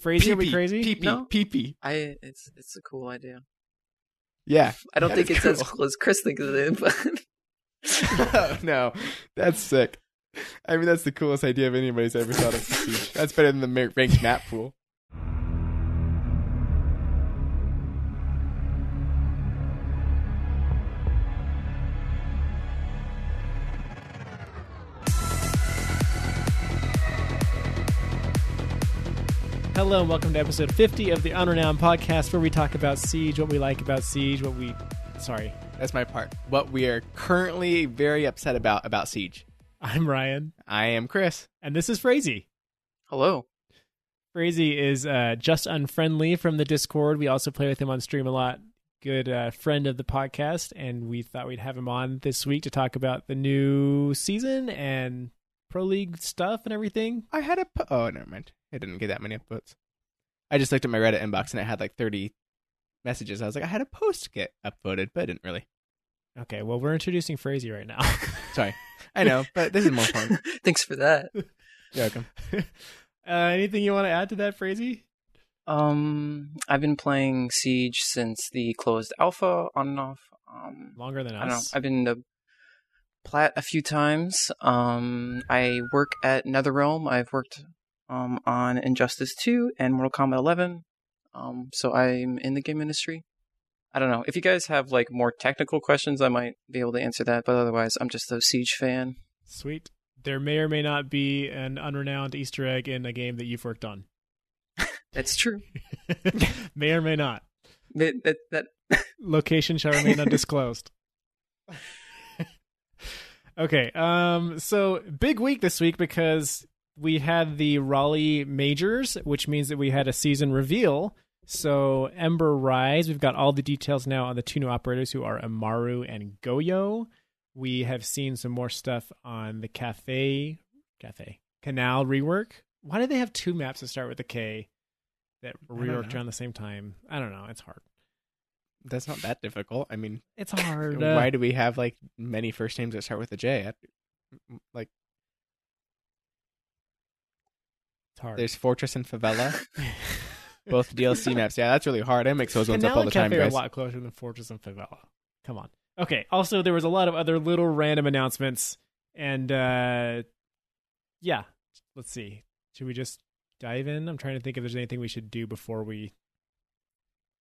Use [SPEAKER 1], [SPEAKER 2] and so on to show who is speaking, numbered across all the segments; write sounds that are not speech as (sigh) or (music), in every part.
[SPEAKER 1] Phrasing be crazy?
[SPEAKER 2] Pee pee.
[SPEAKER 3] No.
[SPEAKER 2] Pee pee.
[SPEAKER 3] I it's it's a cool idea.
[SPEAKER 2] Yeah.
[SPEAKER 3] I don't think
[SPEAKER 2] is
[SPEAKER 3] it's as
[SPEAKER 2] cool.
[SPEAKER 3] cool as Chris thinks it is, but (laughs)
[SPEAKER 2] no, that's sick. I mean, that's the coolest idea of anybody's ever thought of. (laughs) That's better than the mer- ranked map pool.
[SPEAKER 1] Hello and welcome to episode 50 of the Unrenowned podcast where we talk about Siege, what we like about Siege, what we. Sorry,
[SPEAKER 2] That's my part. What we are currently very upset about about Siege.
[SPEAKER 1] I'm Ryan,
[SPEAKER 2] I am Chris.
[SPEAKER 1] and this is Frazee.
[SPEAKER 3] hello.
[SPEAKER 1] Frazee is uh, just unfriendly from the Discord. We also play with him on stream a lot. Good uh, friend of the podcast, and we thought we'd have him on this week to talk about the new season and pro league stuff and everything.
[SPEAKER 2] I had a po- oh never mind. I didn't get that many upvotes. I just looked at my Reddit inbox and it had like thirty messages. I was like, I had a post get upvoted, but I didn't really.
[SPEAKER 1] Okay, well, we're introducing Frazee right now. (laughs)
[SPEAKER 2] Sorry, I know, but this is more fun. (laughs)
[SPEAKER 3] Thanks for that. (laughs)
[SPEAKER 2] You're welcome.
[SPEAKER 1] uh, anything you want to add to that, Frazee?
[SPEAKER 3] Um, I've been playing Siege since the closed alpha on and off. Um,
[SPEAKER 1] Longer than
[SPEAKER 3] I don't know.
[SPEAKER 1] us.
[SPEAKER 3] I've been to Plat a few times. Um, I work at NetherRealm. I've worked um on Injustice 2 and Mortal Kombat 11. Um, so I'm in the game industry. I don't know. If you guys have like more technical questions, I might be able to answer that. But otherwise, I'm just a Siege fan.
[SPEAKER 1] Sweet. There may or may not be an unrenowned Easter egg in a game that you've worked on.
[SPEAKER 3] That's true. (laughs)
[SPEAKER 1] may or may not.
[SPEAKER 3] That that, that
[SPEAKER 1] Location shall remain (laughs) undisclosed. Okay, um, so big week this week because we had the Raleigh Majors, which means that we had a season reveal. So Ember Rise, we've got all the details now on the two new operators who are Amaru and Goyo. We have seen some more stuff on the Kafe, Kafe Kanal rework. Why do they have two maps that start with a K that were
[SPEAKER 2] I don't
[SPEAKER 1] reworked around the same time? I don't know. It's hard.
[SPEAKER 2] That's not that difficult. I mean,
[SPEAKER 1] It's (laughs) hard. uh,
[SPEAKER 2] why do we have like many first names that start with a J? I- Like,
[SPEAKER 1] It's hard.
[SPEAKER 2] there's Fortress and Favela, (laughs) both DLC maps. Yeah, that's really hard. I mix those ones up all the time,
[SPEAKER 1] are
[SPEAKER 2] guys.
[SPEAKER 1] a lot closer than Fortress and Favela. Come on. Okay. Also, there was a lot of other little random announcements, and uh yeah, let's see. Should we just dive in? I'm trying to think if there's anything we should do before we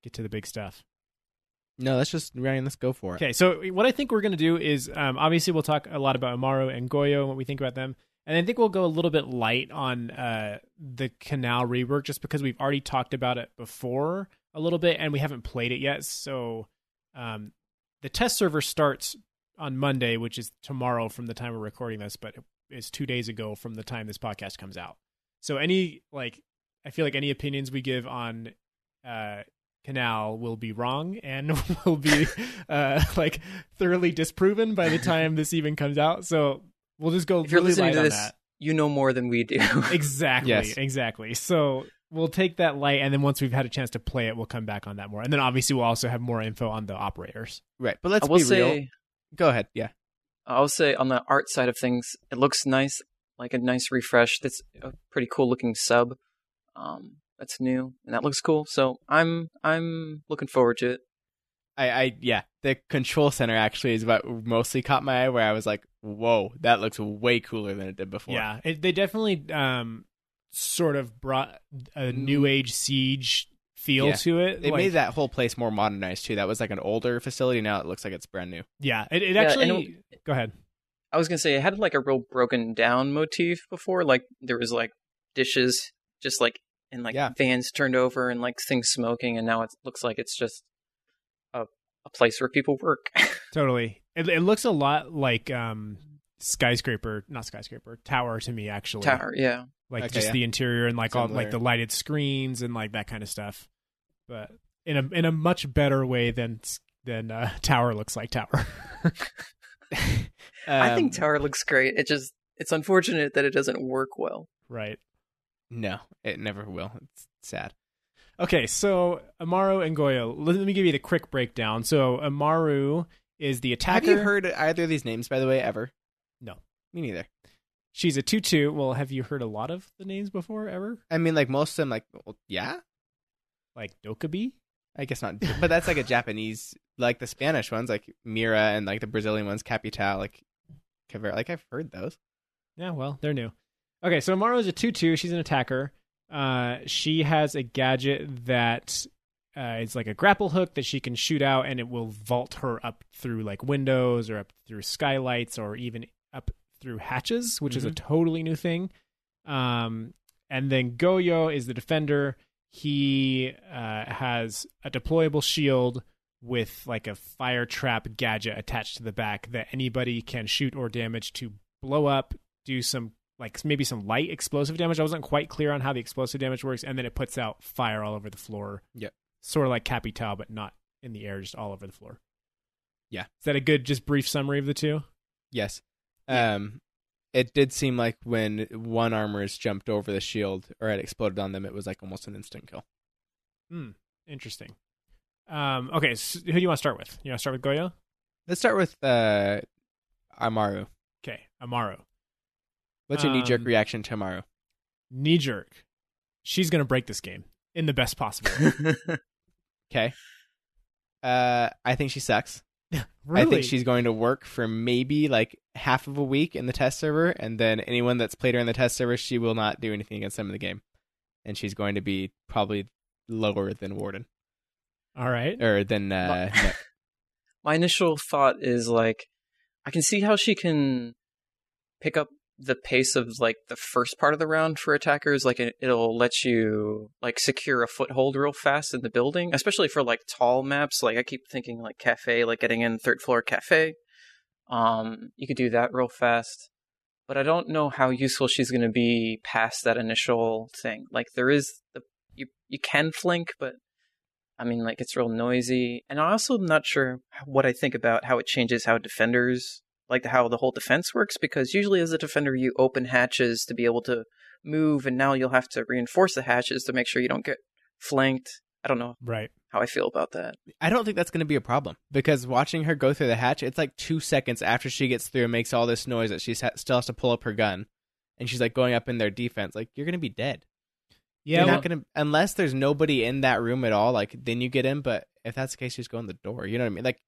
[SPEAKER 1] get to the big stuff.
[SPEAKER 2] No, let's just Ryan. Let's go for it.
[SPEAKER 1] Okay, so what I think we're going to do is um, obviously we'll talk a lot about Amaru and Goyo and what we think about them. And I think we'll go a little bit light on uh, the Kanal rework just because we've already talked about it before a little bit and we haven't played it yet. So um, the test server starts on Monday, which is tomorrow from the time we're recording this, but it's two days ago from the time this podcast comes out. So any like, I feel like any opinions we give on uh, Kanal will be wrong and (laughs) will be uh, like thoroughly disproven by the time this even comes out. So we'll just go
[SPEAKER 3] if you're
[SPEAKER 1] really
[SPEAKER 3] listening
[SPEAKER 1] light
[SPEAKER 3] to
[SPEAKER 1] on
[SPEAKER 3] this,
[SPEAKER 1] that.
[SPEAKER 3] you know more than we do. (laughs)
[SPEAKER 1] Exactly.
[SPEAKER 2] Yes.
[SPEAKER 1] Exactly. So we'll take that light, and then once we've had a chance to play it, we'll come back on that more. And then obviously we'll also have more info on the operators.
[SPEAKER 2] Right, but let's
[SPEAKER 3] I will
[SPEAKER 2] be
[SPEAKER 3] say,
[SPEAKER 2] real. Go ahead. Yeah.
[SPEAKER 3] I'll say on the art side of things, it looks nice, like a nice refresh. That's a pretty cool looking sub. Um, that's new and that looks cool. So I'm I'm looking forward to it.
[SPEAKER 2] I, I, yeah. The control center actually is what mostly caught my eye. Where I was like, "Whoa, that looks way cooler than it did before."
[SPEAKER 1] Yeah, it, they definitely um, sort of brought a new age siege feel
[SPEAKER 2] Yeah.
[SPEAKER 1] to it.
[SPEAKER 2] They
[SPEAKER 1] Like-
[SPEAKER 2] made that whole place more modernized too. That was like an older facility. Now it looks like it's brand new.
[SPEAKER 1] Yeah, it, it
[SPEAKER 3] Yeah, and
[SPEAKER 1] actually. go ahead.
[SPEAKER 3] I was gonna say it had like a real broken down motif before. Like there was like dishes just like and like
[SPEAKER 2] Yeah.
[SPEAKER 3] vans turned over and like things smoking, and now it looks like it's just a a place where people work. (laughs)
[SPEAKER 1] Totally. It, it looks a lot like um, skyscraper, not skyscraper, tower to me actually.
[SPEAKER 3] Tower, yeah.
[SPEAKER 1] like
[SPEAKER 2] Okay,
[SPEAKER 1] just
[SPEAKER 2] yeah.
[SPEAKER 1] the interior and like all like the lighted screens and like that kind of stuff. But in a in a much better way than than uh, (laughs) tower looks like tower. (laughs)
[SPEAKER 3] I think
[SPEAKER 2] Um,
[SPEAKER 3] Tower looks great. It just it's unfortunate that it doesn't work well.
[SPEAKER 1] right.
[SPEAKER 2] No, it never will. It's sad.
[SPEAKER 1] Okay, so Amaru and Goyo. Let me give you the quick breakdown. So Amaru is the attacker.
[SPEAKER 2] Have you heard either of these names, by the way, ever?
[SPEAKER 1] No.
[SPEAKER 2] Me neither.
[SPEAKER 1] She's a two-two. Well, have you heard a lot of the names before ever?
[SPEAKER 2] I mean, like most of them, like well, yeah,
[SPEAKER 1] Like Dokkaebi?
[SPEAKER 2] I guess not, but that's like a Japanese, like the Spanish ones, like Mira, and like the Brazilian ones, Capitão, like. Like I've heard those.
[SPEAKER 1] Yeah, well, they're new. Okay, so Amaru is a 2 2. She's an attacker. Uh, she has a gadget that uh, is like a grapple hook that she can shoot out, and it will vault her up through like windows or up through skylights or even up through hatches, which is a
[SPEAKER 2] Mhm.
[SPEAKER 1] totally new thing. Um, and then Goyo is the defender. He uh, has a deployable shield with like a fire trap gadget attached to the back that anybody can shoot or damage to blow up, do some like maybe some light explosive damage. I wasn't quite clear on how the explosive damage works, and then it puts out fire all over the floor.
[SPEAKER 2] Yep.
[SPEAKER 1] Sort of like Capitão, but not in the air, just all over the floor.
[SPEAKER 2] Yeah.
[SPEAKER 1] Is that a good, just brief summary of the two?
[SPEAKER 2] Yes.
[SPEAKER 3] Yeah.
[SPEAKER 2] Um, it did seem like when one armor's jumped over the shield or it exploded on them, it was like almost an instant kill.
[SPEAKER 1] Hmm. Interesting. Um, okay, so who do you want to start with? You want to start with Goyo?
[SPEAKER 2] Let's start with uh, Amaru.
[SPEAKER 1] Okay, Amaru.
[SPEAKER 2] What's your knee jerk
[SPEAKER 1] Um,
[SPEAKER 2] reaction tomorrow?
[SPEAKER 1] Knee jerk. She's going to break this game in the best possible way. (laughs)
[SPEAKER 2] Okay. Uh, I think she sucks.
[SPEAKER 1] really?
[SPEAKER 2] I think she's going to work for maybe like half of a week in the test server, and then anyone that's played her in the test server, she will not do anything against them in the game, and she's going to be probably lower than Warden
[SPEAKER 1] All right.
[SPEAKER 2] or than uh, Nøkk. (laughs)
[SPEAKER 3] My initial thought is like, I can see how she can pick up the pace of like the first part of the round for attackers. Like it, it'll let you like secure a foothold real fast in the building, especially for like tall maps. Like I keep thinking like Kafe, like getting in third floor Kafe. Um, you could do that real fast. But I don't know how useful she's going to be past that initial thing. Like there is the you you can flank, but I mean, like it's real noisy, and I also am not sure what I think about how it changes how defenders like how the whole defense works. Because usually, as a defender, you open hatches to be able to move, and now you'll have to reinforce the hatches to make sure you don't get flanked. I don't know
[SPEAKER 1] Right.
[SPEAKER 3] how I feel about that.
[SPEAKER 2] I don't think that's going to be a problem because watching her go through the hatch, it's like two seconds after she gets through and makes all this noise that she ha- still has to pull up her gun, and she's like going up in their defense. Like you're going to be dead.
[SPEAKER 1] Yeah.
[SPEAKER 2] you're
[SPEAKER 1] well-
[SPEAKER 2] not going to unless there's nobody in that room at all. Like then you get in, but if that's the case, just go in the door. You know what I mean? Like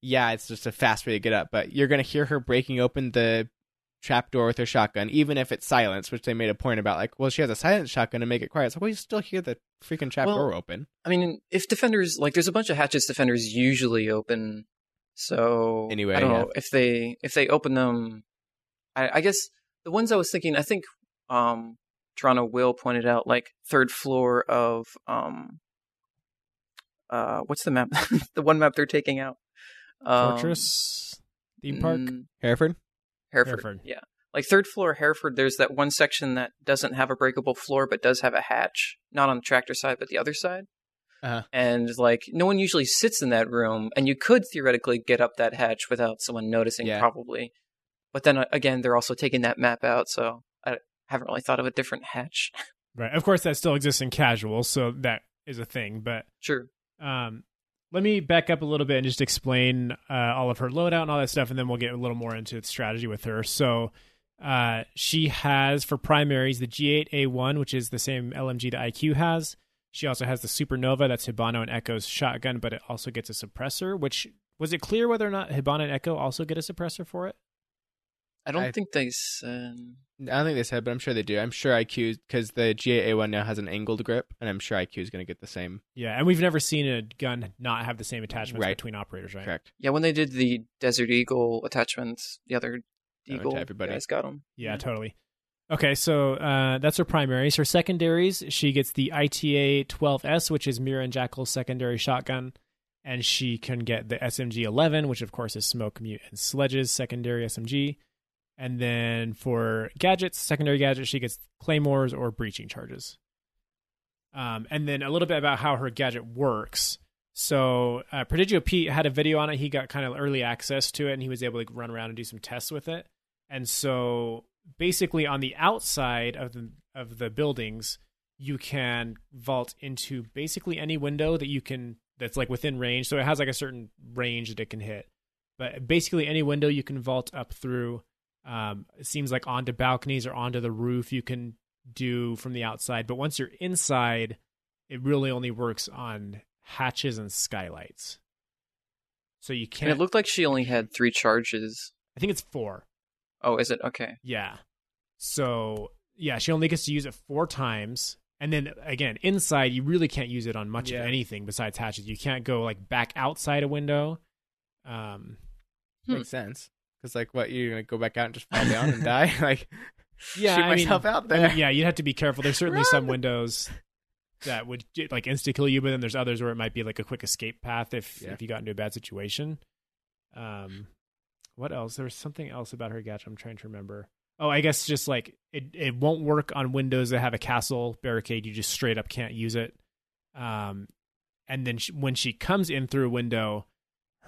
[SPEAKER 2] yeah, it's just a fast way to get up, but you're going to hear her breaking open the trap door with her shotgun, even if it's silenced, which they made a point about. Like, well, she has a silent shotgun to make it quiet. So well, you still hear the freaking trap
[SPEAKER 3] Well,
[SPEAKER 2] door open.
[SPEAKER 3] I mean, if defenders like, there's a bunch of hatches defenders usually open. So
[SPEAKER 2] Anyway,
[SPEAKER 3] I don't
[SPEAKER 2] yeah.
[SPEAKER 3] know if they if they open them. I, I guess the ones I was thinking. I think um, Toronto Will pointed out like third floor of um, uh, what's the map? (laughs) the one map they're taking out. Um,
[SPEAKER 1] Fortress theme park.
[SPEAKER 3] mm,
[SPEAKER 2] Hereford.
[SPEAKER 3] Hereford.
[SPEAKER 1] Hereford.
[SPEAKER 3] Yeah. Like third floor Hereford, there's that one section that doesn't have a breakable floor but does have a hatch. Not on the tractor side, but the other side.
[SPEAKER 2] Uh-huh.
[SPEAKER 3] And like no one usually sits in that room, and you could theoretically get up that hatch without someone noticing,
[SPEAKER 2] Yeah.
[SPEAKER 3] probably. But then uh, again, they're also taking that map out, so I haven't really thought of a different hatch. (laughs)
[SPEAKER 1] Right. Of course, that still exists in casual, so that is a thing. But
[SPEAKER 3] sure.
[SPEAKER 1] um, let me back up a little bit and just explain uh, all of her loadout and all that stuff, and then we'll get a little more into the strategy with her. So uh, she has for primaries the G8A1, which is the same LMG that IQ has. She also has the Supernova, that's Hibana and Echo's shotgun, but it also gets a suppressor. Which was it clear whether or not Hibana and Echo also get a suppressor for it?
[SPEAKER 3] I don't
[SPEAKER 2] I-
[SPEAKER 3] think they said.
[SPEAKER 2] I don't think they said, but I'm sure they do. I'm sure IQ because the G8A1 now has an angled grip, and I'm sure IQ is going to get the same.
[SPEAKER 1] Yeah, and we've never seen a gun not have the same attachments
[SPEAKER 2] Right.
[SPEAKER 1] between operators, right?
[SPEAKER 2] Correct.
[SPEAKER 3] Yeah, when they did the Desert Eagle attachments, the other Eagle
[SPEAKER 2] everybody.
[SPEAKER 3] guys got them.
[SPEAKER 1] Yeah, totally. Okay, so uh, that's her primaries. Her secondaries, she gets the ITA 12S, which is Mira and Jackal's secondary shotgun, and she can get the SMG 11, which of course is Smoke, Mute, and Sledge's secondary SMG. And then for gadgets, secondary gadgets, she gets claymores or breaching charges. Um, and then a little bit about how her gadget works. So uh, Prodigio Pete had a video on it. He got kind of early access to it, and he was able to run around and do some tests with it. And so basically on the outside of the of the buildings, you can vault into basically any window that you can that's like within range. So it has like a certain range that it can hit. But basically any window you can vault up through Um, it seems like onto balconies or onto the roof you can do from the outside, but once you're inside, it really only works on hatches and skylights. So you can't.
[SPEAKER 3] it looked like she only had three charges.
[SPEAKER 1] I think it's four.
[SPEAKER 3] Oh, is it? Okay.
[SPEAKER 1] Yeah. So yeah, she only gets to use it four times. And then again, inside you really can't use it on much
[SPEAKER 2] Yeah.
[SPEAKER 1] of anything besides hatches. You can't go like back outside a window. Um
[SPEAKER 3] Hmm.
[SPEAKER 2] Makes sense. Because like, what you're gonna go back out and just fall down and die? (laughs) Like, (laughs)
[SPEAKER 1] yeah,
[SPEAKER 2] shoot
[SPEAKER 1] I mean,
[SPEAKER 2] myself out there.
[SPEAKER 1] yeah, you'd have to be careful. There's certainly some windows that would like insta kill you, but then there's others where it might be like a quick escape path if
[SPEAKER 2] Yeah.
[SPEAKER 1] if you got into a bad situation. Um, what else? There was something else about her gadget. I'm trying to remember. Oh, I guess just like it, it won't work on windows that have a castle barricade. You just straight up can't use it. Um, and then she, when she comes in through a window,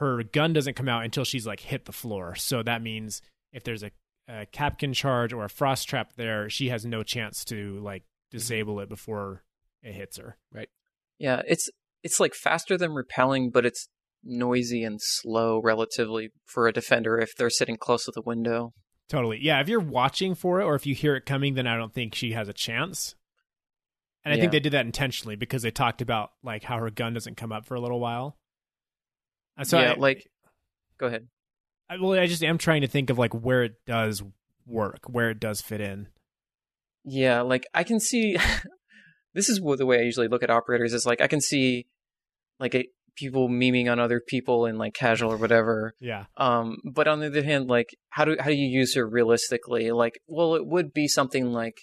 [SPEAKER 1] her gun doesn't come out until she's like hit the floor. So that means if there's a, a Kapkan charge or a frost trap there, she has no chance to like mm-hmm. disable it before it hits her. Right.
[SPEAKER 3] Yeah, it's it's like faster than repelling, but it's noisy and slow relatively for a defender if they're sitting close to the window.
[SPEAKER 1] Totally. Yeah, if you're watching for it or if you hear it coming, then I don't think she has a chance. And I think they did that intentionally because they talked about like how her gun doesn't come up for a little while. And so
[SPEAKER 3] yeah,
[SPEAKER 1] I,
[SPEAKER 3] like go ahead.
[SPEAKER 1] I, well, I just am trying to think of like where it does work, where it does fit in.
[SPEAKER 3] Yeah, like I can see. (laughs) this is what the way I usually look at operators is like I can see, like a, people memeing on other people in like casual or whatever.
[SPEAKER 1] Yeah.
[SPEAKER 3] Um, but on the other hand, like how do how do you use her realistically? Like, well, it would be something like,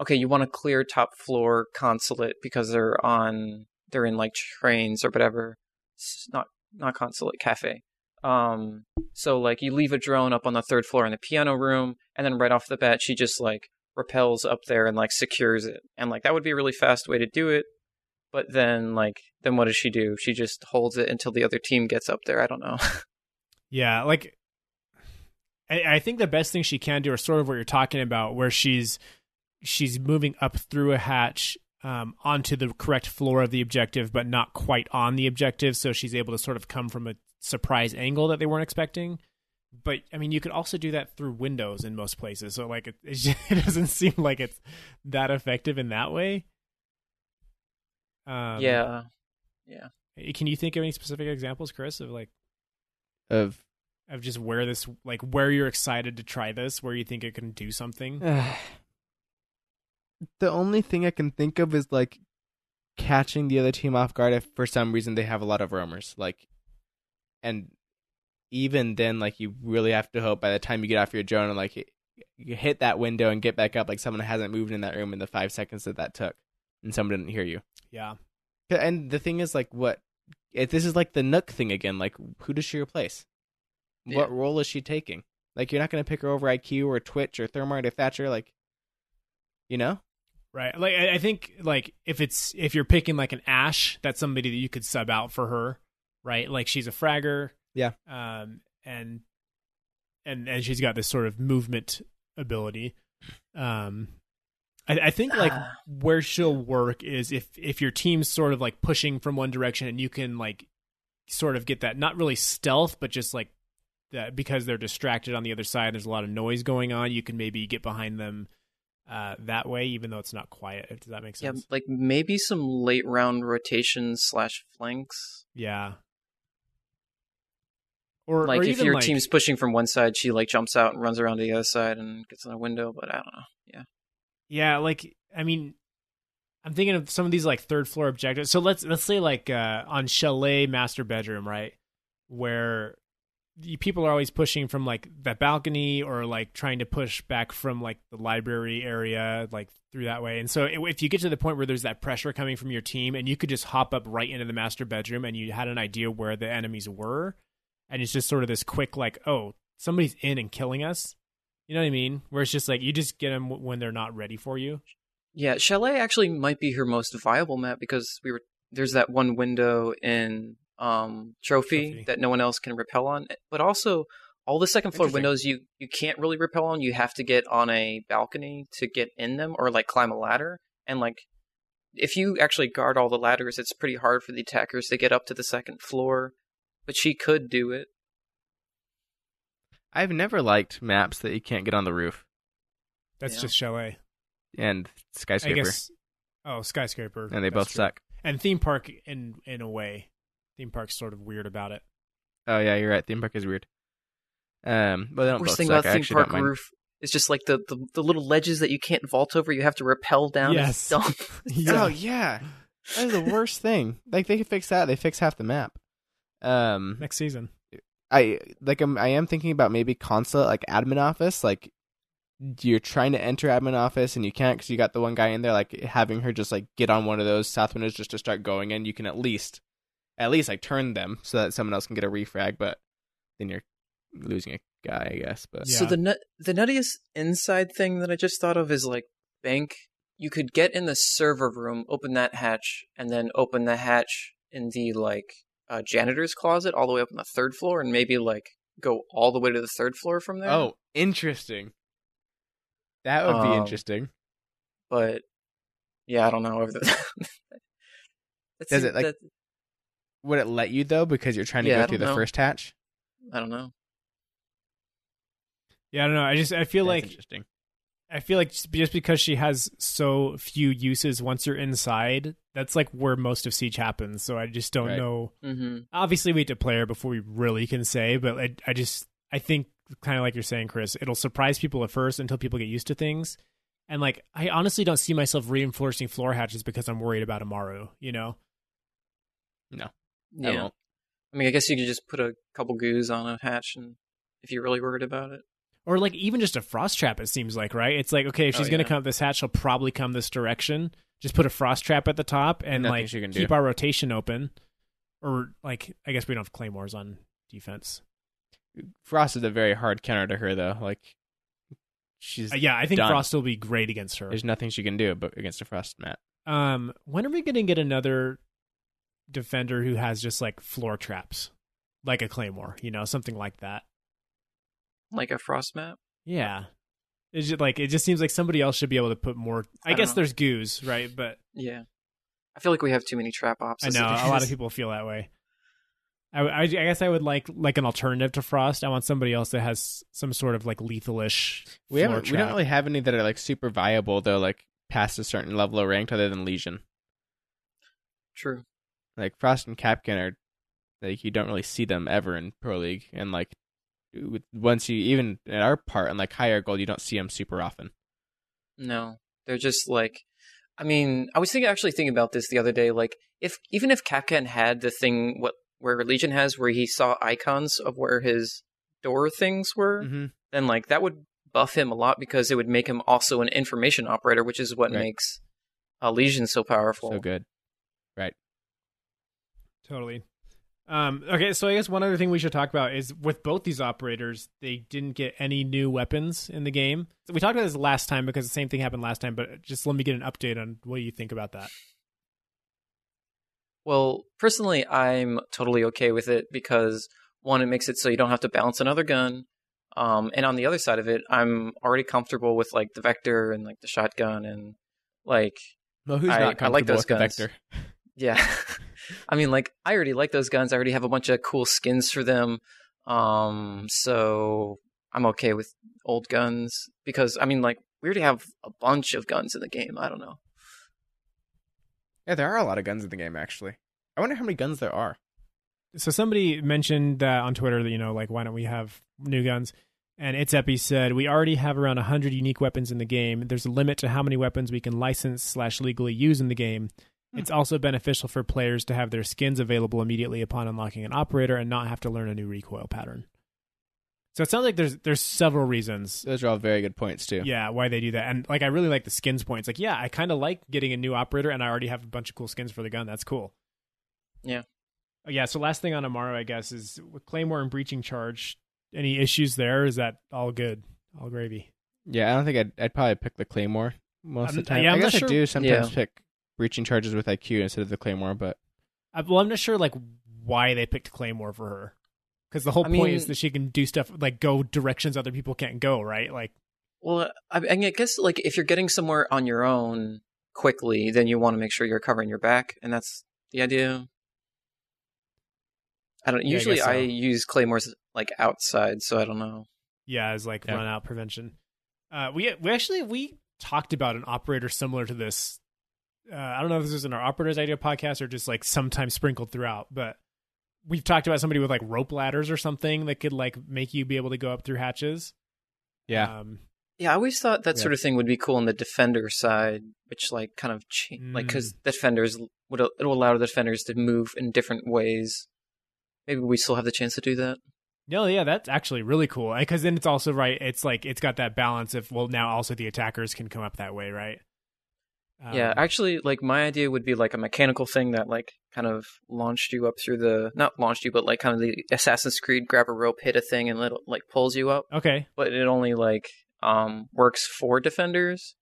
[SPEAKER 3] okay, you want to clear top floor consulate because they're on they're in like trains or whatever. It's not not consulate Kafe. Um, so like you leave a drone up on the third floor in the piano room, and then right off the bat, she just like repels up there and like secures it, and like that would be a really fast way to do it. But then like then what does she do? She just holds it until the other team gets up there. I don't know. (laughs)
[SPEAKER 1] Yeah, like I, I think the best thing she can do is sort of what you're talking about, where she's she's moving up through a hatch um, onto the correct floor of the objective, but not quite on the objective, so she's able to sort of come from a surprise angle that they weren't expecting. But I mean, you could also do that through windows in most places, so like it, (laughs) it, just, it doesn't seem like it's that effective in that way. Um,
[SPEAKER 3] yeah.
[SPEAKER 1] Can you think of any specific examples, Chris, of like
[SPEAKER 2] Of
[SPEAKER 1] of just where this like where you're excited to try this where you think it can do something (sighs) (laughs)
[SPEAKER 2] the only thing I can think of is like catching the other team off guard if for some reason they have a lot of roamers. Like, and even then, like you really have to hope by the time you get off your drone and like you hit that window and get back up, like someone hasn't moved in that room in the five seconds that that took, and someone didn't hear you.
[SPEAKER 1] yeah
[SPEAKER 2] And the thing is, like, what if this is like the Nøkk thing again? Like, who does she replace?
[SPEAKER 3] Yeah.
[SPEAKER 2] What role is she taking? Like, you're not going to pick her over IQ or Twitch or Thermite or Thatcher. Like, you know?
[SPEAKER 1] Right like I, I think like if it's if you're picking like an ash that's somebody that you could sub out for her right like she's a fragger
[SPEAKER 2] Yeah.
[SPEAKER 1] um and and and she's got this sort of movement ability um I, I think like
[SPEAKER 3] Ah.
[SPEAKER 1] where she'll work is if if your team's sort of like pushing from one direction and you can like sort of get that not really stealth but just like that because they're distracted on the other side there's a lot of noise going on you can maybe get behind them uh that way even though it's not quiet does that make sense?
[SPEAKER 3] Yeah, like maybe some late round rotations slash flanks.
[SPEAKER 1] yeah or
[SPEAKER 3] Like
[SPEAKER 1] or
[SPEAKER 3] if your
[SPEAKER 1] like-
[SPEAKER 3] team's pushing from one side, she like jumps out and runs around to the other side and gets in a window. But I don't know. Yeah,
[SPEAKER 1] Yeah, like I mean, I'm thinking of some of these like third floor objectives. So let's let's say like uh, on chalet master bedroom, right, where people are always pushing from like that balcony or like trying to push back from like the library area, like through that way. And so if you get to the point where there's that pressure coming from your team, and you could just hop up right into the master bedroom, and you had an idea where the enemies were, and it's just sort of this quick like, oh, somebody's in and killing us. You know what I mean? Where it's just like you just get them when they're not ready for you.
[SPEAKER 3] yeah. Chalet actually might be her most viable map because we were there's that one window in um trophy,
[SPEAKER 1] Trophy.
[SPEAKER 3] that no one else can repel on, but also all the second floor windows you you can't really repel on. You have to get on a balcony to get in them, or like climb a ladder. And like if you actually guard all the ladders, it's pretty hard for the attackers to get up to the second floor. But she could do it.
[SPEAKER 2] I've never liked maps that you can't get on the roof
[SPEAKER 1] That's
[SPEAKER 3] Yeah.
[SPEAKER 1] just chalet.
[SPEAKER 2] and
[SPEAKER 1] I
[SPEAKER 2] skyscraper,
[SPEAKER 1] guess. Oh, skyscraper.
[SPEAKER 2] and they
[SPEAKER 1] That's
[SPEAKER 2] both
[SPEAKER 1] true.
[SPEAKER 2] suck.
[SPEAKER 1] And theme park in in a way, theme park's sort of weird about it.
[SPEAKER 2] Oh yeah, you're right. Theme park is weird. Um, but they don't
[SPEAKER 3] Worst thing
[SPEAKER 2] suck.
[SPEAKER 3] about
[SPEAKER 2] I
[SPEAKER 3] theme park roof is just like the, the the little ledges that you can't vault over. You have to rappel down.
[SPEAKER 1] Yes. (laughs) (laughs)
[SPEAKER 3] It's dumb.
[SPEAKER 2] Oh yeah, that is the worst thing. Like they could fix that. They fix half the map. Um,
[SPEAKER 1] Next season.
[SPEAKER 2] I like I'm, I am thinking about maybe console like admin office like you're trying to enter admin office and you can't because you got the one guy in there like having her just like get on one of those south windows just to start going in you can at least at least like turn them so that someone else can get a refrag but then you're losing a guy I guess but
[SPEAKER 1] Yeah.
[SPEAKER 3] So the nut the nuttiest inside thing that I just thought of is like bank. You could get in the server room, open that hatch, and then open the hatch in the like uh, janitor's closet all the way up on the third floor, and maybe like go all the way to the third floor from there.
[SPEAKER 2] oh interesting that would be
[SPEAKER 3] Um,
[SPEAKER 2] interesting
[SPEAKER 3] but yeah, I don't know. (laughs)
[SPEAKER 2] Does
[SPEAKER 3] seems-
[SPEAKER 2] it, like-
[SPEAKER 3] that-
[SPEAKER 2] would it let you though because you're trying to
[SPEAKER 3] Yeah,
[SPEAKER 2] go through
[SPEAKER 3] don't
[SPEAKER 2] the
[SPEAKER 3] know.
[SPEAKER 2] first hatch
[SPEAKER 3] I don't know.
[SPEAKER 1] Yeah, I don't know. I just I feel
[SPEAKER 2] That's
[SPEAKER 1] like
[SPEAKER 2] interesting
[SPEAKER 1] I feel like just just because she has so few uses once you're inside, that's like where most of Siege happens. So I just don't
[SPEAKER 2] Right.
[SPEAKER 1] know.
[SPEAKER 3] hmm
[SPEAKER 1] Obviously, we have to play her before we really can say, but I, I just I think kind of like you're saying, Chris, it'll surprise people at first until people get used to things. And like, I honestly don't see myself reinforcing floor hatches because I'm worried about Amaru. You know?
[SPEAKER 2] I
[SPEAKER 3] Yeah.
[SPEAKER 2] won't.
[SPEAKER 3] I mean, I guess you could just put a couple goos on a hatch, and if you're really worried about it.
[SPEAKER 1] or like even just a frost trap it seems like right it's like okay if
[SPEAKER 3] Oh,
[SPEAKER 1] she's gonna
[SPEAKER 3] yeah.
[SPEAKER 1] come up this hatch she'll probably come this direction just put a frost trap at the top and
[SPEAKER 2] Nothing
[SPEAKER 1] like keep
[SPEAKER 2] do.
[SPEAKER 1] our rotation open or like i guess we don't have claymores on defense
[SPEAKER 2] Frost is a very hard counter to her though like she's
[SPEAKER 1] Uh, yeah i think
[SPEAKER 2] done.
[SPEAKER 1] frost will be great against her
[SPEAKER 2] There's nothing she can do but against a frost mat.
[SPEAKER 1] um when are we gonna get another defender who has just like floor traps like a claymore you know something like that
[SPEAKER 3] Like a frost map.
[SPEAKER 1] yeah it's just like it just seems like somebody else should be able to put more i,
[SPEAKER 3] I
[SPEAKER 1] guess
[SPEAKER 3] know.
[SPEAKER 1] there's goos right but
[SPEAKER 3] Yeah. I feel like we have too many trap ops.
[SPEAKER 1] I know a lot of people feel that way. I, I, I guess I would like like an alternative to Frost. I want somebody else that has some sort of like lethalish.
[SPEAKER 2] We haven't we don't really have any that are like super viable though, like past a certain level of ranked other than Lesion.
[SPEAKER 3] True.
[SPEAKER 2] Like Frost and Kapkan are like you don't really see them ever in Pro League and like once you even at our part and like higher gold you don't see them super often.
[SPEAKER 3] No, they're just like. I mean, I was thinking actually thinking about this the other day. Like, if even if Kapkan had the thing what where Lesion has, where he saw icons of where his door things were,
[SPEAKER 2] Mm-hmm.
[SPEAKER 3] then like that would buff him a lot because it would make him also an information operator, which is what
[SPEAKER 2] Right.
[SPEAKER 3] makes uh, Lesion so powerful.
[SPEAKER 2] So good.
[SPEAKER 1] Totally. Um, okay, so I guess one other thing we should talk about is with both these operators, they didn't get any new weapons in the game. We talked about this last time because the same thing happened last time. But just let me get an update on what you think about that.
[SPEAKER 3] Well, personally, I'm totally okay with it because one, it makes it so you don't have to balance another gun. Um, and on the other side of it, I'm already comfortable with like the vector and like the shotgun and like
[SPEAKER 2] Well, who's
[SPEAKER 3] I-
[SPEAKER 2] not
[SPEAKER 3] I like those
[SPEAKER 2] with the
[SPEAKER 3] guns.
[SPEAKER 2] vector? (laughs)
[SPEAKER 3] yeah. (laughs) I mean, like I already like those guns. I already have a bunch of cool skins for them. Um, so I'm okay with old guns because I mean, like we already have a bunch of guns in the game. I don't know.
[SPEAKER 2] Yeah, there are a lot of guns in the game actually. I wonder how many guns there are.
[SPEAKER 1] so somebody mentioned that on Twitter that you know like why don't we have new guns? And it's Epi said we already have around hundred unique weapons in the game. There's a limit to how many weapons we can license slash legally use in the game. Hmm. It's also beneficial for players to have their skins available immediately upon unlocking an operator and not have to learn a new recoil pattern. So it sounds like there's there's several reasons
[SPEAKER 2] Those are all very good points too.
[SPEAKER 1] yeah why they do that and like i really like the skins points like yeah i kind of like getting a new operator and i already have a bunch of cool skins for the gun that's cool
[SPEAKER 3] Yeah.
[SPEAKER 1] Oh, yeah so last thing on amaru i guess is with claymore and breaching charge any issues there is that all good all gravy
[SPEAKER 2] Yeah, I don't think I'd I'd probably pick the claymore most of
[SPEAKER 1] I'm-
[SPEAKER 2] the time.
[SPEAKER 1] yeah,
[SPEAKER 2] I
[SPEAKER 1] I'm not
[SPEAKER 2] guess I
[SPEAKER 1] sure-
[SPEAKER 2] do sometimes
[SPEAKER 3] Yeah.
[SPEAKER 2] pick breaching charges with IQ instead of the claymore, but
[SPEAKER 1] I, well i'm not sure like why they picked claymore for her because the whole
[SPEAKER 3] I
[SPEAKER 1] point
[SPEAKER 3] mean-
[SPEAKER 1] is that she can do stuff like go directions other people can't go right like
[SPEAKER 3] Well, I, I guess like if you're getting somewhere on your own quickly, then you want to make sure you're covering your back, and that's the idea. I don't.
[SPEAKER 1] Yeah,
[SPEAKER 3] Usually, I,
[SPEAKER 1] so.
[SPEAKER 3] use claymores like outside, so I don't know.
[SPEAKER 1] Yeah, as like
[SPEAKER 2] Yeah.
[SPEAKER 1] run out prevention. Uh, we we actually we talked about an operator similar to this. Uh, I don't know if this was in our operators idea podcast or just like sometimes sprinkled throughout, but we've talked about somebody with like rope ladders or something that could like make you be able to go up through hatches.
[SPEAKER 2] Yeah.
[SPEAKER 1] Um,
[SPEAKER 3] Yeah, I always thought that
[SPEAKER 2] Yeah.
[SPEAKER 3] sort of thing would be cool on the defender side, which like kind of cha- like because the defenders would it'll allow the defenders to move in different ways. Maybe we still have the chance to do that.
[SPEAKER 1] no, yeah, that's actually really cool because then it's also right. It's like it's got that balance of well, now also the attackers can come up that way, right?
[SPEAKER 3] Yeah,
[SPEAKER 1] Um,
[SPEAKER 3] actually, like my idea would be like a mechanical thing that like kind of launched you up through the not launched you, but like kind of the Assassin's Creed grab a rope, hit a thing, and it like pulls you up.
[SPEAKER 1] okay.
[SPEAKER 3] But it only like um works for defenders,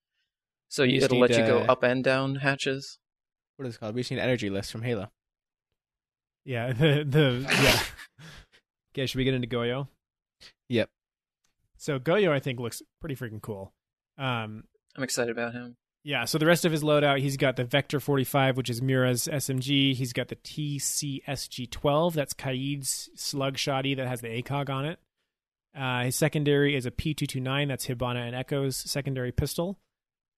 [SPEAKER 3] so
[SPEAKER 2] You
[SPEAKER 3] you, it'll let
[SPEAKER 2] need,
[SPEAKER 3] you go
[SPEAKER 2] uh,
[SPEAKER 3] up and down hatches.
[SPEAKER 2] What is it called? We just need energy list from Halo.
[SPEAKER 1] Yeah, (laughs) the the yeah. (laughs) okay, should we get into Goyo?
[SPEAKER 2] Yep.
[SPEAKER 1] So Goyo, I think, looks pretty freaking cool. Um,
[SPEAKER 3] I'm excited about him.
[SPEAKER 1] Yeah. So the rest of his loadout, he's got the Vector 45, which is Mira's SMG. He's got the TCSG 12, that's Kaid's slug shotty that has the ACOG on it. Uh, his secondary is a P229, that's Hibana and Echo's secondary pistol.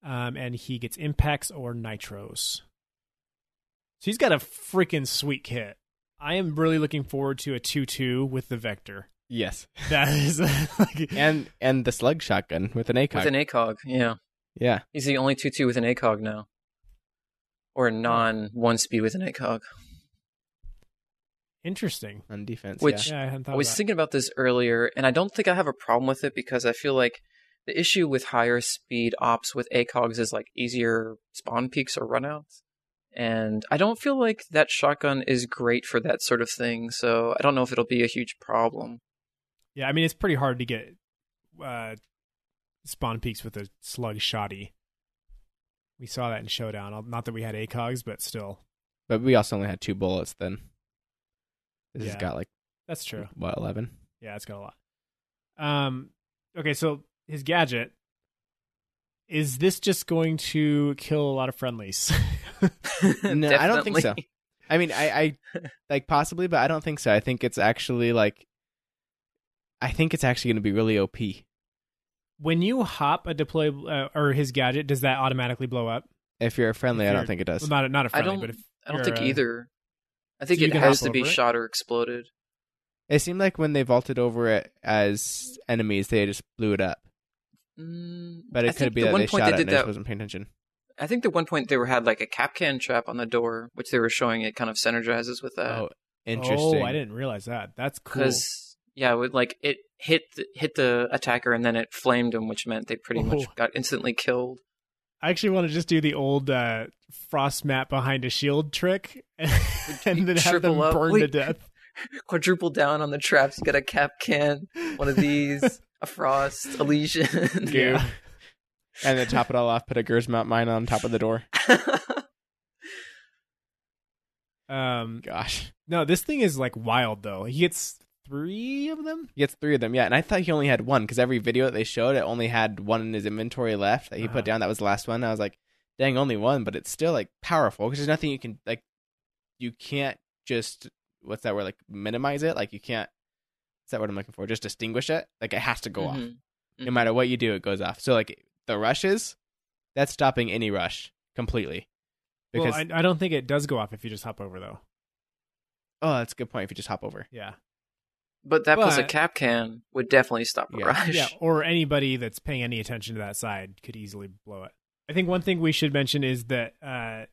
[SPEAKER 1] Um, and he gets impacts or nitros. So he's got a freaking sweet kit. I am really looking forward to a 2 2 with the Vector.
[SPEAKER 2] Yes.
[SPEAKER 1] That is (laughs) like,
[SPEAKER 2] And and the slug shotgun with an ACOG.
[SPEAKER 3] With an ACOG, yeah.
[SPEAKER 2] Yeah.
[SPEAKER 3] He's the only 2 2 with an ACOG now. Or a non one speed with an ACOG.
[SPEAKER 1] interesting.
[SPEAKER 2] On defense.
[SPEAKER 3] Which-
[SPEAKER 1] Yeah, I hadn't thought
[SPEAKER 3] I was
[SPEAKER 1] of that.
[SPEAKER 3] thinking about this earlier, and I don't think I have a problem with it because I feel like the issue with higher speed ops with ACOGs is like easier spawn peeks or runouts. And I don't feel like that shotgun is great for that sort of thing, so I don't know if it'll be a huge problem.
[SPEAKER 1] Yeah, I mean it's pretty hard to get uh, spawn peeks with a slug shotty. We saw that in Showdown. Not that we had ACOGs, but still,
[SPEAKER 2] But we also only had two bullets then. This
[SPEAKER 1] Yeah.
[SPEAKER 2] has got like
[SPEAKER 1] that's true.
[SPEAKER 2] what eleven?
[SPEAKER 1] Yeah, it's got a lot. Um, okay, so his gadget is this just going to kill a lot of friendlies? (laughs)
[SPEAKER 2] No, I don't think so. I mean, I, I (laughs) like possibly, but I don't think so. I think it's actually like, I think it's actually going to be really OP.
[SPEAKER 1] when you hop a deploy uh, or his gadget, does that automatically blow up?
[SPEAKER 2] If you're a friendly,
[SPEAKER 1] If
[SPEAKER 2] I don't think it does.
[SPEAKER 1] Well, not a, not a
[SPEAKER 3] I
[SPEAKER 1] friendly,
[SPEAKER 3] don't-
[SPEAKER 1] but if
[SPEAKER 3] I don't think
[SPEAKER 1] uh,
[SPEAKER 3] either. I think
[SPEAKER 1] so
[SPEAKER 3] it has to be
[SPEAKER 1] it?
[SPEAKER 3] shot or exploded.
[SPEAKER 2] It seemed like when they vaulted over it as enemies, they just blew it up.
[SPEAKER 3] Mm,
[SPEAKER 2] But
[SPEAKER 3] I
[SPEAKER 2] it could
[SPEAKER 3] think
[SPEAKER 2] be
[SPEAKER 3] the
[SPEAKER 2] that
[SPEAKER 3] one
[SPEAKER 2] they
[SPEAKER 3] point
[SPEAKER 2] shot
[SPEAKER 3] they
[SPEAKER 2] it and
[SPEAKER 3] did
[SPEAKER 2] I just
[SPEAKER 3] that.
[SPEAKER 2] wasn't paying attention.
[SPEAKER 3] I think the one point they were had like a Kapkan trap on the door, which they were showing it kind of synergizes with that.
[SPEAKER 2] oh, interesting.
[SPEAKER 1] Oh, I didn't realize that. That's cool.
[SPEAKER 3] because yeah, it would like it hit the, hit the attacker and then it flamed him, which meant they pretty much
[SPEAKER 1] Oh.
[SPEAKER 3] got instantly killed.
[SPEAKER 1] I actually want to just do the old uh, frost map behind a shield trick, (laughs) and then have them
[SPEAKER 3] Triple up.
[SPEAKER 1] burn to death. (laughs)
[SPEAKER 3] Quadruple down on the traps. You got a cap can, one of these, (laughs) a frost, a lesion.
[SPEAKER 2] Goo. and then top it all off, put a Grzmot mine on top of the door.
[SPEAKER 1] Um,
[SPEAKER 2] Gosh.
[SPEAKER 1] no, this thing is like wild though. He gets three of them.
[SPEAKER 2] He gets three of them, yeah. And I thought he only had one because every video that they showed, it only had one in his inventory left that he
[SPEAKER 1] Uh-huh.
[SPEAKER 2] put down. That was the last one. I was like, dang, only one, but it's still like powerful because there's nothing you can like. You can't just what's that word like minimize it. Like you can't. What's that word I'm looking for? Just distinguish it. Like it has to go off.
[SPEAKER 3] Mhm.
[SPEAKER 2] No matter what you do, it goes off. So like the rushes, that's stopping any rush completely. Because
[SPEAKER 1] well, I, I don't think it does go off if you just hop over though.
[SPEAKER 2] oh, that's a good point. If you just hop over,
[SPEAKER 1] Yeah,
[SPEAKER 3] But that plus a Kapkan would definitely stop a
[SPEAKER 2] Yeah.
[SPEAKER 3] rush.
[SPEAKER 1] yeah. (laughs) Or anybody that's paying any attention to that side could easily blow it. I think one thing we should mention is that uh,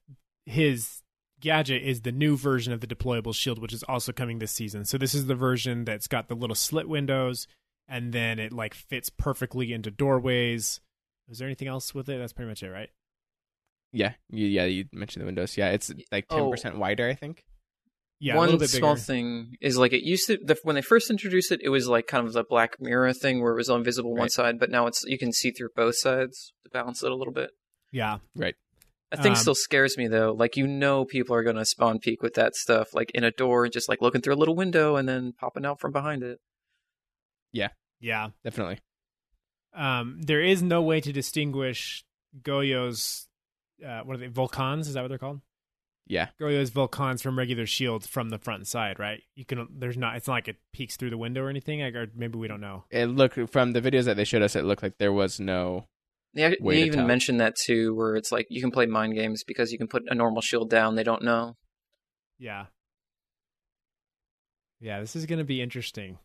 [SPEAKER 1] his gadget is the new version of the deployable shield, which is also coming this season. So this is the version that's got the little slit windows, and then it like fits perfectly into doorways. Is there anything else with it? That's pretty much it, right?
[SPEAKER 2] yeah, you, yeah. You mentioned the windows. Yeah, it's like ten percent wider. I think.
[SPEAKER 1] Yeah,
[SPEAKER 3] One
[SPEAKER 1] little bit
[SPEAKER 3] small
[SPEAKER 1] bigger.
[SPEAKER 3] thing is like it used to the, when they first introduced it, it was like kind of the Black Mirror thing where it was invisible one side, but now it's you can see through both sides to balance it a little bit.
[SPEAKER 1] Yeah,
[SPEAKER 2] Right.
[SPEAKER 3] That thing
[SPEAKER 1] Um,
[SPEAKER 3] still scares me though. Like you know, people are going to spawn peek with that stuff, like in a door, just like looking through a little window and then popping out from behind it.
[SPEAKER 1] Yeah, yeah.
[SPEAKER 2] Definitely.
[SPEAKER 1] Um, there is no way to distinguish Goyo's uh, what are they? Volcans? Is that what they're called?
[SPEAKER 2] Yeah.
[SPEAKER 1] Goyo's Volcans from regular shields from the front side, right? You can there's not it's not like it peeks through the window or anything. Like, or maybe we don't know.
[SPEAKER 2] It looked from the videos that they showed us. It looked like there was no.
[SPEAKER 3] They,
[SPEAKER 2] Way
[SPEAKER 3] they
[SPEAKER 2] to
[SPEAKER 3] even
[SPEAKER 2] tell.
[SPEAKER 3] mentioned that too, where it's like you can play mind games because you can put a normal shield down. They don't know.
[SPEAKER 1] Yeah. Yeah, this is gonna be interesting.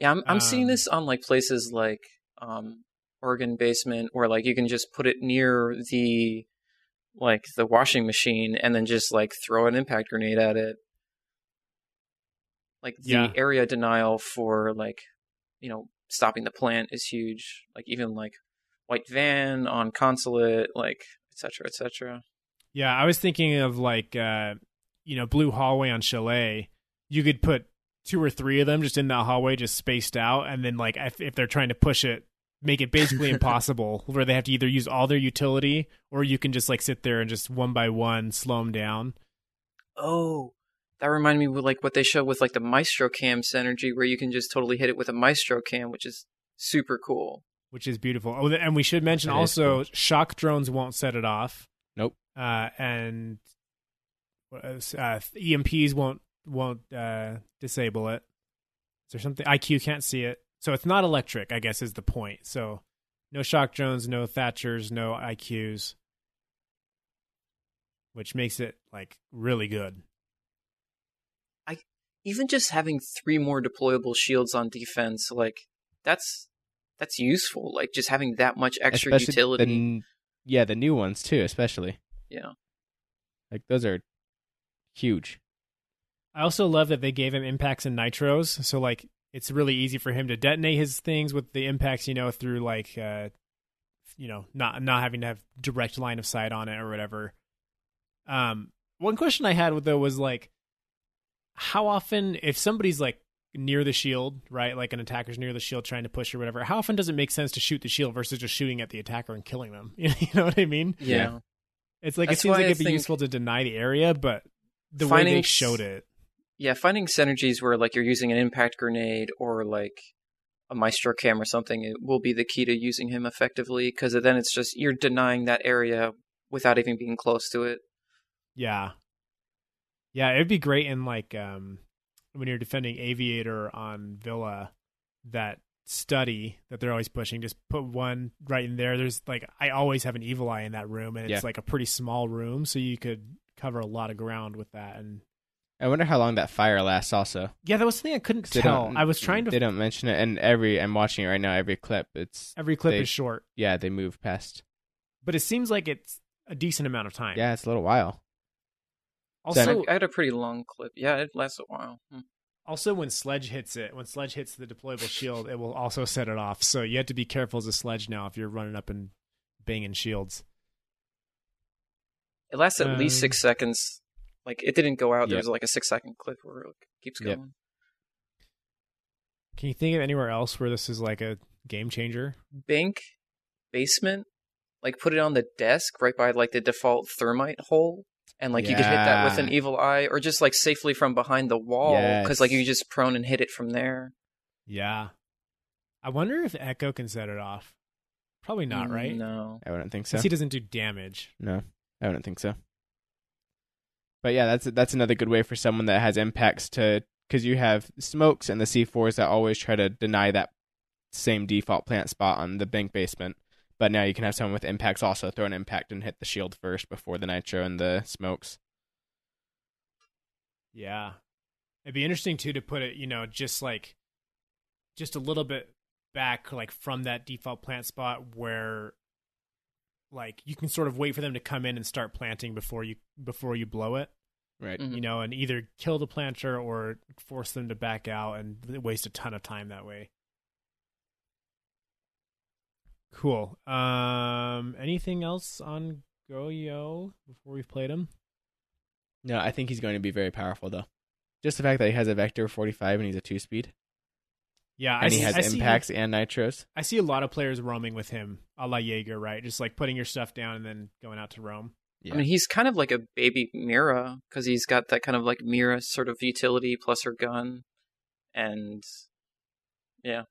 [SPEAKER 3] Yeah, I'm I'm seeing
[SPEAKER 1] Um,
[SPEAKER 3] this on like places like um Oregon basement where like you can just put it near the like the washing machine and then just like throw an impact grenade at it. Like the
[SPEAKER 1] Yeah.
[SPEAKER 3] area denial for like you know stopping the plant is huge. Like even like white van on consulate, like etc. etc.
[SPEAKER 1] Yeah, I was thinking of like uh you know, blue hallway on chalet. You could put two or three of them just in that hallway, just spaced out, and then like if, if they're trying to push it, make it basically (laughs) impossible, where they have to either use all their utility or you can just like sit there and just one by one slow them down.
[SPEAKER 3] Oh, that reminded me of like what they show with like the Maestro Cam synergy, where you can just totally hit it with a Maestro Cam, which is super cool.
[SPEAKER 1] which is beautiful. Oh, and we should mention
[SPEAKER 2] That is
[SPEAKER 1] also
[SPEAKER 2] cool.
[SPEAKER 1] shock drones won't set it off.
[SPEAKER 2] Nope.
[SPEAKER 1] Uh, and uh, EMPs won't won't uh, disable it. Is there something IQ can't see it? So it's not electric. I guess is the point. So no shock drones, no Thatchers, no IQs, which makes it like really good.
[SPEAKER 3] I even just having three more deployable shields on defense, like that's that's useful. Like just having that much extra
[SPEAKER 2] especially
[SPEAKER 3] utility.
[SPEAKER 2] The, yeah, the new ones too, especially.
[SPEAKER 3] Yeah.
[SPEAKER 2] Like those are huge.
[SPEAKER 1] I also love that they gave him impacts and nitros, so like it's really easy for him to detonate his things with the impacts, you know, through like uh you know, not not having to have direct line of sight on it or whatever. Um one question I had though was like how often if somebody's like near the shield, right? Like an attacker's near the shield trying to push or whatever, how often does it make sense to shoot the shield versus just shooting at the attacker and killing them? (laughs) you know what I mean?
[SPEAKER 3] yeah.
[SPEAKER 2] Yeah.
[SPEAKER 1] It's like
[SPEAKER 3] That's
[SPEAKER 1] it seems like
[SPEAKER 3] I
[SPEAKER 1] it'd be useful to deny the area, but the way they showed it.
[SPEAKER 3] Yeah, finding synergies where like you're using an impact grenade or like a Maestro Cam or something it will be the key to using him effectively because then it's just you're denying that area without even being close to it.
[SPEAKER 1] Yeah. Yeah, it'd be great in like um when you're defending aviator on Villa that study that they're always pushing just put one right in there there's like i always have an evil eye in that room and it's
[SPEAKER 2] Yeah.
[SPEAKER 1] like a pretty small room so you could cover a lot of ground with that and
[SPEAKER 2] I wonder how long that fire lasts. Also,
[SPEAKER 1] yeah that was something i couldn't
[SPEAKER 2] 'Cause they
[SPEAKER 1] tell
[SPEAKER 2] don't-
[SPEAKER 1] i was trying to.
[SPEAKER 2] They don't mention it, and every I'm watching it right now. Every clip, it's
[SPEAKER 1] every clip
[SPEAKER 2] they-
[SPEAKER 1] is short
[SPEAKER 2] yeah, they move past.
[SPEAKER 1] but it seems like it's a decent amount of time
[SPEAKER 2] Yeah, it's a little while.
[SPEAKER 1] also
[SPEAKER 3] I had a pretty long clip. Yeah, it lasts a while. Hmm.
[SPEAKER 1] Also, when Sledge hits it, when Sledge hits the deployable shield, it will also set it off. So you have to be careful as a Sledge now if you're running up and banging shields.
[SPEAKER 3] It lasts at least
[SPEAKER 1] Um,
[SPEAKER 3] six seconds. Like it didn't go out.
[SPEAKER 2] Yep.
[SPEAKER 3] was like a six second clip where it keeps
[SPEAKER 2] Yep.
[SPEAKER 3] going.
[SPEAKER 1] Can you think of anywhere else where this is like a game changer?
[SPEAKER 3] Bank basement. Like put it on the desk right by like the default thermite hole. And like you could hit that with an evil eye, or just like safely from behind the wall, because like you just prone and hit it from there.
[SPEAKER 1] Yeah. I wonder if Echo can set it off. Probably not,
[SPEAKER 3] Mm,
[SPEAKER 1] right?
[SPEAKER 3] No.
[SPEAKER 2] I wouldn't think so.
[SPEAKER 1] Because he doesn't do damage.
[SPEAKER 2] No, I wouldn't think so. But yeah, that's that's another good way for someone that has impacts to because you have smokes and the C4s that always try to deny that same default plant spot on the bank basement. But now you can have someone with impacts also throw an impact and hit the shield first before the nitro and the smokes.
[SPEAKER 1] Yeah. It'd be interesting too to put it, you know, just like just a little bit back like from that default plant spot where like you can sort of wait for them to come in and start planting before you before you blow it,
[SPEAKER 2] Right.
[SPEAKER 3] Mhm.
[SPEAKER 1] you know, and either kill the planter or force them to back out and waste a ton of time that way. Cool. Um anything else on Goyo before we've played him?
[SPEAKER 2] No, I think he's going to be very powerful though. Just the fact that he has a vector 45 and he's a two speed,
[SPEAKER 1] Yeah, I
[SPEAKER 2] and he
[SPEAKER 1] see-
[SPEAKER 2] has
[SPEAKER 1] I see-
[SPEAKER 2] impacts and nitros.
[SPEAKER 1] I see a lot of players roaming with him, a la Jaeger, right? Just like putting your stuff down and then going out to roam.
[SPEAKER 2] Yeah.
[SPEAKER 3] I mean, he's kind of like a baby Mira because he's got that kind of like Mira sort of utility plus her gun, and yeah,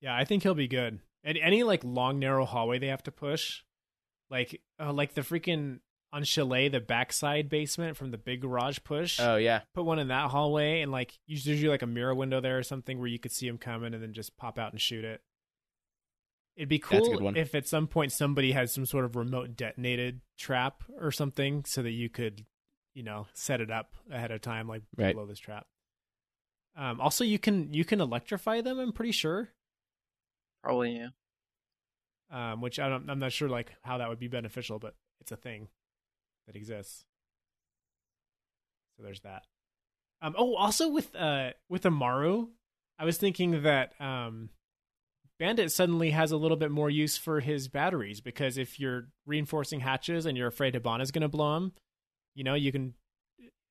[SPEAKER 1] Yeah, I think he'll be good. And any like long narrow hallway they have to push, like uh, like the freaking on Chalet, the backside basement from the big garage push.
[SPEAKER 2] Oh yeah.
[SPEAKER 1] put one in that hallway, and like there's usually like a mirror window there or something where you could see him coming and then just pop out and shoot it. It'd be cool if at some point somebody had some sort of remote detonated trap or something so that you could, you know, set it up ahead of time, like
[SPEAKER 2] Right.
[SPEAKER 1] blow this trap. Um, also, you can you can electrify them. I'm pretty sure.
[SPEAKER 3] Probably yeah.
[SPEAKER 1] um, which I don't, I'm not sure like how that would be beneficial, but it's a thing that exists. So there's that. Um, oh, also with uh with Amaru, I was thinking that um, Bandit suddenly has a little bit more use for his batteries because if you're reinforcing hatches and you're afraid Hibana's going to blow them, you know you can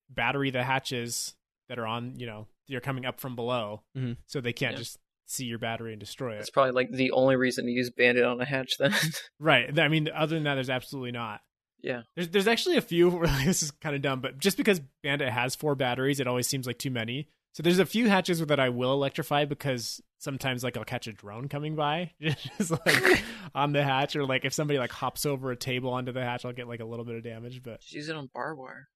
[SPEAKER 1] battery the hatches that are on you know you're coming up from below,
[SPEAKER 2] Mhm.
[SPEAKER 1] so they can't
[SPEAKER 3] Yeah.
[SPEAKER 1] just see your battery and destroy it.
[SPEAKER 3] It's probably like the only reason to use Bandit on a hatch then. (laughs)
[SPEAKER 1] Right. I mean, other than that, there's absolutely not.
[SPEAKER 3] Yeah.
[SPEAKER 1] There's there's actually a few (laughs) this is kind of dumb, but just because Bandit has four batteries, it always seems like too many. So there's a few hatches that I will electrify because sometimes like I'll catch a drone coming by (laughs) just like (laughs) on the hatch, or like if somebody like hops over a table onto the hatch, I'll get like a little bit of damage. But
[SPEAKER 3] Just use it on barbed wire.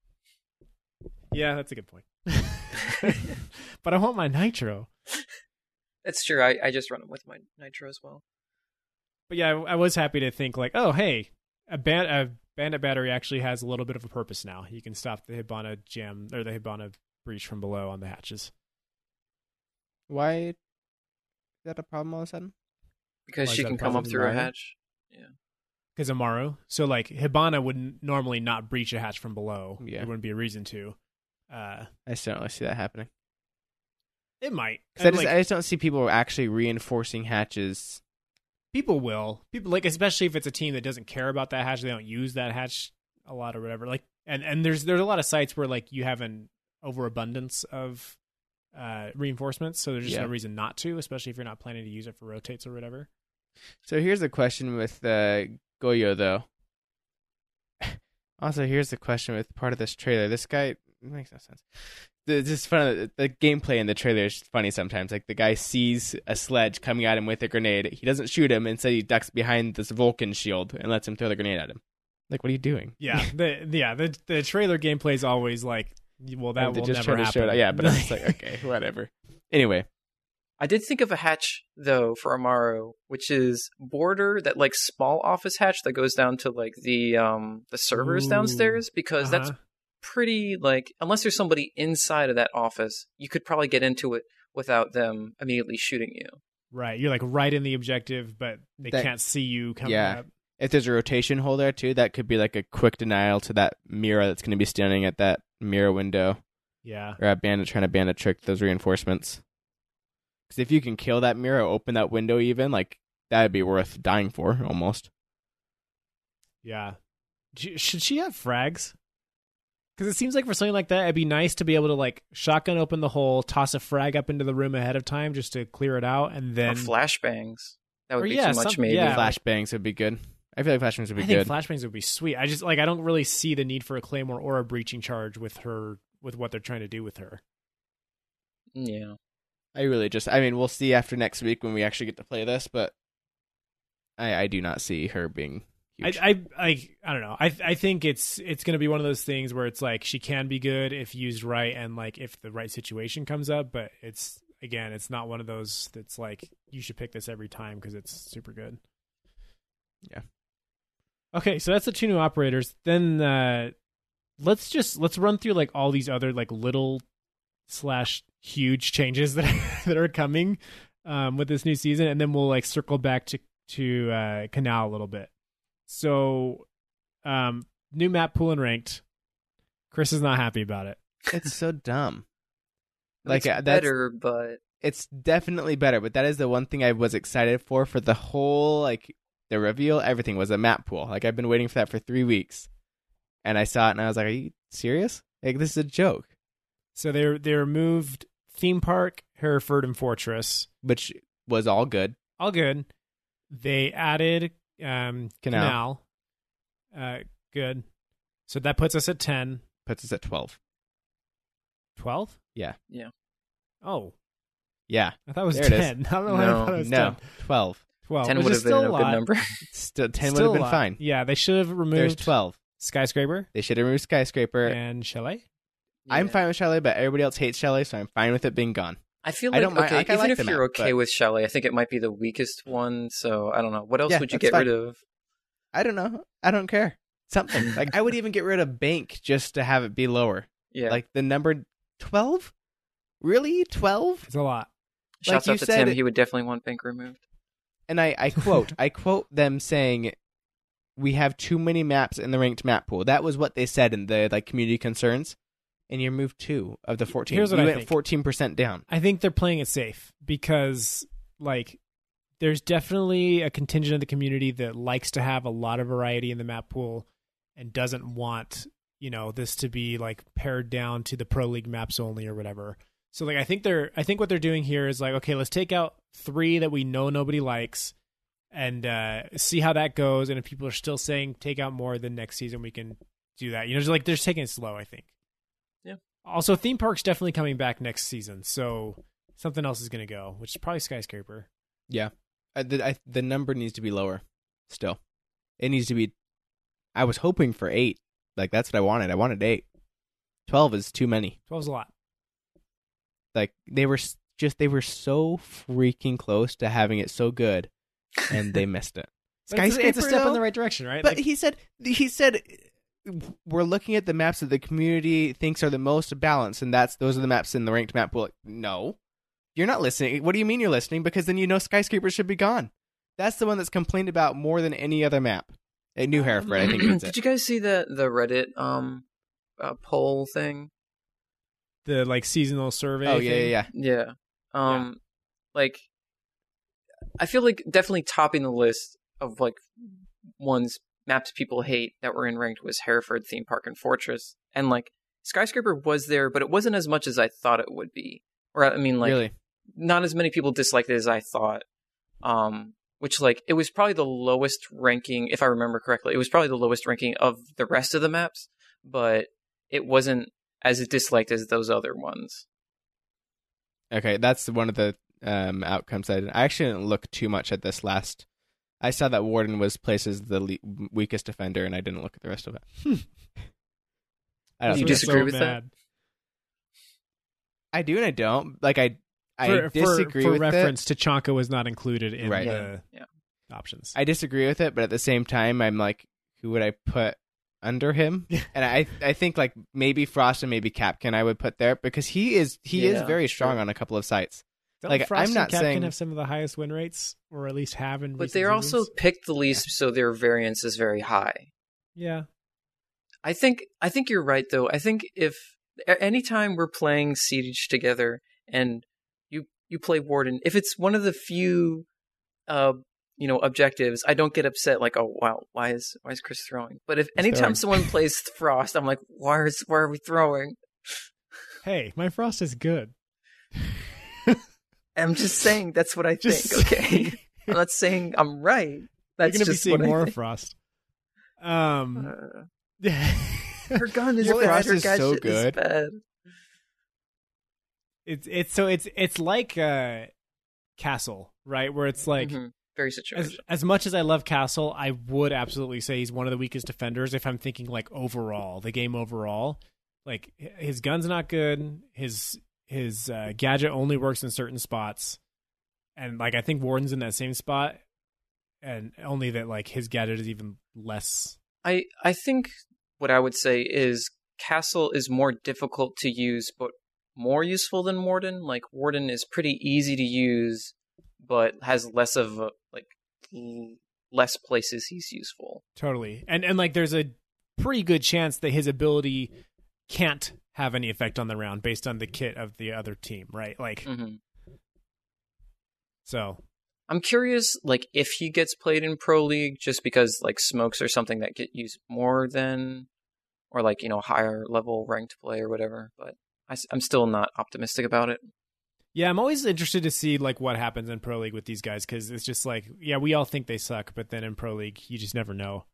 [SPEAKER 1] yeah, that's a good point. but I want my nitro.
[SPEAKER 3] That's true. I, I just run them with my nitro as well.
[SPEAKER 1] But yeah, I, I was happy to think like, oh hey, a band a bandit battery actually has a little bit of a purpose now. You can stop the Hibana jam or the Hibana breach from below on the hatches.
[SPEAKER 2] Why is that a problem all of a sudden?
[SPEAKER 3] Because
[SPEAKER 1] Why
[SPEAKER 3] she can come up through a hatch. Yeah.
[SPEAKER 1] Because Amaru, so like Hibana would normally not breach a hatch from below.
[SPEAKER 2] Yeah.
[SPEAKER 1] there wouldn't be a reason to. Uh,
[SPEAKER 2] I just don't really see that happening.
[SPEAKER 1] it might.
[SPEAKER 2] I,
[SPEAKER 1] And,
[SPEAKER 2] just,
[SPEAKER 1] like,
[SPEAKER 2] I just don't see people actually reinforcing hatches.
[SPEAKER 1] People will people like especially if it's a team that doesn't care about that hatch they don't use that hatch a lot or whatever like and and there's there's a lot of sites where like you have an overabundance of uh reinforcements so there's just
[SPEAKER 2] Yeah.
[SPEAKER 1] no reason not to especially if you're not planning to use it for rotates or whatever
[SPEAKER 2] So here's the question with uh, Goyo though. (laughs) also, here's the question with part of this trailer. This guy it makes no sense. The, just fun. The, the gameplay in the trailer is funny sometimes. Like the guy sees a sledge coming at him with a grenade. He doesn't shoot him. Instead, he ducks behind this Volcán shield and lets him throw the grenade at him. Like, what are you doing?
[SPEAKER 1] yeah (laughs) the yeah the the trailer gameplay is always like well that will
[SPEAKER 2] just
[SPEAKER 1] never
[SPEAKER 2] try to show
[SPEAKER 1] happen
[SPEAKER 2] it- Yeah, but I'm like, (laughs) okay, whatever. Anyway,
[SPEAKER 3] I did think of a hatch though for Amaru, which is border that like small office hatch that goes down to like the um the servers
[SPEAKER 1] Ooh.
[SPEAKER 3] downstairs because that's
[SPEAKER 1] Uh-huh.
[SPEAKER 3] Pretty like unless there's somebody inside of that office, you could probably get into it without them immediately shooting you.
[SPEAKER 1] right you're like right in the objective but they
[SPEAKER 2] That-
[SPEAKER 1] can't see you coming
[SPEAKER 2] Yeah.
[SPEAKER 1] up
[SPEAKER 2] if there's a rotation hole there too, that could be like a quick denial to that Mira that's going to be standing at that mirror window.
[SPEAKER 1] yeah
[SPEAKER 2] or a bandit trying to bandit trick those reinforcements. Because if you can kill that Mira, open that window, even like that'd be worth dying for almost.
[SPEAKER 1] Yeah. Should she have frags? Because it seems like for something like that, it'd be nice to be able to like shotgun open the hole, toss a frag up into the room ahead of time just to clear it out, and then
[SPEAKER 3] or flashbangs. That would
[SPEAKER 1] Or
[SPEAKER 3] be
[SPEAKER 1] yeah,
[SPEAKER 3] too much
[SPEAKER 1] some-
[SPEAKER 3] maybe.
[SPEAKER 1] yeah.
[SPEAKER 2] Flashbangs would be good. I feel like flashbangs would be
[SPEAKER 1] I think
[SPEAKER 2] good.
[SPEAKER 1] flashbangs would be sweet. I just like I don't really see the need for a claymore or a breaching charge with her with what they're trying to do with her.
[SPEAKER 3] Yeah.
[SPEAKER 2] I really just, I mean, we'll see after next week when we actually get to play this, but I, I do not see her being
[SPEAKER 1] I,
[SPEAKER 2] huge.
[SPEAKER 1] I I I don't know. I I think it's it's gonna be one of those things where it's like she can be good if used right and like if the right situation comes up, but it's again, it's not one of those that's like you should pick this every time because it's super good.
[SPEAKER 2] Yeah.
[SPEAKER 1] Okay, so that's the two new operators. Then uh let's just let's run through like all these other like little slash huge changes (laughs) that that are coming um with this new season, and then we'll like circle back to to uh Kanal a little bit. So, um, new map pool and ranked. Chris is not happy about it.
[SPEAKER 2] it's so dumb.
[SPEAKER 3] Like
[SPEAKER 2] Like, uh, that's-
[SPEAKER 3] better, but
[SPEAKER 2] It's definitely better, but that is the one thing I was excited for for the whole like the reveal. Everything was a map pool. Like I've been waiting for that for three weeks, and I saw it and I was like, "Are you serious? Like this is a joke."
[SPEAKER 1] So they they removed theme park, Hereford, and Fortress.
[SPEAKER 2] Which was all good.
[SPEAKER 1] All good. They added um
[SPEAKER 2] Kanal.
[SPEAKER 1] Kanal. Uh, good. So that puts us at 10.
[SPEAKER 2] Puts us at twelve.
[SPEAKER 1] 12?
[SPEAKER 2] Yeah.
[SPEAKER 3] Yeah.
[SPEAKER 1] Oh,
[SPEAKER 2] Yeah,
[SPEAKER 1] I thought it was
[SPEAKER 2] There it is.
[SPEAKER 1] 10. (laughs) I don't know why I
[SPEAKER 3] No,
[SPEAKER 1] thought it was
[SPEAKER 2] no,
[SPEAKER 1] 10.
[SPEAKER 2] twelve.
[SPEAKER 1] 12.
[SPEAKER 3] ten would have been a
[SPEAKER 1] a
[SPEAKER 3] good number.
[SPEAKER 2] Still ten would have been
[SPEAKER 1] lot.
[SPEAKER 2] fine.
[SPEAKER 1] Yeah, they should have removed
[SPEAKER 2] There's twelve.
[SPEAKER 1] Skyscraper
[SPEAKER 2] They should have removed skyscraper.
[SPEAKER 1] and Chalet.
[SPEAKER 2] I'm fine with chalet, but everybody else hates chalet, so I'm fine with it being gone.
[SPEAKER 3] I feel
[SPEAKER 2] I
[SPEAKER 3] like
[SPEAKER 2] don't mind-
[SPEAKER 3] okay,
[SPEAKER 2] like, I
[SPEAKER 3] even
[SPEAKER 2] like
[SPEAKER 3] if you're
[SPEAKER 2] map,
[SPEAKER 3] okay
[SPEAKER 2] but-
[SPEAKER 3] with Chalet, I think it might be the weakest one. So I don't know. What else
[SPEAKER 2] Yeah,
[SPEAKER 3] would you get
[SPEAKER 2] fine.
[SPEAKER 3] rid of?
[SPEAKER 2] I don't know. I don't care. Something (laughs) like I would even get rid of bank just to have it be lower.
[SPEAKER 3] Yeah.
[SPEAKER 2] Like the number twelve. Really, twelve?
[SPEAKER 1] It's a lot.
[SPEAKER 3] Shouts
[SPEAKER 2] like
[SPEAKER 3] out
[SPEAKER 2] you
[SPEAKER 3] to
[SPEAKER 2] said-
[SPEAKER 3] Tim. He would definitely want bank removed.
[SPEAKER 2] And I, I quote, (laughs) I quote them saying, "We have too many maps in the ranked map pool." That was what they said in the like community concerns. And you removed two of the fourteen.
[SPEAKER 1] Here's what
[SPEAKER 2] you
[SPEAKER 1] I
[SPEAKER 2] went
[SPEAKER 1] think.
[SPEAKER 2] fourteen percent down.
[SPEAKER 1] I think they're playing it safe because, like, there's definitely a contingent of the community that likes to have a lot of variety in the map pool and doesn't want, you know, this to be like pared down to the pro league maps only or whatever. So, like, I think they're, I think what they're doing here is like, okay, let's take out three that we know nobody likes and uh, see how that goes. And if people are still saying take out more, then next season we can do that. You know, just like they're just taking it slow. I think. Also, theme park's definitely coming back next season, so something else is going to go, which is probably skyscraper.
[SPEAKER 2] Yeah, uh, the I, the number needs to be lower. Still, it needs to be. I was hoping for eight. Like that's what I wanted. I wanted eight. Twelve is too many.
[SPEAKER 1] Twelve's a lot.
[SPEAKER 2] Like they were just they were so freaking close to having it so good, and they missed it.
[SPEAKER 1] But it's, it's a step
[SPEAKER 2] though?
[SPEAKER 1] in the right direction, right?
[SPEAKER 2] But
[SPEAKER 1] Like,
[SPEAKER 2] he said he said we're looking at the maps that the community thinks are the most balanced, and that's those are the maps in the ranked map pool. Like, no, you're not listening. What do you mean you're listening? Because then you know skyscrapers should be gone. That's the one that's complained about more than any other map. At New Hereford, I think it's (clears throat)
[SPEAKER 3] Did
[SPEAKER 2] it.
[SPEAKER 3] you guys see the the Reddit um uh, poll thing?
[SPEAKER 1] the like seasonal survey.
[SPEAKER 2] Oh yeah,
[SPEAKER 1] thing.
[SPEAKER 2] yeah, yeah.
[SPEAKER 3] Yeah. Um like I feel like definitely topping the list of like ones maps people hate that were in ranked was Hereford Theme Park and Fortress. And like Skyscraper was there, but it wasn't as much as I thought it would be. Or I mean like
[SPEAKER 2] really.
[SPEAKER 3] not as many people disliked it as I thought. Um, which like it was probably the lowest ranking, if I remember correctly. It was probably the lowest ranking of the rest of the maps, but it wasn't as disliked as those other ones.
[SPEAKER 2] Okay, that's one of the um, outcomes. I, I actually didn't look too much at this last. I saw that Warden was placed as the le- weakest defender, and I didn't look at the rest of it. Hmm. (laughs) I don't.
[SPEAKER 3] You disagree
[SPEAKER 1] so
[SPEAKER 3] with that?
[SPEAKER 2] I do and I don't. Like I, I
[SPEAKER 1] For,
[SPEAKER 2] disagree
[SPEAKER 1] for, for
[SPEAKER 2] with it.
[SPEAKER 1] reference, Tachanka was not included in
[SPEAKER 2] Right.
[SPEAKER 1] the
[SPEAKER 3] Yeah.
[SPEAKER 1] options.
[SPEAKER 2] I disagree with it, but at the same time, I'm like, who would I put under him? (laughs) and I, I think like maybe Frost and maybe Kapkan I would put there because he is he is
[SPEAKER 3] Yeah,
[SPEAKER 2] very
[SPEAKER 3] sure.
[SPEAKER 2] strong on a couple of sites.
[SPEAKER 1] Don't
[SPEAKER 2] like,
[SPEAKER 1] Frost
[SPEAKER 2] I'm not
[SPEAKER 1] and Kapkan
[SPEAKER 2] saying-
[SPEAKER 1] have some of the highest win rates, or at least have in.
[SPEAKER 3] But they're also
[SPEAKER 1] seasons?
[SPEAKER 3] picked the least, so their variance is very high.
[SPEAKER 1] yeah.
[SPEAKER 3] I think I think you're right though. I think if a- anytime we're playing Siege together and you you play Warden, if it's one of the few uh you know objectives, I don't get upset like, "Oh, wow, why is why is Chris throwing?" But if anytime
[SPEAKER 2] throwing.
[SPEAKER 3] someone plays Frost, I'm like, "Why is why are we throwing?"
[SPEAKER 1] Hey, my frost is good.
[SPEAKER 3] I'm just (laughs) saying that's what I think, okay? I'm not saying I'm right. (laughs) That's
[SPEAKER 1] You're gonna be
[SPEAKER 3] just
[SPEAKER 1] seeing more frost. Um,
[SPEAKER 3] Uh, (laughs) her gun is bad. Her
[SPEAKER 2] is so good.
[SPEAKER 3] bad.
[SPEAKER 1] it's it's so it's it's like uh, Castle, right? Where it's like
[SPEAKER 3] Mhm. very
[SPEAKER 1] as
[SPEAKER 3] situational.
[SPEAKER 1] as much as I love Castle, I would absolutely say he's one of the weakest defenders if I'm thinking like overall, the game overall. Like his gun's not good. His his uh, gadget only works in certain spots, and like I think Warden's in that same spot, and only that like his gadget is even less.
[SPEAKER 3] I I think what I would say is Castle is more difficult to use, but more useful than Warden. Like Warden is pretty easy to use, but has less of a, like less places he's useful.
[SPEAKER 1] Totally, and and like there's a pretty good chance that his ability can't have any effect on the round based on the kit of the other team, right? Like
[SPEAKER 3] hmm
[SPEAKER 1] so.
[SPEAKER 3] I'm curious, like if he gets played in Pro League, just because like smokes are something that get used more than, or like you know higher level ranked play or whatever. But I, I'm still not optimistic about it.
[SPEAKER 1] Yeah, I'm always interested to see like what happens in pro league with these guys because it's just like, yeah, we all think they suck, but then in pro league, you just never know.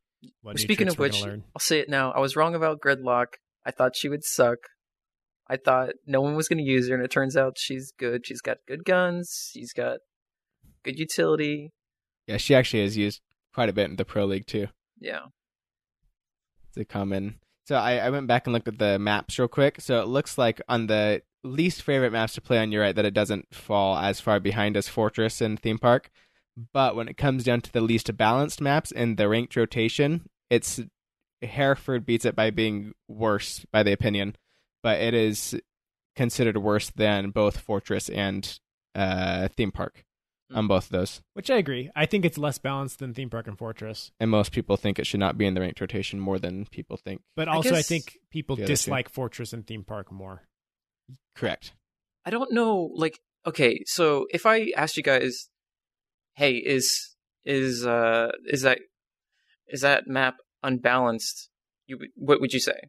[SPEAKER 3] Speaking of which,
[SPEAKER 1] learn.
[SPEAKER 3] I'll say it now. I was wrong about Gridlock. I thought she would suck. I thought no one was going to use her, and it turns out she's good. She's got good guns. She's got good utility.
[SPEAKER 2] Yeah, she actually is used quite a bit in the pro league too.
[SPEAKER 3] Yeah.
[SPEAKER 2] It's a common. So I, I went back and looked at the maps real quick. So it looks like on the least favorite maps to play on your right that it doesn't fall as far behind as Fortress and Theme Park. But when it comes down to the least balanced maps in the ranked rotation, it's Hereford beats it by being worse by the opinion, but it is considered worse than both Fortress and uh, Theme Park on both of those.
[SPEAKER 1] Which I agree. I think it's less balanced than Theme Park and Fortress.
[SPEAKER 2] And most people think it should not be in the ranked rotation more than people think.
[SPEAKER 1] But
[SPEAKER 3] I
[SPEAKER 1] also, I,
[SPEAKER 3] guess
[SPEAKER 1] think people
[SPEAKER 2] the two.
[SPEAKER 1] dislike Fortress and Theme Park more.
[SPEAKER 2] Correct.
[SPEAKER 3] I don't know. Like, okay, so if I asked you guys, hey, is is uh is that is that map unbalanced? You what would you say?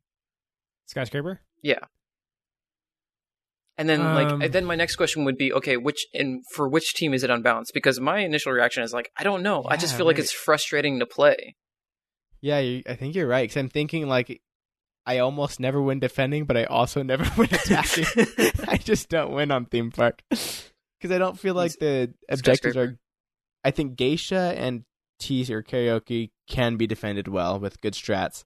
[SPEAKER 1] Skyscraper? Yeah.
[SPEAKER 3] And then
[SPEAKER 1] Um,
[SPEAKER 3] like then my next question would be okay, which and for which team is it unbalanced? Because my initial reaction is like I don't know. I just
[SPEAKER 2] Yeah,
[SPEAKER 3] feel like it's frustrating to play.
[SPEAKER 2] Yeah, you, I think you're right. Because I'm thinking like I almost never win defending, but I also (laughs) never win attacking. (laughs) I just don't win on theme park (laughs) because I don't feel like the objectives are. I think geisha and tease or karaoke can be defended well with good strats,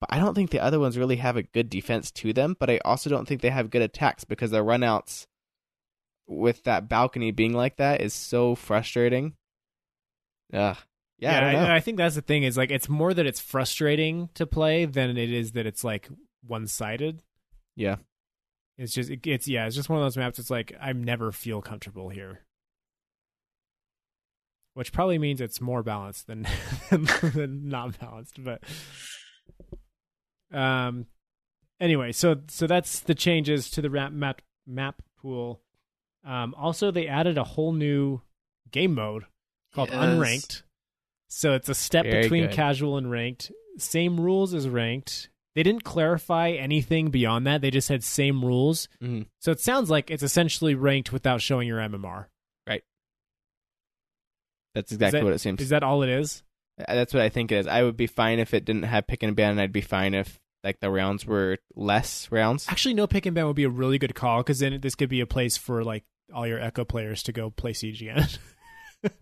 [SPEAKER 2] but I don't think the other ones really have a good defense to them. But I also don't think they have good attacks because their runouts with that balcony being like that is so frustrating. Ugh. Yeah, I don't know.
[SPEAKER 1] I, think that's the thing is like it's more that it's frustrating to play than it is that it's like one sided.
[SPEAKER 2] yeah.
[SPEAKER 1] It's just it, it's yeah, it's just one of those maps. It's like I never feel comfortable here, which probably means it's more balanced than (laughs) than, than not balanced. But um, anyway, so so that's the changes to the map map map pool. Um, also, they added a whole new game mode called
[SPEAKER 3] Yes.
[SPEAKER 1] unranked. So it's a step
[SPEAKER 2] Very
[SPEAKER 1] between
[SPEAKER 2] good.
[SPEAKER 1] casual and ranked. Same rules as ranked. They didn't clarify anything beyond that. They just had same rules.
[SPEAKER 2] Mhm.
[SPEAKER 1] So it sounds like it's essentially ranked without showing your MMR.
[SPEAKER 2] That's exactly
[SPEAKER 1] that-
[SPEAKER 2] what it seems.
[SPEAKER 1] Is that all it is?
[SPEAKER 2] Uh, That's what I think it is. I would be fine if it didn't have pick and ban. and I'd be fine if like the rounds were less rounds.
[SPEAKER 1] Actually, no pick and ban would be a really good call because then this could be a place for like all your Echo players to go play Siege again. (laughs)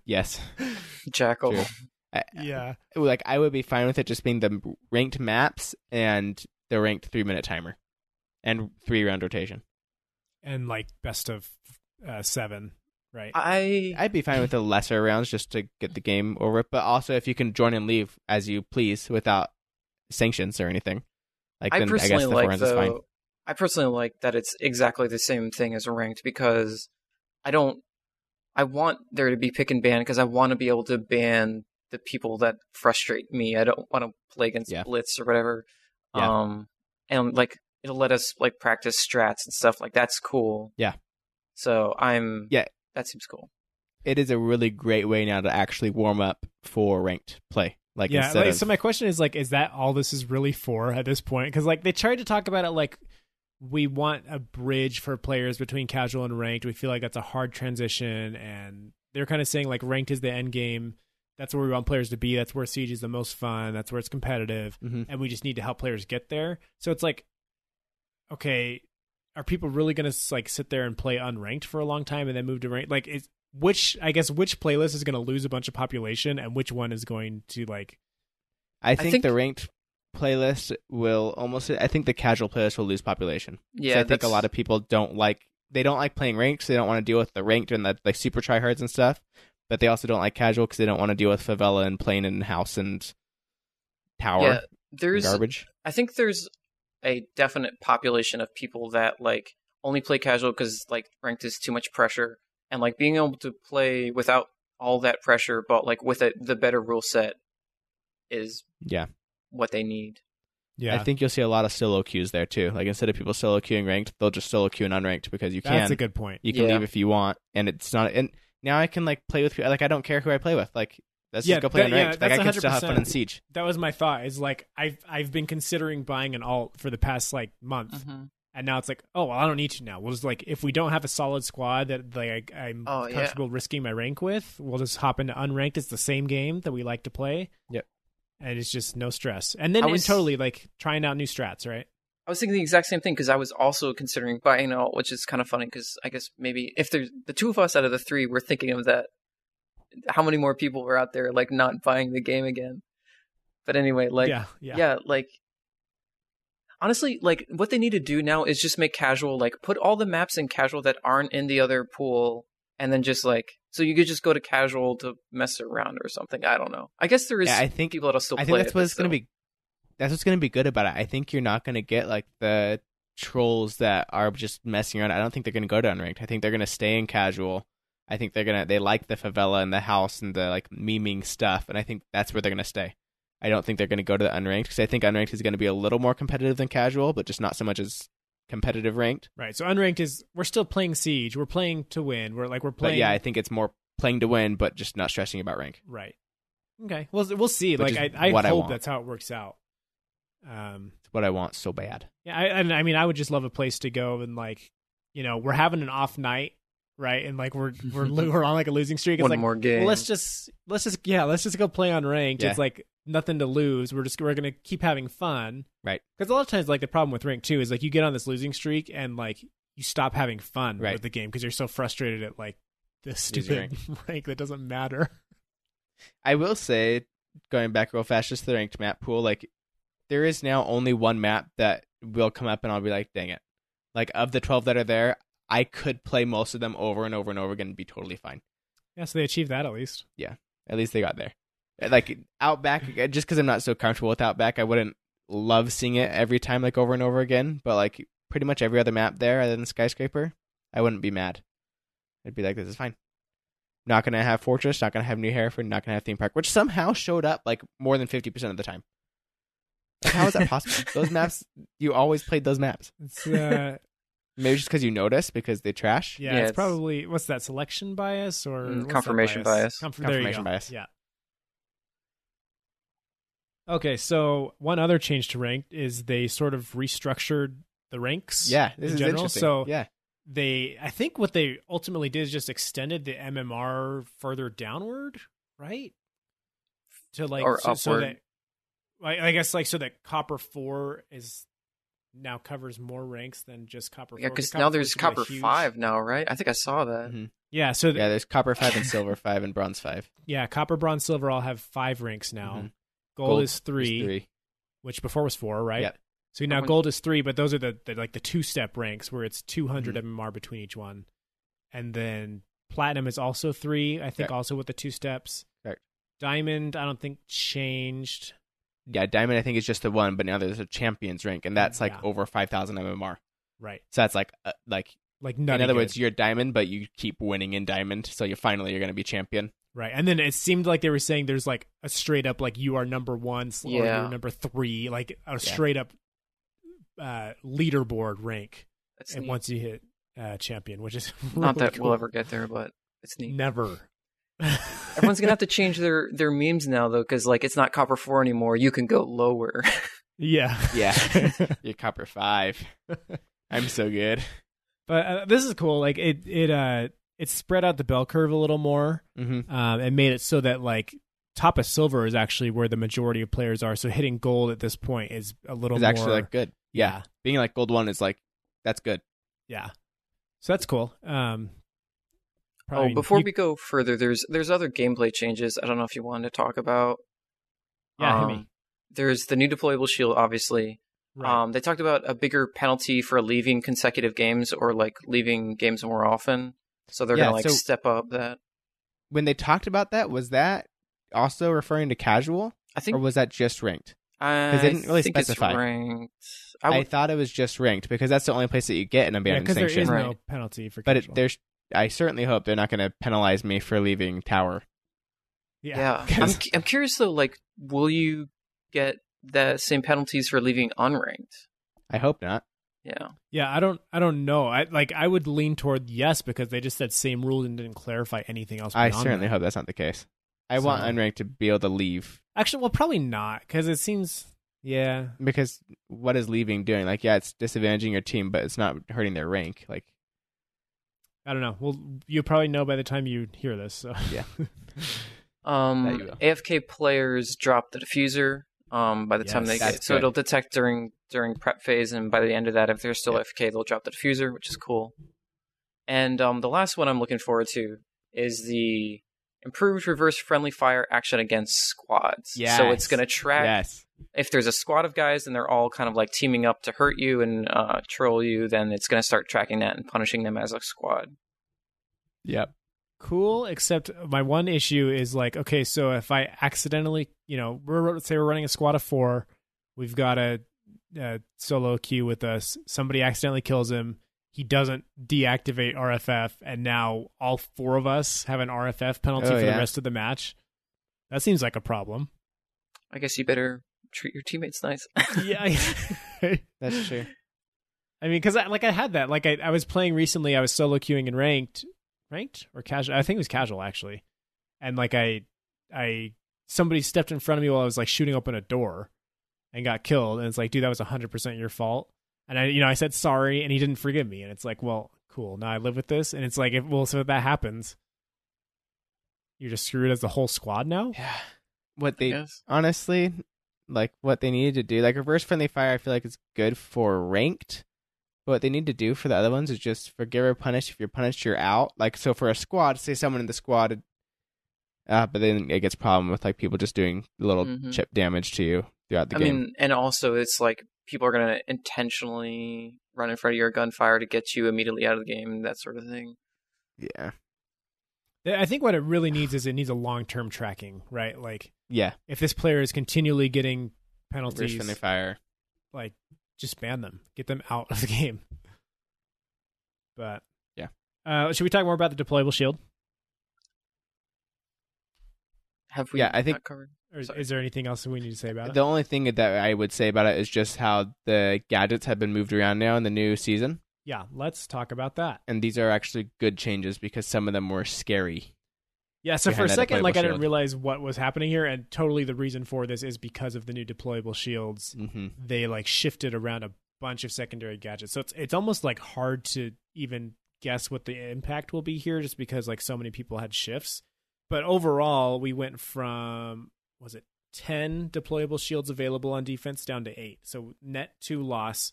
[SPEAKER 2] Yes,
[SPEAKER 3] Jackal.
[SPEAKER 2] True. I,
[SPEAKER 1] yeah.
[SPEAKER 2] like I would be fine with it just being the ranked maps and the ranked three minute timer and three round rotation.
[SPEAKER 1] And like best of uh, seven, right?
[SPEAKER 3] I
[SPEAKER 2] I'd be fine with the lesser rounds just to get the game over. But also, if you can join and leave as you please without sanctions or anything, like
[SPEAKER 3] I
[SPEAKER 2] then I
[SPEAKER 3] personally
[SPEAKER 2] guess the
[SPEAKER 3] like
[SPEAKER 2] rounds is fine.
[SPEAKER 3] I personally like that it's exactly the same thing as ranked because I don't. I want there to be pick and ban because I want to be able to ban the people that frustrate me. I don't want to play against
[SPEAKER 2] Yeah.
[SPEAKER 3] blitz or whatever.
[SPEAKER 2] Yeah.
[SPEAKER 3] Um, and like it'll let us like practice strats and stuff like that's cool.
[SPEAKER 2] Yeah.
[SPEAKER 3] So I'm
[SPEAKER 2] Yeah.
[SPEAKER 3] That seems cool.
[SPEAKER 2] It is a really great way now to actually warm up for ranked play. Like
[SPEAKER 1] yeah. Like,
[SPEAKER 2] of
[SPEAKER 1] so my question is like, is that all this is really for at this point? Because like they tried to talk about it like we want a bridge for players between casual and ranked. We feel like that's a hard transition, and they're kind of saying like ranked is the end game. That's where we want players to be. That's where Siege is the most fun. That's where it's competitive.
[SPEAKER 2] Mhm.
[SPEAKER 1] and we just need to help players get there. So it's like, okay, are people really going to like sit there and play unranked for a long time and then move to ranked? Like, is which I guess which playlist is going to lose a bunch of population and which one is going to like?
[SPEAKER 2] I think,
[SPEAKER 3] think-
[SPEAKER 2] the ranked playlist will almost. I think the casual playlist will lose population.
[SPEAKER 3] Yeah,
[SPEAKER 2] I think a lot of people don't like. They don't like playing ranked. So they don't want to deal with the ranked and the like super tryhards and stuff. But they also don't like casual because they don't want to deal with favela and plane and house and tower
[SPEAKER 3] yeah.
[SPEAKER 2] and
[SPEAKER 3] There's
[SPEAKER 2] garbage.
[SPEAKER 3] I think there's a definite population of people that like only play casual because like ranked is too much pressure, and like being able to play without all that pressure, but like with a, the better rule set, is
[SPEAKER 2] Yeah,
[SPEAKER 3] what they need.
[SPEAKER 1] Yeah,
[SPEAKER 2] I think you'll see a lot of solo queues there too. Like instead of people solo queuing ranked, they'll just solo queue in unranked because you can.
[SPEAKER 1] that's a good point.
[SPEAKER 2] you can
[SPEAKER 3] Yeah.
[SPEAKER 2] leave if you want, and it's not. And now I can like play with like I don't care who I play with. Like let's
[SPEAKER 1] Yeah,
[SPEAKER 2] just go play
[SPEAKER 1] that-
[SPEAKER 2] unranked.
[SPEAKER 1] yeah,
[SPEAKER 2] like I
[SPEAKER 1] that's
[SPEAKER 2] can still have fun in
[SPEAKER 1] 100%.
[SPEAKER 2] siege.
[SPEAKER 1] That was my thought. Is like I've I've been considering buying an alt for the past like month,
[SPEAKER 3] Mm-hmm.
[SPEAKER 1] and now it's like, oh, well, I don't need to now. We'll just like if we don't have a solid squad that like I'm
[SPEAKER 3] Oh, yeah.
[SPEAKER 1] comfortable risking my rank with, we'll just hop into unranked. It's the same game that we like to play.
[SPEAKER 2] Yep.
[SPEAKER 1] And it's just no stress. And then
[SPEAKER 3] I
[SPEAKER 1] and totally like trying out new strats, right?
[SPEAKER 3] I was thinking the exact same thing because I was also considering buying alt, which is kind of funny because I guess maybe if there's the two of us out of the three, we're thinking of that. How many more people were out there like not buying the game again? But anyway, like
[SPEAKER 1] yeah, yeah,
[SPEAKER 3] yeah. like honestly, like what they need to do now is just make casual like put all the maps in casual that aren't in the other pool and then just like so you could just go to casual to mess around or something. I don't know. I guess there is
[SPEAKER 2] Yeah, I think
[SPEAKER 3] people that'll still
[SPEAKER 2] I
[SPEAKER 3] play
[SPEAKER 2] think that's
[SPEAKER 3] it,
[SPEAKER 2] what gonna be. That's what's gonna be good about it. I think you're not gonna get like the trolls that are just messing around. I don't think they're gonna go to unranked. I think they're gonna stay in casual. I think they're gonna they like the favela and the house and the like memeing stuff, and I think that's where they're gonna stay. I don't think they're gonna go to the unranked because I think unranked is gonna be a little more competitive than casual, but just not so much as competitive ranked.
[SPEAKER 1] right. So unranked is we're still playing siege. We're playing to win. We're like we're
[SPEAKER 2] But
[SPEAKER 1] playing.
[SPEAKER 2] yeah, I think it's more playing to win, but just not stressing about rank.
[SPEAKER 1] right. Okay. Well, we'll see.
[SPEAKER 2] Which
[SPEAKER 1] like I, I
[SPEAKER 2] I
[SPEAKER 1] hope
[SPEAKER 2] want.
[SPEAKER 1] that's how it works out. Um.
[SPEAKER 2] It's what I want so bad.
[SPEAKER 1] Yeah. I, and I mean, I would just love a place to go and like, you know, we're having an off night, right? And like we're we're (laughs) we're on like a losing streak. It's
[SPEAKER 3] one
[SPEAKER 1] like
[SPEAKER 3] more game.
[SPEAKER 1] well, let's just let's just yeah, let's just go play on ranked.
[SPEAKER 2] Yeah.
[SPEAKER 1] It's like nothing to lose. We're just we're gonna keep having fun,
[SPEAKER 2] Right.
[SPEAKER 1] Because a lot of times, like the problem with ranked too is like you get on this losing streak and like you stop having fun
[SPEAKER 2] Right.
[SPEAKER 1] with the game because you're so frustrated at like this stupid (laughs) rank. that doesn't matter.
[SPEAKER 2] I will say, going back real fast, just the ranked map pool, like there is now only one map that will come up, and I'll be like, dang it! Like of the twelve that are there, I could play most of them over and over and over again and be totally fine.
[SPEAKER 1] Yeah, so they achieved that at least.
[SPEAKER 2] Yeah, at least they got there. Like Outback, just because I'm not so comfortable with Outback, I wouldn't love seeing it every time, like over and over again. But like pretty much every other map there, other than Skyscraper, I wouldn't be mad. I'd be like, this is fine. Not gonna have Fortress, not gonna have New Hereford, not gonna have Theme Park, which somehow showed up like more than fifty percent of the time. Like, how is that possible? (laughs) those maps, you always played those maps.
[SPEAKER 1] It's uh,
[SPEAKER 2] Maybe just because you notice because they trash.
[SPEAKER 1] yeah,
[SPEAKER 3] Yeah,
[SPEAKER 1] it's,
[SPEAKER 3] it's-
[SPEAKER 1] probably what's that selection bias or
[SPEAKER 3] Mm,
[SPEAKER 1] what's that
[SPEAKER 3] confirmation bias.
[SPEAKER 1] Conf- there you
[SPEAKER 2] Confirmation
[SPEAKER 1] go.
[SPEAKER 2] bias.
[SPEAKER 1] Yeah. Okay, so one other change to ranked is they sort of restructured the ranks.
[SPEAKER 2] Yeah, this
[SPEAKER 1] in
[SPEAKER 2] is
[SPEAKER 1] general.
[SPEAKER 2] interesting.
[SPEAKER 1] So
[SPEAKER 2] yeah,
[SPEAKER 1] they I think what they ultimately did is just extended the MMR further downward, right? To like
[SPEAKER 3] Or
[SPEAKER 1] so, so
[SPEAKER 3] upward.
[SPEAKER 1] that I, I guess like so that Copper Four is now covers more ranks than just Copper.
[SPEAKER 3] yeah, because now there's
[SPEAKER 1] used to be a
[SPEAKER 3] Copper
[SPEAKER 1] huge-
[SPEAKER 3] Five now, right? I think I saw that.
[SPEAKER 2] Mhm.
[SPEAKER 1] Yeah, so
[SPEAKER 2] yeah. There's Copper Five and (laughs) Silver Five and Bronze Five.
[SPEAKER 1] yeah, Copper, Bronze, Silver all have five ranks now.
[SPEAKER 2] Mhm.
[SPEAKER 1] Gold,
[SPEAKER 2] Gold
[SPEAKER 1] is three,
[SPEAKER 2] There's three.
[SPEAKER 1] which before was four, right?
[SPEAKER 2] Yep.
[SPEAKER 1] So now gold is three, but those are the, the like the two step ranks where it's 200
[SPEAKER 2] Mm-hmm.
[SPEAKER 1] MMR between each one, and then platinum is also three. I think
[SPEAKER 2] Correct.
[SPEAKER 1] also with the two steps.
[SPEAKER 2] Correct.
[SPEAKER 1] Diamond, I don't think changed.
[SPEAKER 2] Yeah, Diamond I think is just the one, but now there's a Champions rank, and that's like
[SPEAKER 1] Yeah.
[SPEAKER 2] over five thousand MMR.
[SPEAKER 1] Right.
[SPEAKER 2] So that's like uh, like
[SPEAKER 1] Like
[SPEAKER 2] in
[SPEAKER 1] nutty
[SPEAKER 2] other words, you're Diamond, but you keep winning in Diamond, so you finally you're gonna be champion.
[SPEAKER 1] right. And then it seemed like they were saying there's like a straight up like you are number one or
[SPEAKER 3] Yeah.
[SPEAKER 1] you're number three, like a straight up uh, leaderboard rank.
[SPEAKER 3] That's
[SPEAKER 1] and
[SPEAKER 3] neat.
[SPEAKER 1] once you hit uh, champion, which is (laughs)
[SPEAKER 3] Not that
[SPEAKER 1] cool.
[SPEAKER 3] we'll ever get there, but it's neat.
[SPEAKER 1] never. (laughs)
[SPEAKER 3] Everyone's gonna have to change their their memes now though, because like it's not Copper Four anymore. You can go lower.
[SPEAKER 1] yeah, (laughs)
[SPEAKER 2] Yeah. (laughs) You're Copper Five. I'm so good.
[SPEAKER 1] but uh, this is cool. Like it, it, uh, it spread out the bell curve a little more,
[SPEAKER 2] Mm-hmm.
[SPEAKER 1] um, and made it so that like top of silver is actually where the majority of players are. So hitting gold at this point is a little
[SPEAKER 2] It's
[SPEAKER 1] more
[SPEAKER 2] actually like good. Yeah.
[SPEAKER 1] yeah,
[SPEAKER 2] being like gold one is like that's good.
[SPEAKER 1] yeah. So that's cool. Um,
[SPEAKER 3] oh, before
[SPEAKER 1] you-
[SPEAKER 3] we go further, there's there's other gameplay changes. I don't know if you wanted to talk about.
[SPEAKER 1] yeah, hit me.
[SPEAKER 3] Um, There's the new deployable shield, obviously.
[SPEAKER 1] Right.
[SPEAKER 3] Um, they talked about a bigger penalty for leaving consecutive games or like leaving games more often. So they're
[SPEAKER 2] Yeah,
[SPEAKER 3] gonna like
[SPEAKER 2] so-
[SPEAKER 3] step up that.
[SPEAKER 2] When they talked about that, was that also referring to casual,
[SPEAKER 3] I think
[SPEAKER 2] or was that just ranked?
[SPEAKER 3] I
[SPEAKER 2] they didn't really
[SPEAKER 3] think
[SPEAKER 2] specify.
[SPEAKER 3] It's ranked. I
[SPEAKER 2] I, thought it was just ranked because that's the only place that you get an
[SPEAKER 1] yeah,
[SPEAKER 2] abandoned
[SPEAKER 1] because there
[SPEAKER 2] sanction.
[SPEAKER 1] is no penalty for.
[SPEAKER 2] but it, there's, I certainly hope they're not going to penalize me for leaving tower.
[SPEAKER 1] yeah,
[SPEAKER 3] yeah. (laughs) I'm
[SPEAKER 1] 'cause-
[SPEAKER 3] cu- I'm curious though. Like, will you get the same penalties for leaving unranked?
[SPEAKER 2] I hope not.
[SPEAKER 3] Yeah.
[SPEAKER 1] Yeah, I don't I don't know. I like I would lean toward yes because they just said same rule and didn't clarify anything else.
[SPEAKER 2] I certainly
[SPEAKER 1] that.
[SPEAKER 2] hope that's not the case. I want unranked to be able to leave
[SPEAKER 1] Actually, well, probably not because it seems yeah.
[SPEAKER 2] because what is leaving doing? Like, yeah, it's disadvantaging your team, but it's not hurting their rank. Like,
[SPEAKER 1] I don't know. Well, you'll probably know by the time you hear this. So
[SPEAKER 2] Yeah. (laughs)
[SPEAKER 3] Um. AFK players drop the diffuser. Um, by the time they get
[SPEAKER 2] That's
[SPEAKER 3] so
[SPEAKER 2] good.
[SPEAKER 3] it'll detect during during prep phase, and by the end of that, if they're still
[SPEAKER 2] Yeah.
[SPEAKER 3] AFK, they'll drop the diffuser, which is cool. And um, the last one I'm looking forward to is the improved reverse friendly fire action against squads. So it's going to track
[SPEAKER 2] Yes.
[SPEAKER 3] If there's a squad of guys and they're all kind of like teaming up to hurt you and uh, troll you, then it's going to start tracking that and punishing them as a squad.
[SPEAKER 2] Yep.
[SPEAKER 1] cool except my one issue is like okay so if i accidentally you know we're let's say we're running a squad of four we've got a, a solo queue with us somebody accidentally kills him he doesn't deactivate rff and now all four of us have an rff penalty
[SPEAKER 2] Oh,
[SPEAKER 1] for
[SPEAKER 2] yeah.
[SPEAKER 1] the rest of the match that seems like a problem
[SPEAKER 3] I guess you better treat your teammates nice.
[SPEAKER 1] yeah (laughs) (laughs)
[SPEAKER 2] That's true.
[SPEAKER 1] I mean, because I, like I had that. Like I, I was playing recently. I was solo queuing in ranked, ranked or casual. I think it was casual actually. And like I, I somebody stepped in front of me while I was like shooting open a door, and got killed. And it's like, dude, that was hundred percent your fault. And I, you know, I said sorry, and he didn't forgive me. And it's like, well, cool. Now I live with this. And it's like, if well, so if that happens, you're just screwed as the whole squad now.
[SPEAKER 2] Yeah. What
[SPEAKER 3] I
[SPEAKER 2] they honestly, like what they needed to do, like reverse friendly fire, I feel like it's good for ranked. But what they need to do for the other ones is just forgive or punish. If you're punished, you're out. Like so for a squad, say someone in the squad, uh, but then it gets problem with like people just doing little
[SPEAKER 3] Mhm.
[SPEAKER 2] chip damage to you throughout the
[SPEAKER 3] I
[SPEAKER 2] game.
[SPEAKER 3] mean, and also it's like people are going to intentionally run in front of your gunfire to get you immediately out of the game, that sort of thing.
[SPEAKER 2] yeah,
[SPEAKER 1] I think what it really needs is it needs a long term tracking, right? Like
[SPEAKER 2] yeah.
[SPEAKER 1] if this player is continually getting
[SPEAKER 2] Reverse
[SPEAKER 1] penalties,
[SPEAKER 2] friendly fire.
[SPEAKER 1] like just ban them, get them out of the (laughs) game. But
[SPEAKER 2] Yeah.
[SPEAKER 1] uh, should we talk more about the deployable shield?
[SPEAKER 3] Have we
[SPEAKER 2] Yeah, I think-
[SPEAKER 3] not covered?
[SPEAKER 1] Or is, is there anything else that we need to say about it?
[SPEAKER 2] The only thing that I would say about it is just how the gadgets have been moved around now in the new season.
[SPEAKER 1] Yeah, let's talk about that.
[SPEAKER 2] and these are actually good changes because some of them were scary.
[SPEAKER 1] Yeah, so for a second, like
[SPEAKER 2] deployable
[SPEAKER 1] I didn't realize what was happening here, and totally the reason for this is because of the new deployable shields.
[SPEAKER 2] hmm
[SPEAKER 1] They like shifted around a bunch of secondary gadgets, so it's it's almost like hard to even guess what the impact will be here, just because like so many people had shifts. But overall, we went from was it ten deployable shields available on defense down to eight, so net two loss.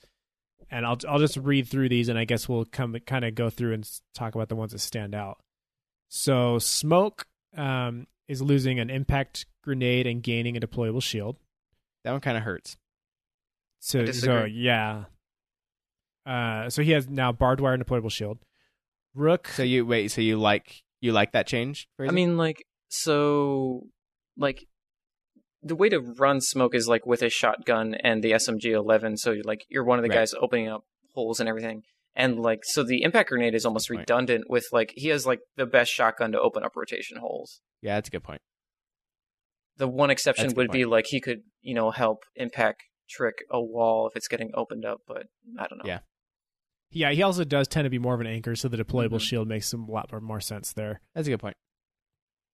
[SPEAKER 1] And I'll I'll just read through these, and I guess we'll come kind of go through and talk about the ones that stand out. So smoke um, is losing an impact grenade and gaining a deployable shield.
[SPEAKER 2] That one kind of hurts.
[SPEAKER 1] So, so yeah. Uh, so he has now barbed wire and deployable shield. Rook.
[SPEAKER 2] So you wait. So you like you like that change?
[SPEAKER 3] I mean, like, so, like, the way to run smoke is like with a shotgun and the SMG 11. So, like, you're one of the
[SPEAKER 2] Right.
[SPEAKER 3] guys opening up holes and everything. And, like, so the impact grenade is almost
[SPEAKER 2] Good point.
[SPEAKER 3] redundant with, like, he has, like, the best shotgun to open up rotation holes.
[SPEAKER 2] yeah, that's a good point.
[SPEAKER 3] The one exception
[SPEAKER 2] That's a good
[SPEAKER 3] would be, like, he could, you know, help impact trick a wall if it's getting opened up, but I don't know.
[SPEAKER 2] Yeah.
[SPEAKER 1] yeah, he also does tend to be more of an anchor, so the deployable
[SPEAKER 3] Mhm.
[SPEAKER 1] shield makes a lot more sense there.
[SPEAKER 2] That's a good point.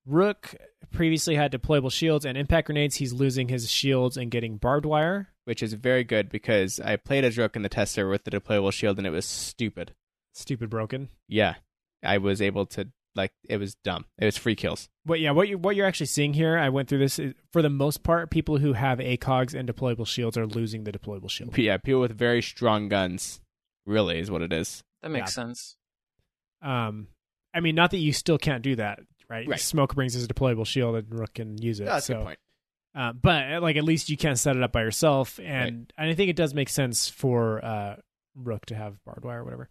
[SPEAKER 1] Rook previously had deployable shields and impact grenades. He's losing his shields and getting barbed wire.
[SPEAKER 2] Which is very good because I played as Rook in the tester with the deployable shield and it was stupid.
[SPEAKER 1] Stupid broken.
[SPEAKER 2] Yeah, I was able to like it was dumb. It was free kills.
[SPEAKER 1] But yeah, what you what you're actually seeing here, I went through this. Is, for the most part, people who have ACOGs and deployable shields are losing the deployable shield.
[SPEAKER 2] But yeah, people with very strong guns really is what it is.
[SPEAKER 3] That makes sense.
[SPEAKER 1] Um, I mean, not that you still can't do that, right?
[SPEAKER 2] Right.
[SPEAKER 1] Smoke brings his deployable shield and Rook can use it.
[SPEAKER 2] that's a
[SPEAKER 1] so,
[SPEAKER 2] good point.
[SPEAKER 1] Uh, but uh, like at least you can't set it up by yourself, and and I think it does make sense for uh, Rook to have barbed wire or whatever.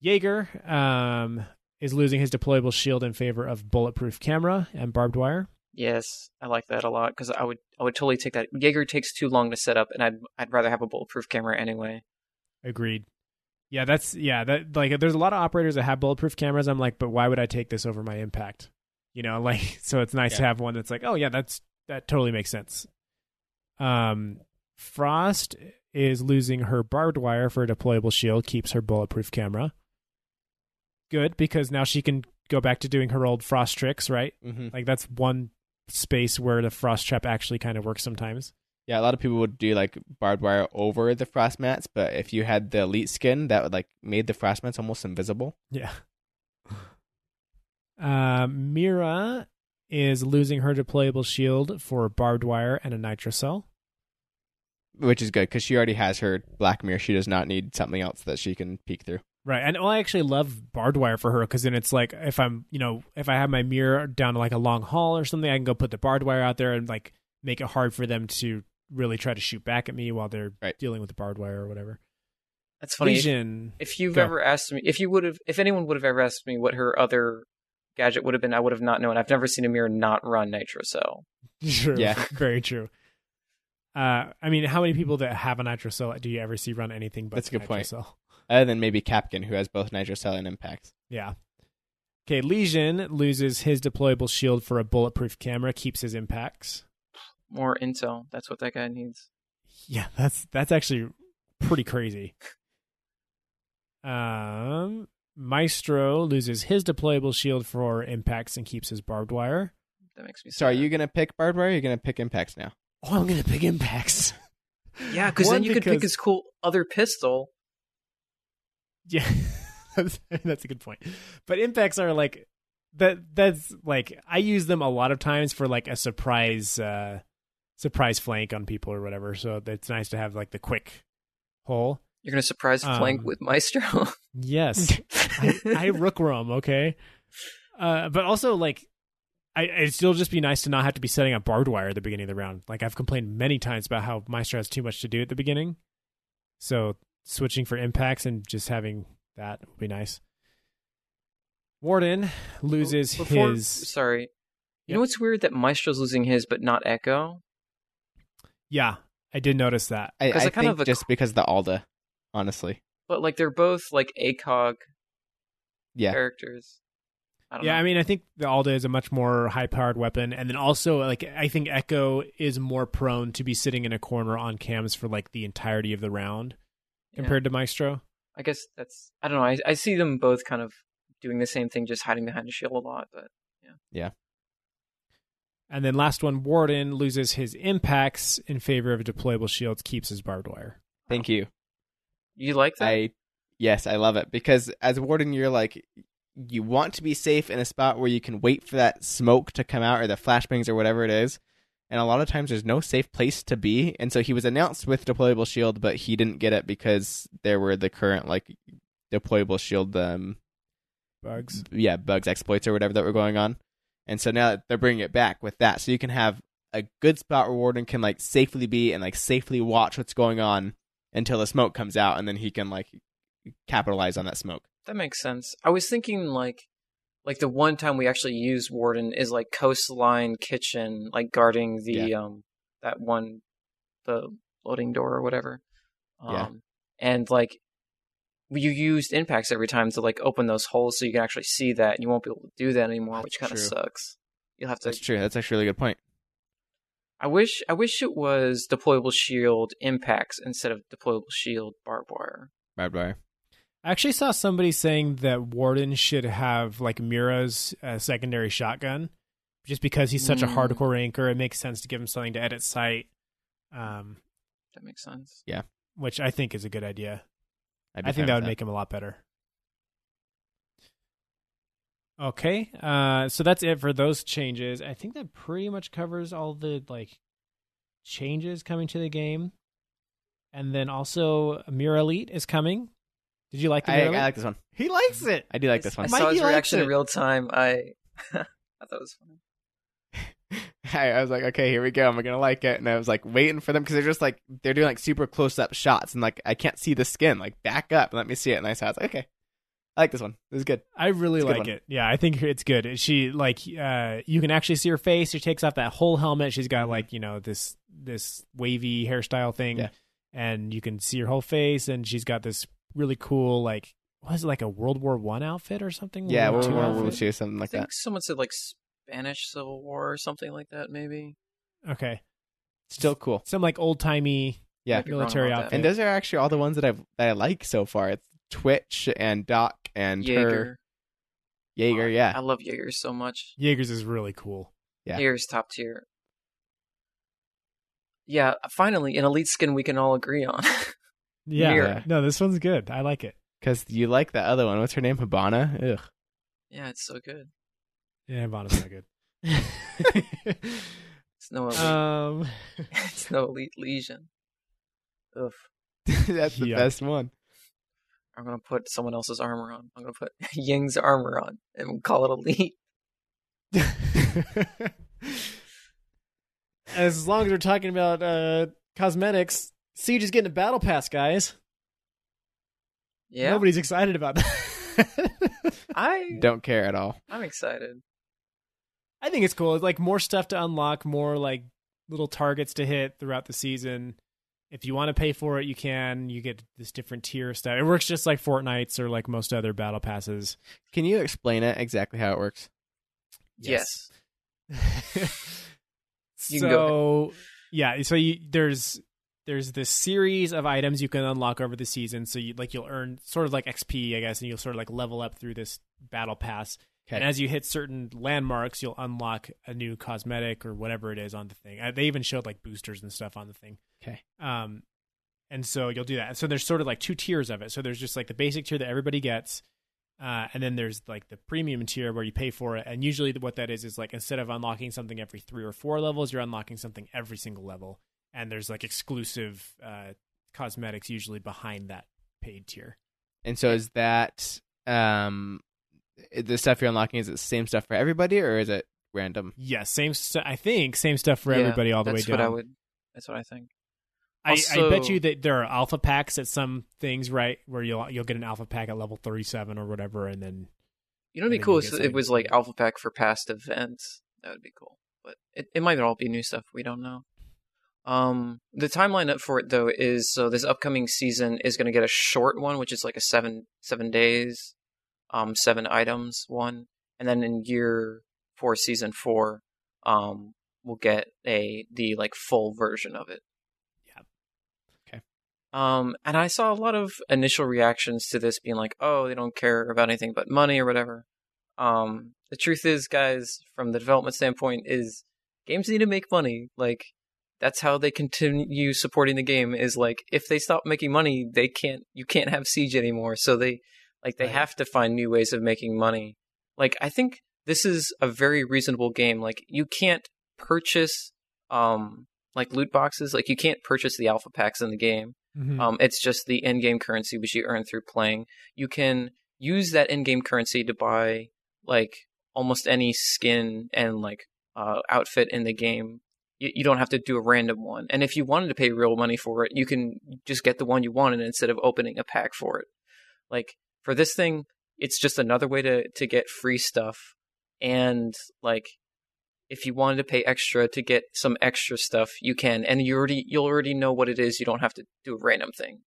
[SPEAKER 1] Jaeger um, is losing his deployable shield in favor of bulletproof camera and barbed wire.
[SPEAKER 3] Yes, I like that a lot because I would I would totally take that. Jaeger takes too long to set up, and I'd I'd rather have a bulletproof camera anyway.
[SPEAKER 1] Agreed. Yeah, that's yeah. That like, there's a lot of operators that have bulletproof cameras. I'm like, but why would I take this over my impact? You know, (laughs) like, so it's nice to have one that's like, oh yeah, that's that totally makes sense. Um, Frost is losing her barbed wire for a deployable shield, keeps her bulletproof camera. Good because now she can go back to doing her old frost tricks, right?
[SPEAKER 2] hmm
[SPEAKER 1] Like that's one space where the frost trap actually kind of works sometimes.
[SPEAKER 2] Yeah, a lot of people would do like barbed wire over the frost mats, but if you had the elite skin, that would like made the frost mats almost invisible.
[SPEAKER 1] Yeah. (laughs) Uh, Mira is losing her deployable shield for barbed wire and a nitrocell.
[SPEAKER 2] which is good because she already has her black mirror. She does not need something else that she can peek through.
[SPEAKER 1] Right, and well, I actually love barbed wire for her because then it's like if I'm, you know, if I have my mirror down to like a long hall or something, I can go put the barbed wire out there and like make it hard for them to really try to shoot back at me while they're
[SPEAKER 2] Right.
[SPEAKER 1] dealing with the barbed wire or whatever.
[SPEAKER 3] That's funny. If,
[SPEAKER 1] Legion,
[SPEAKER 3] if you've
[SPEAKER 1] Go.
[SPEAKER 3] ever asked me, if you would have, if anyone would have ever asked me what her other gadget would have been, I would have not known. I've never seen a Mira not run nitrocell. (laughs)
[SPEAKER 1] true,
[SPEAKER 2] Yeah. (laughs)
[SPEAKER 1] very true. Uh, I mean, how many people that have a nitrocell do you ever see run anything but
[SPEAKER 2] That's a good point.
[SPEAKER 1] nitrocell?
[SPEAKER 2] Other than maybe Kapkan, who has both nitrocell and impacts.
[SPEAKER 1] Yeah. Okay, Lesion loses his deployable shield for a bulletproof camera, keeps his impacts.
[SPEAKER 3] More intel. That's what that guy needs.
[SPEAKER 1] Yeah, that's that's actually pretty crazy. Um, Maestro loses his deployable shield for impacts and keeps his barbed wire.
[SPEAKER 3] That makes me.
[SPEAKER 2] So are you gonna pick barbed wire? Or are you gonna pick impacts now?
[SPEAKER 1] Oh, I'm gonna pick impacts.
[SPEAKER 3] Yeah, because then you could pick his cool other pistol.
[SPEAKER 1] Yeah, (laughs) that's, that's a good point. But impacts are like that. That's like I use them a lot of times for like a surprise, uh surprise flank on people or whatever. So it's nice to have like the quick hole.
[SPEAKER 3] You're gonna surprise flank
[SPEAKER 1] Um,
[SPEAKER 3] with Maestro. (laughs)
[SPEAKER 1] Yes, I, I rook roam. Okay, uh, but also like. I, it'd still just be nice to not have to be setting up barbed wire at the beginning of the round. Like I've complained many times about how Maestro has too much to do at the beginning. So switching for impacts and just having that would be nice. Warden loses
[SPEAKER 3] Before-
[SPEAKER 1] his.
[SPEAKER 3] Sorry. You
[SPEAKER 1] Yep.
[SPEAKER 3] know what's weird that Maestro's losing his, but not Echo.
[SPEAKER 1] Yeah, I did notice that.
[SPEAKER 2] I,
[SPEAKER 3] 'Cause
[SPEAKER 2] I
[SPEAKER 3] I kind
[SPEAKER 2] think
[SPEAKER 3] of ac-
[SPEAKER 2] just because the Alda, honestly.
[SPEAKER 3] But like they're both like ACOG
[SPEAKER 2] Yeah.
[SPEAKER 3] characters. I don't
[SPEAKER 1] Yeah,
[SPEAKER 3] know.
[SPEAKER 1] I mean, I think the Alda is a much more high-powered weapon, and then also like I think Echo is more prone to be sitting in a corner on cams for like the entirety of the round
[SPEAKER 3] Yeah.
[SPEAKER 1] compared to Maestro.
[SPEAKER 3] I guess that's I don't know. I I see them both kind of doing the same thing, just hiding behind a shield a lot. But
[SPEAKER 1] And then last one, Warden loses his impacts in favor of deployable shields, keeps his barbed wire.
[SPEAKER 2] Thank you.
[SPEAKER 3] you like that?
[SPEAKER 2] I yes, I love it because as a warden, you're like you want to be safe in a spot where you can wait for that smoke to come out or the flashbangs or whatever it is. And a lot of times there's no safe place to be. And so he was announced with deployable shield, but he didn't get it because there were the current like deployable shield um
[SPEAKER 1] Bugs.
[SPEAKER 2] yeah, bugs exploits or whatever that were going on. And so now they're bringing it back with that. So you can have a good spot where Warden can like safely be and like safely watch what's going on until the smoke comes out and then he can like capitalize on that smoke.
[SPEAKER 3] That makes sense. I was thinking like like the one time we actually use Warden is like coastline kitchen, like guarding the um that one the loading door or whatever. Um
[SPEAKER 2] Yeah.
[SPEAKER 3] and like you used impacts every time to like open those holes so you can actually see that and you won't be able to do that anymore, which kind of sucks. You'll have to
[SPEAKER 2] That's true. That's actually a really good point.
[SPEAKER 3] I wish I wish it was deployable shield impacts instead of deployable shield barbed wire.
[SPEAKER 2] Barbed wire.
[SPEAKER 1] I actually saw somebody saying that Warden should have like Mira's uh, secondary shotgun, just because he's such a
[SPEAKER 3] Mm.
[SPEAKER 1] hardcore anchor. It makes sense to give him something to edit sight, um,
[SPEAKER 3] That makes sense.
[SPEAKER 1] Yeah, which I think is a good idea.
[SPEAKER 2] I'd be
[SPEAKER 1] I think that
[SPEAKER 2] with
[SPEAKER 1] would make him a lot better. Okay, uh, so that's it for those changes. I think that pretty much covers all the like changes coming to the game, and then also Mira Elite is coming. Did you like the
[SPEAKER 2] I,
[SPEAKER 1] Mira
[SPEAKER 2] I like this one.
[SPEAKER 1] he likes it.
[SPEAKER 2] I do like this
[SPEAKER 3] I
[SPEAKER 2] one.
[SPEAKER 1] Mikey
[SPEAKER 3] saw his reaction in real time. I (laughs) I thought it was funny. (laughs)
[SPEAKER 2] I, I was like, okay, here we go. Am I gonna like it? And I was like waiting for them because they're just like they're doing like super close up shots and like I can't see the skin. Like back up and let me see it. And I saw. I was like, okay, I like this one. This is good.
[SPEAKER 1] I really
[SPEAKER 2] good
[SPEAKER 1] like
[SPEAKER 2] one.
[SPEAKER 1] it. Yeah, I think it's good. She like uh you can actually see her face. She takes off that whole helmet. She's got like, you know, this this wavy hairstyle thing
[SPEAKER 2] Yeah.
[SPEAKER 1] and you can see her whole face and she's got this really cool like was it like a World War 1 outfit or something?
[SPEAKER 2] Yeah,
[SPEAKER 1] World
[SPEAKER 2] we'll,
[SPEAKER 1] War II
[SPEAKER 2] we'll, we'll
[SPEAKER 1] outfit?
[SPEAKER 2] show something like
[SPEAKER 3] I think
[SPEAKER 2] that.
[SPEAKER 3] someone said like Spanish Civil War or something like that. Maybe.
[SPEAKER 1] Okay.
[SPEAKER 2] Still cool.
[SPEAKER 1] Some like old-timey
[SPEAKER 2] Yeah.
[SPEAKER 3] Might be wrong
[SPEAKER 1] military
[SPEAKER 3] about that.
[SPEAKER 1] outfit.
[SPEAKER 2] And those are actually all the ones that I've that I like so far. It's Twitch and Doc and her
[SPEAKER 3] Jaeger.
[SPEAKER 2] Jaeger.
[SPEAKER 3] Oh,
[SPEAKER 2] Yeah,
[SPEAKER 3] I love Jaeger so much.
[SPEAKER 1] Jaeger's is really cool.
[SPEAKER 2] Yeah.
[SPEAKER 3] Jaeger's top tier. Yeah, finally, an elite skin we can all agree on. (laughs)
[SPEAKER 1] Yeah.
[SPEAKER 3] Mira.
[SPEAKER 1] No, this one's good. I like it.
[SPEAKER 2] because you like that other one. What's her name? Hibana. Ugh.
[SPEAKER 3] yeah, it's so good.
[SPEAKER 1] Yeah, Bonna's not good. (laughs)
[SPEAKER 3] It's no elite.
[SPEAKER 1] um (laughs)
[SPEAKER 3] it's no (laughs) elite lesion. Oof.
[SPEAKER 2] That's the
[SPEAKER 1] Yeah.
[SPEAKER 2] best one.
[SPEAKER 3] I'm gonna put someone else's armor on. I'm gonna put Ying's armor on and call it elite.
[SPEAKER 1] as long as we're talking about uh, cosmetics, Siege is getting a battle pass, guys.
[SPEAKER 3] Yeah,
[SPEAKER 1] Nobody's excited about that.
[SPEAKER 3] I
[SPEAKER 2] Don't care at all.
[SPEAKER 3] I'm excited.
[SPEAKER 1] I think it's cool. It's like more stuff to unlock, more like little targets to hit throughout the season. If you want to pay for it, you can. You get this different tier stuff. It works just like Fortnite's or like most other battle passes.
[SPEAKER 2] Can you explain it exactly how it works?
[SPEAKER 3] Yes. (laughs) You
[SPEAKER 1] so
[SPEAKER 3] can go
[SPEAKER 1] yeah, so you, there's there's this series of items you can unlock over the season. So you like you'll earn sort of like XP, I guess, and you'll sort of like level up through this battle pass.
[SPEAKER 2] Okay.
[SPEAKER 1] And as you hit certain landmarks, you'll unlock a new cosmetic or whatever it is on the thing. Uh, They even showed like boosters and stuff on the thing.
[SPEAKER 2] Okay.
[SPEAKER 1] Um, and so you'll do that. So there's sort of like two tiers of it. So there's just like the basic tier that everybody gets, uh, and then there's like the premium tier where you pay for it. And usually what that is is like instead of unlocking something every three or four levels, you're unlocking something every single level. And there's like exclusive uh, cosmetics usually behind that paid tier.
[SPEAKER 2] And so is that um the stuff you're unlocking is it the same stuff for everybody or is it random?
[SPEAKER 1] Yes, same. St- I think same stuff for
[SPEAKER 3] Yeah,
[SPEAKER 1] everybody all the way
[SPEAKER 3] that's
[SPEAKER 1] down.
[SPEAKER 3] what I would. That's what I think.
[SPEAKER 1] I, I bet you that there are alpha packs at some things, right? Where you'll you'll get an alpha pack at level thirty seven or whatever, and then
[SPEAKER 3] You know, what'd be cool if it was like alpha pack for past events. That would be cool, but it it might all be new stuff we don't know. Um, the timeline up for it though is so this upcoming season is going to get a short one, which is like a seven seven days, um, seven items one, and then in year four, season four, um, we'll get a the like full version of it.
[SPEAKER 1] Yeah.
[SPEAKER 2] Okay.
[SPEAKER 3] Um, and I saw a lot of initial reactions to this being like, "Oh, they don't care about anything but money or whatever." Um, the truth is, guys, from the development standpoint, is games need to make money. Like that's how they continue supporting the game. Is like if they stop making money, they can't. You can't have Siege anymore. So they like they
[SPEAKER 1] Right.
[SPEAKER 3] have to find new ways of making money. Like I think this is a very reasonable game. Like you can't purchase um like loot boxes. Like you can't purchase the alpha packs in the game.
[SPEAKER 1] Hmm.
[SPEAKER 3] Um, it's just the in-game currency which you earn through playing. You can use that in-game currency to buy like almost any skin and like uh, outfit in the game. You, you don't have to do a random one. And if you wanted to pay real money for it, you can just get the one you wanted instead of opening a pack for it. Like for this thing, it's just another way to to get free stuff. And like if you wanted to pay extra to get some extra stuff, you can, and you already you'll already know what it is. You don't have to do a random thing.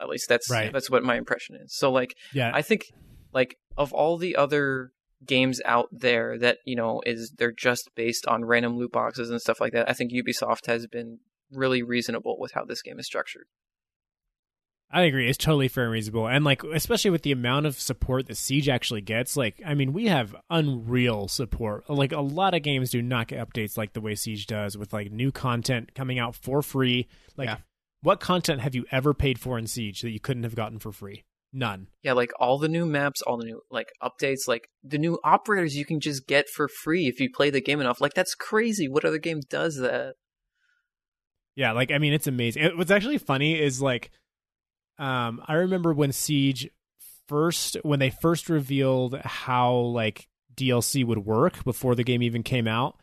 [SPEAKER 3] At least that's
[SPEAKER 1] Right.
[SPEAKER 3] that's what my impression is. So like
[SPEAKER 1] yeah,
[SPEAKER 3] I think like of all the other games out there that you know is they're just based on random loot boxes and stuff like that. I think Ubisoft has been really reasonable with how this game is structured.
[SPEAKER 1] I agree. It's totally fair and reasonable, and like especially with the amount of support that Siege actually gets. Like, I mean, we have unreal support. Like a lot of games do not get updates like the way Siege does, with like new content coming out for free. Like,
[SPEAKER 2] Yeah.
[SPEAKER 1] what content have you ever paid for in Siege that you couldn't have gotten for free? None.
[SPEAKER 3] Yeah, like all the new maps, all the new like updates, like the new operators you can just get for free if you play the game enough. Like that's crazy. What other game does that?
[SPEAKER 1] Yeah, like I mean, it's amazing. It, what's actually funny is like, um, I remember when Siege first, when they first revealed how like DLC would work before the game even came out.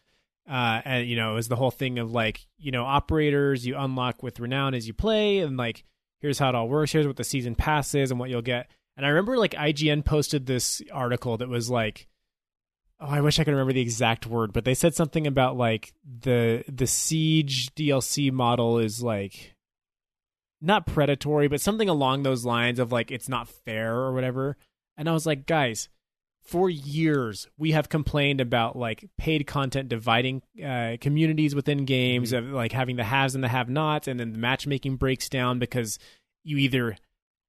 [SPEAKER 1] Uh, and you know, it was the whole thing of like, you know, operators you unlock with renown as you play, and like, here's how it all works. Here's what the season pass is and what you'll get. And I remember like IGN posted this article that was like, oh, I wish I could remember the exact word, but they said something about like the the siege DLC model is like not predatory, but something along those lines of like it's not fair or whatever. And I was like, guys, for years we have complained about like paid content dividing uh, communities within games of like having the haves and the have-nots, and then the matchmaking breaks down because you either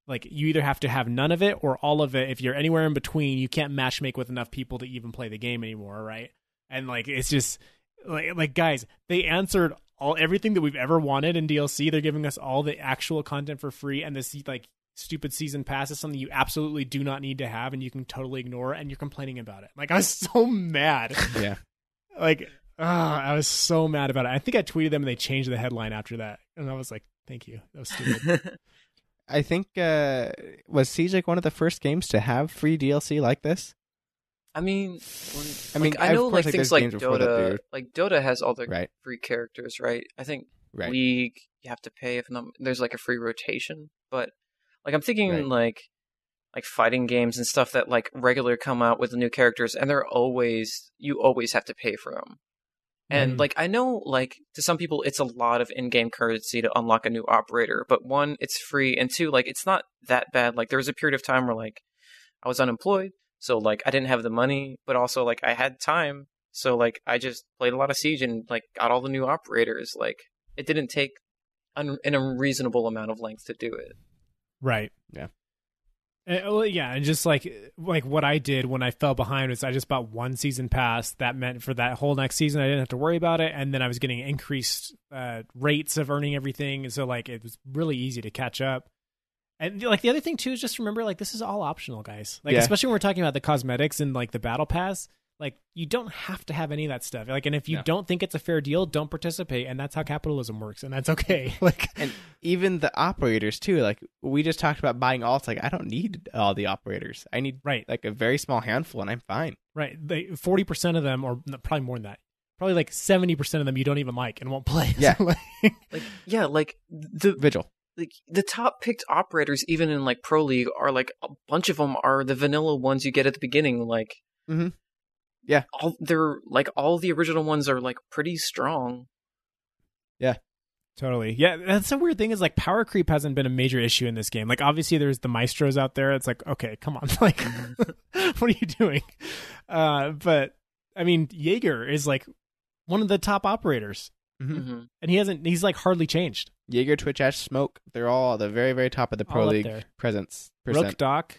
[SPEAKER 1] like you either have to have none of it or all of it. If you're anywhere in between you can't matchmake with enough people to even play the game anymore right? And like it's just like like guys they answered all everything that we've ever wanted in DLC they're giving us all the actual content for free and this like stupid season pass is something you absolutely do not need to have and you can totally ignore and you're complaining about it. Like I was so mad.
[SPEAKER 2] Yeah. (laughs)
[SPEAKER 1] like ah, I was so mad about it. I think I tweeted them and they changed the headline after that and I was like thank you. That was stupid. (laughs)
[SPEAKER 2] I think uh, was Siege like one of the first games to have free DLC like this.
[SPEAKER 3] I mean, when,
[SPEAKER 2] I mean,
[SPEAKER 3] like, I know like things like
[SPEAKER 2] games before that
[SPEAKER 3] Dota, like Dota has all the
[SPEAKER 2] Right,
[SPEAKER 3] free characters, right? I think
[SPEAKER 2] right.
[SPEAKER 3] League you have to pay if not. There's like a free rotation, but like I'm thinking
[SPEAKER 2] Right.
[SPEAKER 3] like like fighting games and stuff that like regular come out with new characters, and they're always you always have to pay for them. And
[SPEAKER 1] Mhm.
[SPEAKER 3] like I know, like to some people, it's a lot of in-game currency to unlock a new operator. But one, it's free, and two, like it's not that bad. Like there was a period of time where like I was unemployed, so like I didn't have the money, but also like I had time, so like I just played a lot of Siege and like got all the new operators. Like it didn't take un- an unreasonable amount of length to do it.
[SPEAKER 1] Right.
[SPEAKER 2] Yeah.
[SPEAKER 1] Uh, well, yeah, and just like like what I did when I fell behind was I just bought one season pass. That meant for that whole next season I didn't have to worry about it, and then I was getting increased uh, rates of earning everything, so like it was really easy to catch up. And like the other thing too is just remember like this is all optional, guys. Like
[SPEAKER 2] Yeah.
[SPEAKER 1] especially when we're talking about the cosmetics and like the battle pass. Like you don't have to have any of that stuff. Like, and if you
[SPEAKER 2] No.
[SPEAKER 1] don't think it's a fair deal, don't participate, and that's how capitalism works, and that's okay. (laughs) Like,
[SPEAKER 2] and even the operators too. Like we just talked about buying alts. Like I don't need all the operators. I need
[SPEAKER 1] right,
[SPEAKER 2] like a very small handful, and I'm fine.
[SPEAKER 1] Right. They forty percent of them, or probably more than that, probably like seventy percent of them you don't even like and won't play. (laughs)
[SPEAKER 2] Yeah.
[SPEAKER 1] Like,
[SPEAKER 3] Like yeah, like the
[SPEAKER 2] Vigil.
[SPEAKER 3] Like the top picked operators, even in like pro league, are like a bunch of them are the vanilla ones you get at the beginning. Like,
[SPEAKER 2] mm-hmm. Yeah.
[SPEAKER 3] all they're like all the original ones are like pretty strong. Yeah.
[SPEAKER 1] Totally. Yeah. That's the weird thing is like power creep hasn't been a major issue in this game. Like obviously there's the maestros out there. It's like okay, come on, (laughs) like (laughs) what are you doing? Uh, but I mean Jaeger is like one of the top operators,
[SPEAKER 2] Mhm.
[SPEAKER 3] hmm
[SPEAKER 1] and he hasn't. He's like hardly changed.
[SPEAKER 2] Jaeger, Twitch, Ash, Smoke. They're all at the very, very top of the pro
[SPEAKER 1] All
[SPEAKER 2] league
[SPEAKER 1] there.
[SPEAKER 2] presence
[SPEAKER 1] Rook
[SPEAKER 2] percent.
[SPEAKER 1] Doc.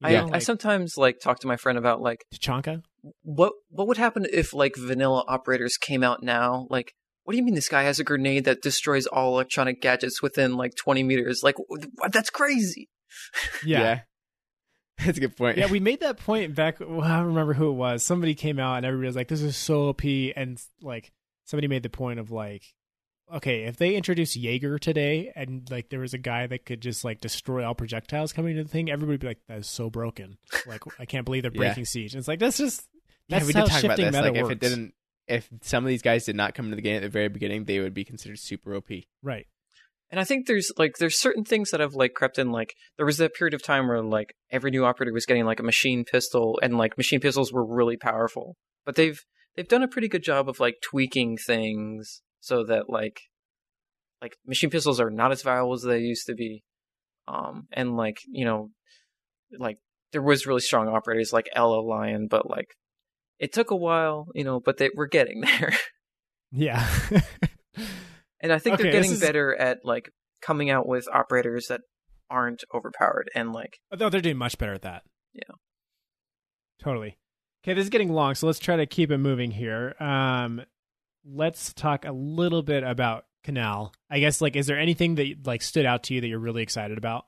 [SPEAKER 1] you
[SPEAKER 3] I,
[SPEAKER 1] know,
[SPEAKER 3] I sometimes like talk to my friend about like
[SPEAKER 1] Tachanka.
[SPEAKER 3] what what would happen if like vanilla operators came out now? Like, what do you mean this guy has a grenade that destroys all electronic gadgets within like twenty meters? Like, what? That's crazy. (laughs)
[SPEAKER 1] yeah. (laughs)
[SPEAKER 2] That's a good point.
[SPEAKER 1] yeah, we (laughs) made that point back. Well, I don't remember who it was. Somebody came out and everybody was like, "This is so OP," and like somebody made the point of like, okay, if they introduce Jaeger today and like there was a guy that could just like destroy all projectiles coming into the thing, everybody would be like, "That is so broken." Like, I can't believe they're (laughs)
[SPEAKER 2] Yeah.
[SPEAKER 1] breaking siege. And it's like that's just
[SPEAKER 2] yeah,
[SPEAKER 1] that's
[SPEAKER 2] we
[SPEAKER 1] how
[SPEAKER 2] did talk about
[SPEAKER 1] shifting
[SPEAKER 2] this.
[SPEAKER 1] meta
[SPEAKER 2] Like if it didn't, if some of these guys did not come into the game at the very beginning, they would be considered super OP.
[SPEAKER 1] right.
[SPEAKER 3] And I think there's like there's certain things that have like crept in. Like there was that period of time where like every new operator was getting like a machine pistol, and like machine pistols were really powerful. But they've they've done a pretty good job of like tweaking things so that like like machine pistols are not as viable as they used to be. Um, and like you know, like there was really strong operators like Ela Lion, but like it took a while, you know, but they we're getting (laughs) there.
[SPEAKER 1] Yeah.
[SPEAKER 3] And I think
[SPEAKER 1] Okay,
[SPEAKER 3] they're getting
[SPEAKER 1] is-
[SPEAKER 3] better at like coming out with operators that aren't overpowered and like
[SPEAKER 1] Although they're doing much better at that.
[SPEAKER 3] Yeah.
[SPEAKER 1] Totally. Okay, this is getting long, so let's try to keep it moving here. Um, let's talk a little bit about Kanal. I guess like, is there anything that like stood out to you that you're really excited about?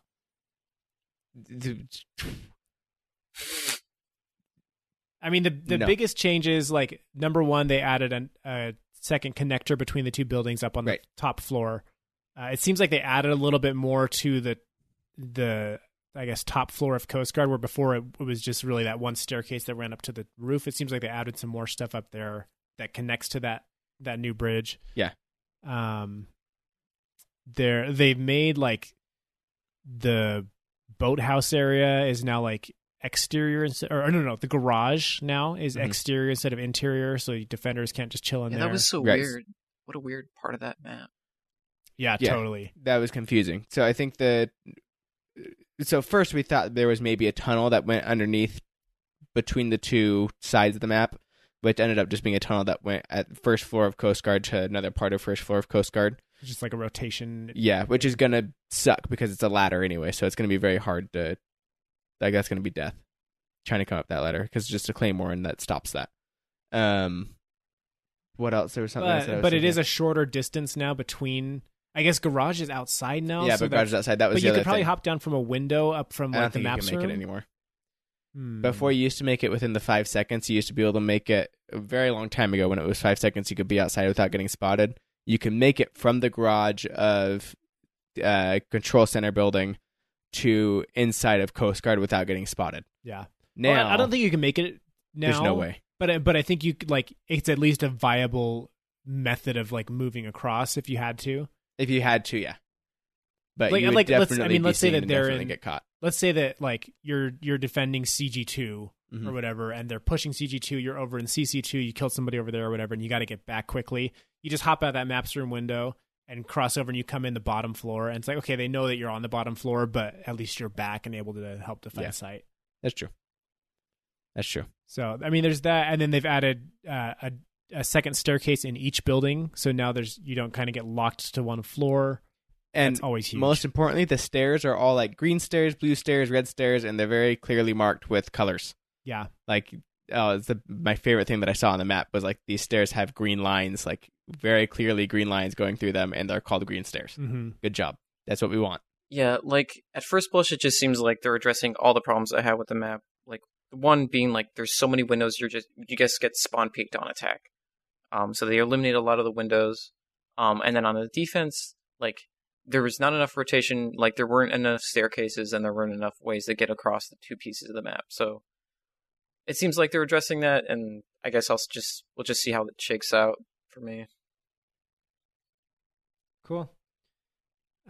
[SPEAKER 1] I mean, the the
[SPEAKER 2] No.
[SPEAKER 1] biggest changes, like number one, they added an, a second connector between the two buildings up on
[SPEAKER 2] Right.
[SPEAKER 1] the top floor. Uh, it seems like they added a little bit more to the the I guess top floor of Coast Guard, where before it, it was just really that one staircase that ran up to the roof. It seems like they added some more stuff up there that connects to that that new bridge.
[SPEAKER 2] Yeah.
[SPEAKER 1] Um. There, they've made like the boathouse area is now like exterior instead, or no, no, no, the garage now is
[SPEAKER 2] Mhm.
[SPEAKER 1] exterior instead of interior, so defenders can't just chill in
[SPEAKER 3] yeah,
[SPEAKER 1] there.
[SPEAKER 3] that was so
[SPEAKER 2] Right.
[SPEAKER 3] weird. What a weird part of that map.
[SPEAKER 1] yeah,
[SPEAKER 2] Yeah.
[SPEAKER 1] totally.
[SPEAKER 2] that was confusing. So I think that so first we thought there was maybe a tunnel that went underneath between the two sides of the map, which ended up just being a tunnel that went at first floor of Coast Guard to another part of first floor of Coast Guard.
[SPEAKER 1] It's just like a rotation.
[SPEAKER 2] Yeah, which is gonna suck because it's a ladder anyway, so it's gonna be very hard to. Like that's gonna be death, trying to come up that ladder because just a claymore and that stops that. Um, what else? There was something. else
[SPEAKER 1] But,
[SPEAKER 2] was
[SPEAKER 1] but it is a shorter distance now between. I guess garage is outside now.
[SPEAKER 2] yeah,
[SPEAKER 1] so
[SPEAKER 2] but
[SPEAKER 1] that-
[SPEAKER 2] garage is outside. That was
[SPEAKER 1] But you could probably
[SPEAKER 2] thing.
[SPEAKER 1] hop down from a window up from
[SPEAKER 2] I don't
[SPEAKER 1] the
[SPEAKER 2] think you
[SPEAKER 1] maps
[SPEAKER 2] can make
[SPEAKER 1] room.
[SPEAKER 2] it anymore.
[SPEAKER 1] Hmm.
[SPEAKER 2] Before you used to make it within the five seconds, you used to be able to make it a very long time ago when it was five seconds. You could be outside without getting spotted. You can make it from the garage of uh, control center building to inside of Coast Guard without getting spotted.
[SPEAKER 1] Yeah.
[SPEAKER 2] Now
[SPEAKER 1] Well, I- I don't think you can make it now.
[SPEAKER 2] there's no way.
[SPEAKER 1] But but I think you could like it's at least a viable method of like moving across if you had to.
[SPEAKER 2] If you had to, yeah. But
[SPEAKER 1] Like-
[SPEAKER 2] you would
[SPEAKER 1] like, let's- I mean, let's say that they're
[SPEAKER 2] definitely
[SPEAKER 1] in-
[SPEAKER 2] get caught.
[SPEAKER 1] Let's say that like you're you're defending CG 2
[SPEAKER 2] Mhm.
[SPEAKER 1] or whatever, and they're pushing CG two. You're over in CC two. You killed somebody over there or whatever, and you got to get back quickly. You just hop out that maps room window and cross over, and you come in the bottom floor. And it's like okay, they know that you're on the bottom floor, but at least you're back and able to help defend
[SPEAKER 2] Yeah.
[SPEAKER 1] site.
[SPEAKER 2] That's true. That's true.
[SPEAKER 1] So I mean, there's that, and then they've added uh, a a second staircase in each building. So now there's you don't kind of get locked to one floor.
[SPEAKER 2] And
[SPEAKER 1] That's always huge.
[SPEAKER 2] most importantly, the stairs are all like green stairs, blue stairs, red stairs, and they're very clearly marked with colors.
[SPEAKER 1] yeah,
[SPEAKER 2] Like, oh, it's the, my favorite thing that I saw on the map was like these stairs have green lines, like very clearly green lines going through them, and they're called green stairs.
[SPEAKER 1] hmm
[SPEAKER 2] Good job. That's what we want.
[SPEAKER 3] Yeah, like at first blush, it just seems like they're addressing all the problems I have with the map. Like one being like there's so many windows, you're just you guys get spawn peeked on attack. Um, so they eliminate a lot of the windows. Um, and then on the defense, like there was not enough rotation, like there weren't enough staircases, and there weren't enough ways to get across the two pieces of the map. So it seems like they're addressing that, and I guess I'll just we'll just see how it shakes out for me.
[SPEAKER 1] cool.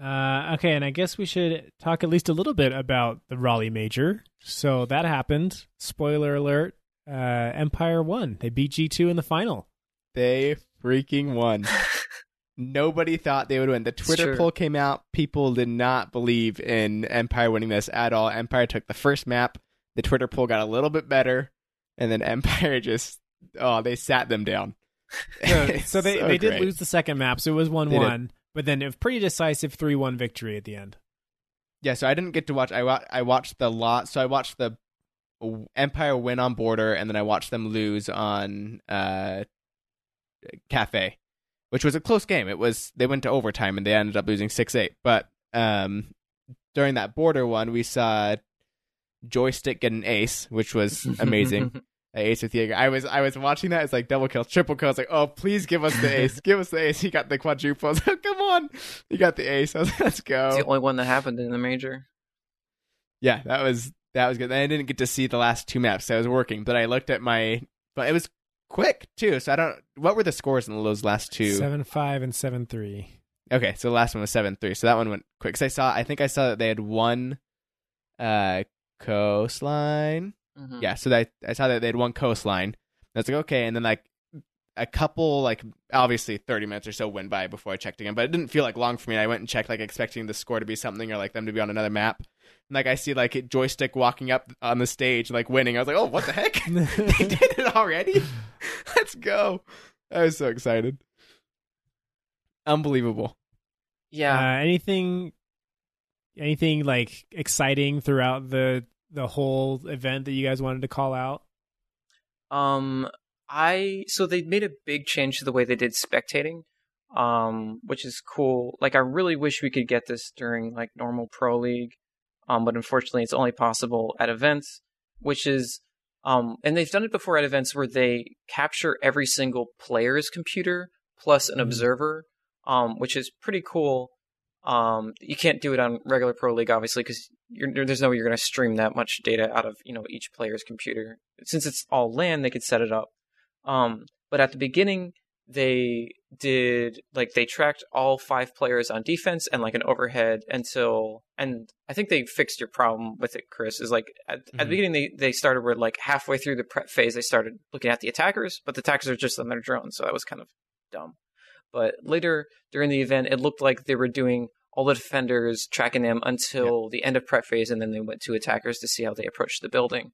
[SPEAKER 1] Uh, okay, and I guess we should talk at least a little bit about the Raleigh Major. So that happened. Spoiler alert: uh, Empire won. They beat G two in the final.
[SPEAKER 2] They freaking won. (laughs) Nobody thought they would win. The Twitter poll came out. People did not believe in Empire winning this at all. Empire took the first map. The Twitter poll got a little bit better, and then (laughs) Empire just oh they sat them down. (laughs)
[SPEAKER 1] So, so they,
[SPEAKER 2] so
[SPEAKER 1] they did lose the second map, so it was one one, But then a pretty decisive three one victory at the end.
[SPEAKER 2] Yeah, so I didn't get to watch. I wa- I watched the lot. So I watched the Empire win on border, and then I watched them lose on uh, Kafe, which was a close game. It was they went to overtime and they ended up losing six eight. But um, during that border one, we saw JoyStiq get an ace, which was amazing. (laughs) ace with Jaeger. I was I was watching that. It's like double kill, triple kills. Like, oh, please give us the ace. give us the ace. He got the quadruple. I was like, (laughs) Come on, he got the ace. I was like, Let's go.
[SPEAKER 3] It's the only one that happened in the major.
[SPEAKER 2] Yeah, that was that was good. I didn't get to see the last two maps. I was working, but I looked at my. But it was quick too. So I don't. What were the scores in those last two?
[SPEAKER 1] Seven five and seven three.
[SPEAKER 2] Okay, so the last one was seven three. So that one went quick. Cause I saw. I think I saw that they had one, uh, coastline.
[SPEAKER 3] Mhm.
[SPEAKER 2] Yeah, so that I saw that they had one coastline. That's like, okay, and then like a couple, like obviously thirty minutes or so went by before I checked again, but it didn't feel like long for me. I went and checked, like expecting the score to be something or like them to be on another map. And like I see like a JoyStiq walking up on the stage, like winning. I was like, oh, what the heck? (laughs) they (laughs) did it already. (laughs) Let's go! I was so excited. Unbelievable.
[SPEAKER 3] Yeah.
[SPEAKER 1] Uh, anything, anything like exciting throughout the the whole event that you guys wanted to call out?
[SPEAKER 3] Um, I so they made a big change to the way they did spectating, um, which is cool. Like I really wish we could get this during like normal pro league, um, but unfortunately it's only possible at events, which is um, and they've done it before at events where they capture every single player's computer plus an
[SPEAKER 1] Mhm.
[SPEAKER 3] observer, um, which is pretty cool. Um, you can't do it on regular pro league, obviously, because there's no way you're going to stream that much data out of you know each player's computer. Since it's all LAN, they could set it up. Um, but at the beginning, they did like they tracked all five players on defense and like an overhead until and I think they fixed your problem with it, Chris. Is like at, at the
[SPEAKER 2] Mhm.
[SPEAKER 3] beginning they they started where like halfway through the prep phase they started looking at the attackers, but the attackers are just on their drones, so that was kind of dumb. But later during the event, it looked like they were doing all the defenders, tracking them until the end of prep phase, and then they went to attackers to see how they approached the building.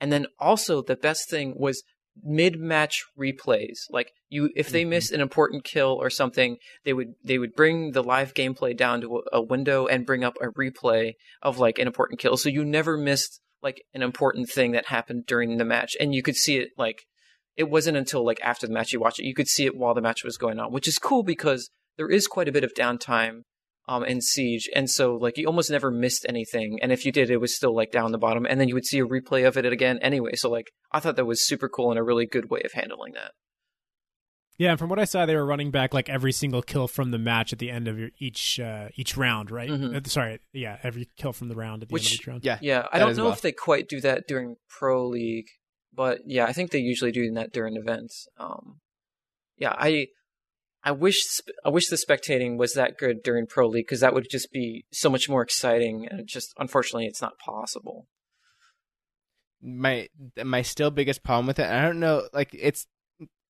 [SPEAKER 3] And then also the best thing was mid-match replays. Like you, if they
[SPEAKER 2] Mhm.
[SPEAKER 3] missed an important kill or something, they would they would bring the live gameplay down to a, a window and bring up a replay of like an important kill, so you never missed like an important thing that happened during the match, and you could see it like it wasn't until like after the match you watch it, you could see it while the match was going on, which is cool because there is quite a bit of downtime um in Siege, and so like you almost never missed anything, and if you did, it was still like down the bottom, and then you would see a replay of it again anyway. So like I thought that was super cool and a really good way of handling that.
[SPEAKER 1] Yeah, and from what I saw, they were running back like every single kill from the match at the end of your, each uh, each round, right?
[SPEAKER 3] Mhm.
[SPEAKER 1] Uh, sorry, yeah, every kill from the round at the end
[SPEAKER 3] Which-
[SPEAKER 1] of each round.
[SPEAKER 2] Yeah.
[SPEAKER 3] Yeah, I don't know
[SPEAKER 2] well.
[SPEAKER 3] if they quite do that during Pro League, but yeah, I think they usually do that during events. Um, yeah, I I wish I wish the spectating was that good during Pro League because that would just be so much more exciting. And just unfortunately, it's not possible.
[SPEAKER 2] my my still biggest problem with it. I don't know, like it's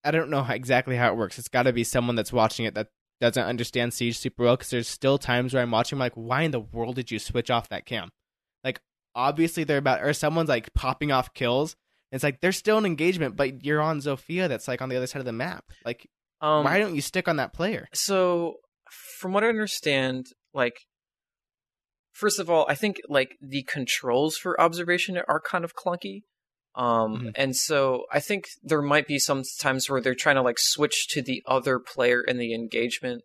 [SPEAKER 2] I don't know how, exactly how it works. It's got to be someone that's watching it that doesn't understand Siege super well. Because there's still times where I'm watching, I'm like, why in the world did you switch off that cam? Like, obviously they're about, or someone's like popping off kills. It's like there's still an engagement, but you're on Zofia that's like on the other side of the map. Like,
[SPEAKER 3] Um,
[SPEAKER 2] why don't you stick on that player?
[SPEAKER 3] So, from what I understand, like, first of all, I think like the controls for observation are kind of clunky. Um,
[SPEAKER 2] Mhm.
[SPEAKER 3] and so I think there might be some times where they're trying to like switch to the other player in the engagement,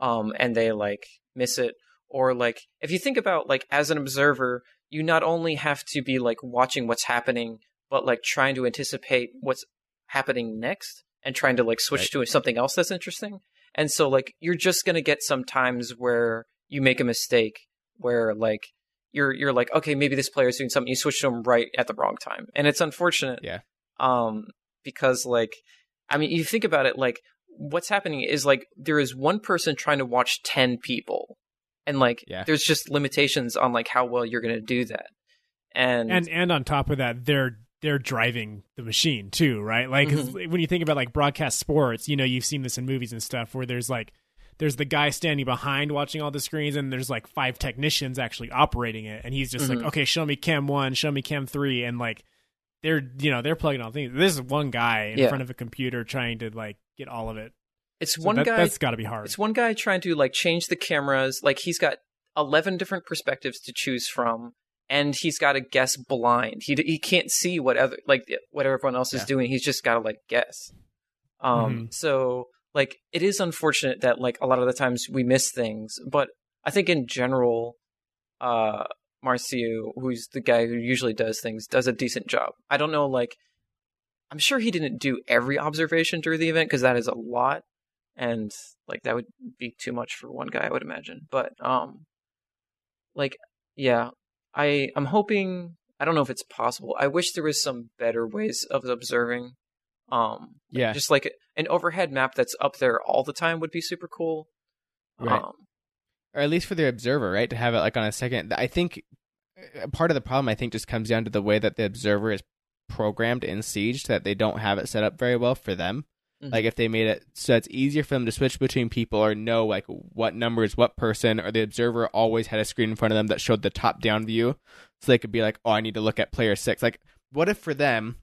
[SPEAKER 3] um, and they like miss it. Or like, if you think about like as an observer, you not only have to be like watching what's happening, but like trying to anticipate what's happening next and trying to like switch
[SPEAKER 2] Right.
[SPEAKER 3] to something else that's interesting. And so like you're just gonna get some times where you make a mistake where like you're you're like, okay, maybe this player is doing something, you switch to him right at the wrong time. And it's unfortunate.
[SPEAKER 2] Yeah.
[SPEAKER 3] Um because like I mean you think about it like what's happening is like there is one person trying to watch ten people. And like
[SPEAKER 2] Yeah.
[SPEAKER 3] there's just limitations on like how well you're gonna do that. And,
[SPEAKER 1] and and on top of that, they're they're driving the machine too, right? Like
[SPEAKER 3] Mm-hmm.
[SPEAKER 1] when you think about like broadcast sports, you know, you've seen this in movies and stuff where there's like there's the guy standing behind watching all the screens and there's like five technicians actually operating it and he's just
[SPEAKER 3] Mhm.
[SPEAKER 1] like, "Okay, show me cam 1, show me cam 3." And like they're, you know, they're plugging all things. This is one guy in
[SPEAKER 3] Yeah.
[SPEAKER 1] front of a computer trying to like get all of it.
[SPEAKER 3] it's
[SPEAKER 1] So
[SPEAKER 3] one
[SPEAKER 1] that,
[SPEAKER 3] guy
[SPEAKER 1] that's got to be hard.
[SPEAKER 3] It's one guy trying to like change the cameras. Like he's got eleven different perspectives to choose from, and he's got to guess blind. He he can't see what other like what everyone else is doing. He's just got to like guess. Um. So like it is unfortunate that like a lot of the times we miss things, but I think in general, uh, Marcio, who's the guy who usually does things, does a decent job. I don't know like. I'm sure he didn't do every observation during the event because that is a lot and like that would be too much for one guy i would imagine but um like yeah i i'm hoping i don't know if it's possible i wish there was some better ways of observing um
[SPEAKER 2] Yeah.
[SPEAKER 3] just like an overhead map that's up there all the time would be super cool
[SPEAKER 2] Right.
[SPEAKER 3] um
[SPEAKER 2] or at least for the observer, right? To have it like on a second. I think uh, part of the problem I think just comes down to the way that the observer is programmed in Siege that they don't have it set up very well for them.
[SPEAKER 3] Mhm.
[SPEAKER 2] Like if they made it so it's easier for them to switch between people or know like what number is what person, or the observer always had a screen in front of them that showed the top down view, so they could be like, oh, I need to look at player six. Like, what if for them?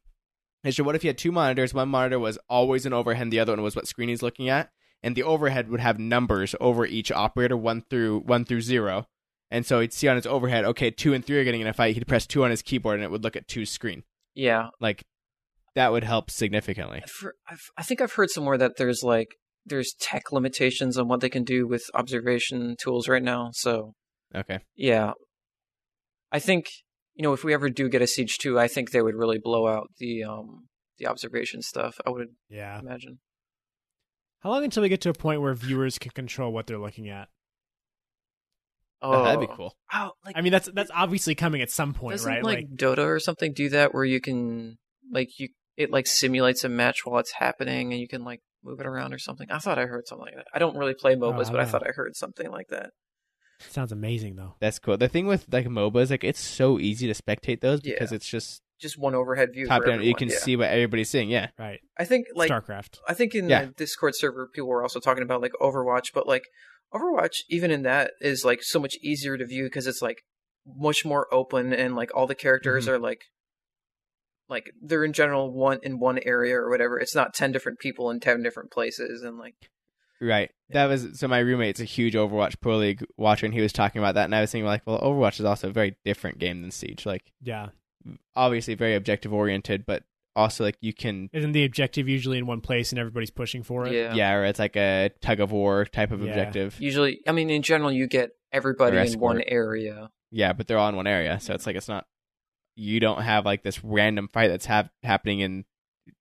[SPEAKER 2] Is what if you had two monitors? One monitor was always an overhead, and the other one was what screen he's looking at, and the overhead would have numbers over each operator, one through one through zero. And so he'd see on his overhead, okay, two and three are getting in a fight. He'd press two on his keyboard, and it would look at two's screen.
[SPEAKER 3] yeah
[SPEAKER 2] Like that would help significantly.
[SPEAKER 3] for, I've, I think I've heard somewhere that there's like there's tech limitations on what they can do with observation tools right now. So
[SPEAKER 2] Okay.
[SPEAKER 3] yeah, I think you know if we ever do get a siege two, I think they would really blow out the um the observation stuff. I would
[SPEAKER 1] yeah.
[SPEAKER 3] imagine.
[SPEAKER 1] How long until we get to a point where viewers can control what they're looking at?
[SPEAKER 3] Oh,
[SPEAKER 2] that'd be cool.
[SPEAKER 3] Oh, like
[SPEAKER 1] I mean, that's that's obviously coming at some point,
[SPEAKER 3] doesn't
[SPEAKER 1] right?
[SPEAKER 3] like, Dota or something do that where you can like you it like simulates a match while it's happening and you can like move it around or something. I thought I heard something like that. I don't really play MOBAs,
[SPEAKER 1] I
[SPEAKER 3] but I thought I heard something like that.
[SPEAKER 1] sounds amazing though.
[SPEAKER 2] That's cool. The thing with like MOBAs, is like it's so easy to spectate those because
[SPEAKER 3] Yeah.
[SPEAKER 2] it's just
[SPEAKER 3] Just one overhead view.
[SPEAKER 2] top
[SPEAKER 3] for
[SPEAKER 2] down. You can
[SPEAKER 3] yeah.
[SPEAKER 2] see what everybody's seeing. Yeah.
[SPEAKER 1] Right.
[SPEAKER 3] I think like
[SPEAKER 1] StarCraft.
[SPEAKER 3] I think in
[SPEAKER 2] Yeah.
[SPEAKER 3] the Discord server, people were also talking about like Overwatch, but like Overwatch, even in that, is like so much easier to view because it's like much more open and like all the characters
[SPEAKER 2] Mm-hmm.
[SPEAKER 3] are like like they're in general one in one area or whatever. It's not ten different people in ten different places and like
[SPEAKER 2] Right. That was so. My roommate's a huge Overwatch Pro League watcher, and he was talking about that, and I was thinking like, well, Overwatch is also a very different game than Siege. Like,
[SPEAKER 1] Yeah.
[SPEAKER 2] obviously very objective oriented, but also like you can,
[SPEAKER 1] Isn't the objective usually in one place and everybody's pushing for it?
[SPEAKER 3] yeah.
[SPEAKER 2] yeah, or it's like a tug of war type of
[SPEAKER 1] Yeah.
[SPEAKER 2] objective.
[SPEAKER 3] Usually, I mean, in general, you get everybody in one area.
[SPEAKER 2] Yeah, but they're all in one area, so it's like it's not. You don't have like this random fight that's hap happening in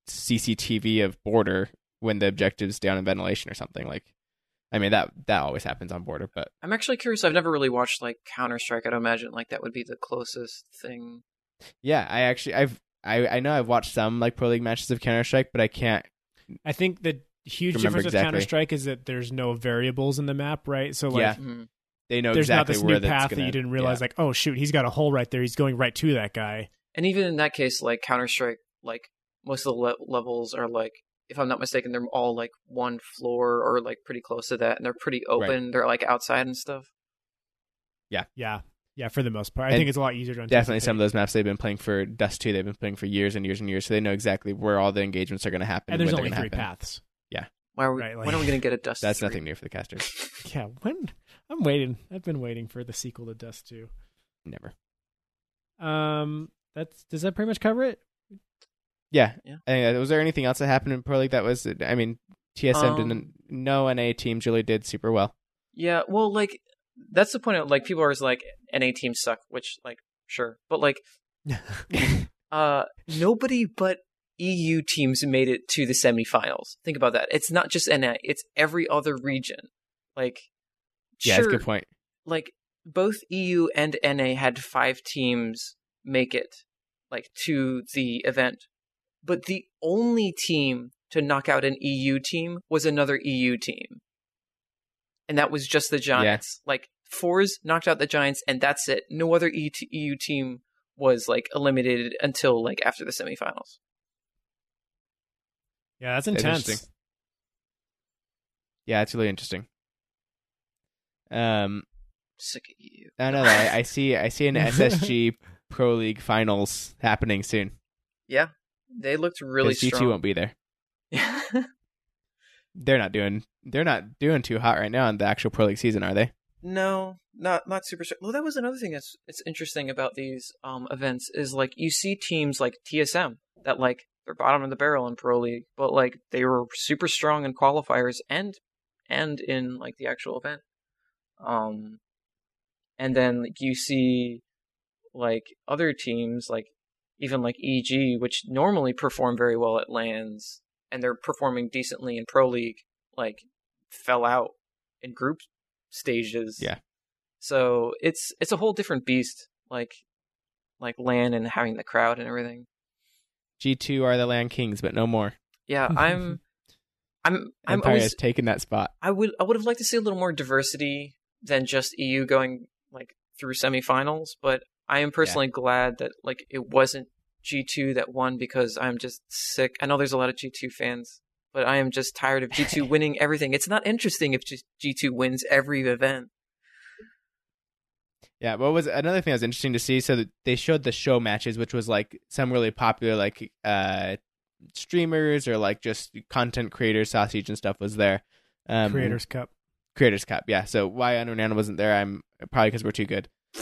[SPEAKER 2] CCTV of border when the objective's down in ventilation or something. Like, I mean that that always happens on border, but
[SPEAKER 3] I'm actually curious. I've never really watched like Counter Strike. I'd imagine like that would be the closest thing.
[SPEAKER 2] yeah, I actually I've I I know I've watched some like pro league matches of Counter Strike, but I can't.
[SPEAKER 1] I think the huge
[SPEAKER 2] Remember
[SPEAKER 1] difference with. Counter Strike is that there's no variables in the map, right? So like
[SPEAKER 2] Yeah.
[SPEAKER 3] Mm-hmm.
[SPEAKER 2] They know
[SPEAKER 1] there's
[SPEAKER 2] exactly
[SPEAKER 1] not this
[SPEAKER 2] where
[SPEAKER 1] new path
[SPEAKER 2] gonna,
[SPEAKER 1] that you didn't realize
[SPEAKER 2] yeah.
[SPEAKER 1] like, oh shoot, he's got a hole right there. He's going right to that guy.
[SPEAKER 3] And even in that case, like Counter Strike, like most of the le- levels are like, if I'm not mistaken, they're all like one floor or like pretty close to that, and they're pretty open. They're like outside and stuff.
[SPEAKER 1] Yeah. Yeah, yeah. for the most part. I
[SPEAKER 2] And
[SPEAKER 1] think it's a lot easier to
[SPEAKER 2] Definitely some of those maps they've been playing for Dust 2, they've been playing for years and years and years, so they know exactly where all the engagements are going to happen.
[SPEAKER 1] And there's
[SPEAKER 2] when
[SPEAKER 1] only three
[SPEAKER 2] happen.
[SPEAKER 1] paths. Yeah.
[SPEAKER 3] Why are we?
[SPEAKER 1] Right, like-
[SPEAKER 3] when are we gonna get a Dust?
[SPEAKER 2] That's
[SPEAKER 3] 3?
[SPEAKER 2] nothing new for the casters. (laughs)
[SPEAKER 1] Yeah, when I'm waiting. I've been waiting for the sequel to Dust 2.
[SPEAKER 2] Never.
[SPEAKER 1] Um that's does that pretty much cover it?
[SPEAKER 2] Yeah.
[SPEAKER 3] Yeah.
[SPEAKER 2] Uh, was there anything else that happened in Pro League that was? I mean, TSM
[SPEAKER 3] Um,
[SPEAKER 2] didn't. No NA teams really did super well.
[SPEAKER 3] Yeah, well, like that's the point. Of, like people are just like NA teams suck, which like sure, but like (laughs) uh nobody but EU teams made it to the semifinals. Think about that. It's not just NA; it's every other region. Like
[SPEAKER 2] Yeah,
[SPEAKER 3] sure,
[SPEAKER 2] that's a good point.
[SPEAKER 3] like both EU and NA had five teams make it like to the event. But the only team to knock out an EU team was another EU team. And that was just the Giants. Like fours knocked out the Giants and that's it. No other EU team was like eliminated until like after the semifinals.
[SPEAKER 1] Yeah, that's
[SPEAKER 2] That's
[SPEAKER 1] intense.
[SPEAKER 2] interesting. Yeah, it's really interesting. Um,
[SPEAKER 3] Sick of EU.
[SPEAKER 2] I don't know. I, I see. I see an (laughs) SSG Pro League finals happening soon.
[SPEAKER 3] Yeah. They looked really
[SPEAKER 2] 'Cause G2 won't be there. (laughs) They're not doing. They're not doing too hot right now in the actual Pro League season, are they?
[SPEAKER 3] No, not not super. str- Well, that was another thing that's it's interesting about these um events is like you see teams like TSM that like they're bottom of the barrel in pro league, but like they were super strong in qualifiers and and in like the actual event. Um, and then like, you see like other teams like even like EG, which normally perform very well at LANs, and they're performing decently in pro league, like fell out in group stages.
[SPEAKER 2] Yeah.
[SPEAKER 3] So it's it's a whole different beast, like like LAN and having the crowd and everything.
[SPEAKER 2] G two are the LAN Kings, but no more.
[SPEAKER 3] Yeah, (laughs) I'm I'm I'm
[SPEAKER 2] Empire
[SPEAKER 3] always
[SPEAKER 2] has taken that spot.
[SPEAKER 3] I would I would have liked to see a little more diversity than just EU going like through semifinals, but I am personally glad that like it wasn't G2 that won because I'm just sick. I know there's a lot of G2 fans, but I am just tired of G2 (laughs) winning everything. It's not interesting if G2 wins every event.
[SPEAKER 2] Yeah, what was another thing that was interesting to see? So that they showed the show matches, which was like some really popular like uh streamers or like just content creators, sausage and stuff was there. Um,
[SPEAKER 1] Creators Cup.
[SPEAKER 2] Creators Cup, yeah. So why Unknown wasn't there? I'm probably because we're too good. (sighs)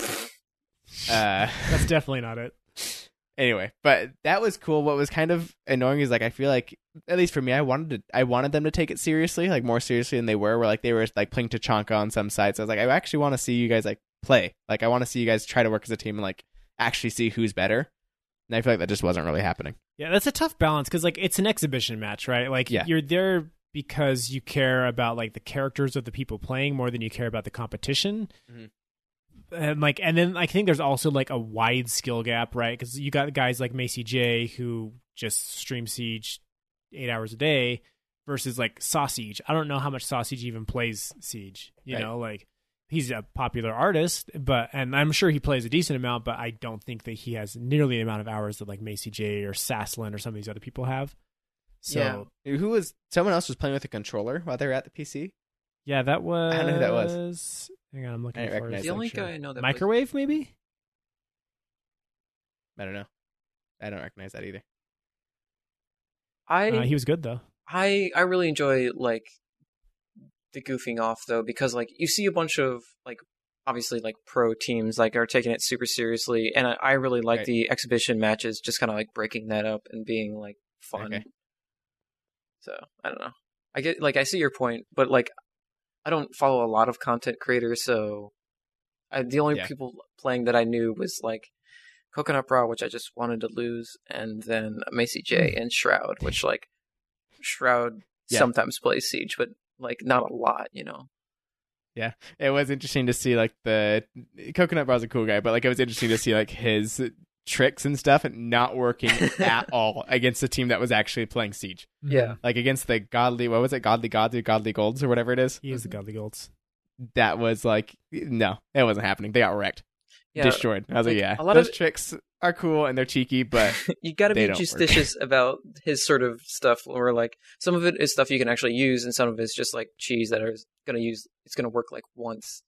[SPEAKER 2] Uh,
[SPEAKER 1] That's definitely not it.
[SPEAKER 2] anyway, but that was cool. What was kind of annoying is like I feel like at least for me, I wanted to I wanted them to take it seriously, like more seriously than they were. Where like they were like playing Tachanka on some sites. I was like, I actually want to see you guys like play. Like I want to see you guys try to work as a team and like actually see who's better. And I feel like that just wasn't really happening.
[SPEAKER 1] Yeah, that's a tough balance because like it's an exhibition match, right? Like
[SPEAKER 2] Yeah.
[SPEAKER 1] you're there because you care about like the characters of the people playing more than you care about the competition.
[SPEAKER 2] Mhm.
[SPEAKER 1] And like, and then I think there's also like a wide skill gap, right? Because you got guys like Macie Jay who just stream Siege eight hours a day versus like Sausage. I don't know how much Sausage even plays Siege. You
[SPEAKER 2] Right.
[SPEAKER 1] know, like he's a popular artist, but and I'm sure he plays a decent amount, but I don't think that he has nearly the amount of hours that like Macie Jay or Saslin or some of these other people have. So
[SPEAKER 3] Yeah.
[SPEAKER 2] Who was someone else was playing with a controller while they were at the PC?
[SPEAKER 1] yeah, that was.
[SPEAKER 2] I don't know who that was.
[SPEAKER 1] Hang on, I'm looking
[SPEAKER 2] I
[SPEAKER 1] for
[SPEAKER 2] recognize
[SPEAKER 3] The only
[SPEAKER 1] picture.
[SPEAKER 3] guy I know that
[SPEAKER 1] microwave maybe.
[SPEAKER 2] I don't know. I don't recognize that either.
[SPEAKER 3] I
[SPEAKER 1] Uh, he was good though.
[SPEAKER 3] I I really enjoy like the goofing off though because like you see a bunch of like obviously like pro teams like are taking it super seriously and I, I really like
[SPEAKER 2] Right.
[SPEAKER 3] the exhibition matches just kind of like breaking that up and being like fun.
[SPEAKER 2] Okay.
[SPEAKER 3] So I don't know. I get like I see your point, but like I don't follow a lot of content creators, so I, the only
[SPEAKER 2] Yeah.
[SPEAKER 3] people playing that I knew was like Coconut Brah, which I just wanted to lose, and then Macie Jay mm. and Shroud, which like Shroud
[SPEAKER 2] Yeah.
[SPEAKER 3] sometimes plays Siege, but like not a lot, you know.
[SPEAKER 2] Yeah, it was interesting to see like the Coconut Brah's a cool guy, but like it was interesting to see like his tricks and stuff and not working (laughs) at all against a team that was actually playing Siege.
[SPEAKER 3] Yeah.
[SPEAKER 2] Like against the godly, what was it, godly gods or godly golds or whatever it is.
[SPEAKER 1] He is the godly golds.
[SPEAKER 2] That was like no, it wasn't happening. They got wrecked,
[SPEAKER 3] Yeah,
[SPEAKER 2] destroyed. I was like,
[SPEAKER 3] like,
[SPEAKER 2] yeah,
[SPEAKER 3] a lot
[SPEAKER 2] those
[SPEAKER 3] of-
[SPEAKER 2] tricks are cool and they're cheeky, but (laughs)
[SPEAKER 3] you got to
[SPEAKER 2] They
[SPEAKER 3] be
[SPEAKER 2] don't work.
[SPEAKER 3] about his sort of stuff Or like some of it is stuff you can actually use and some of it's just like cheese that are going to use it's going to work like once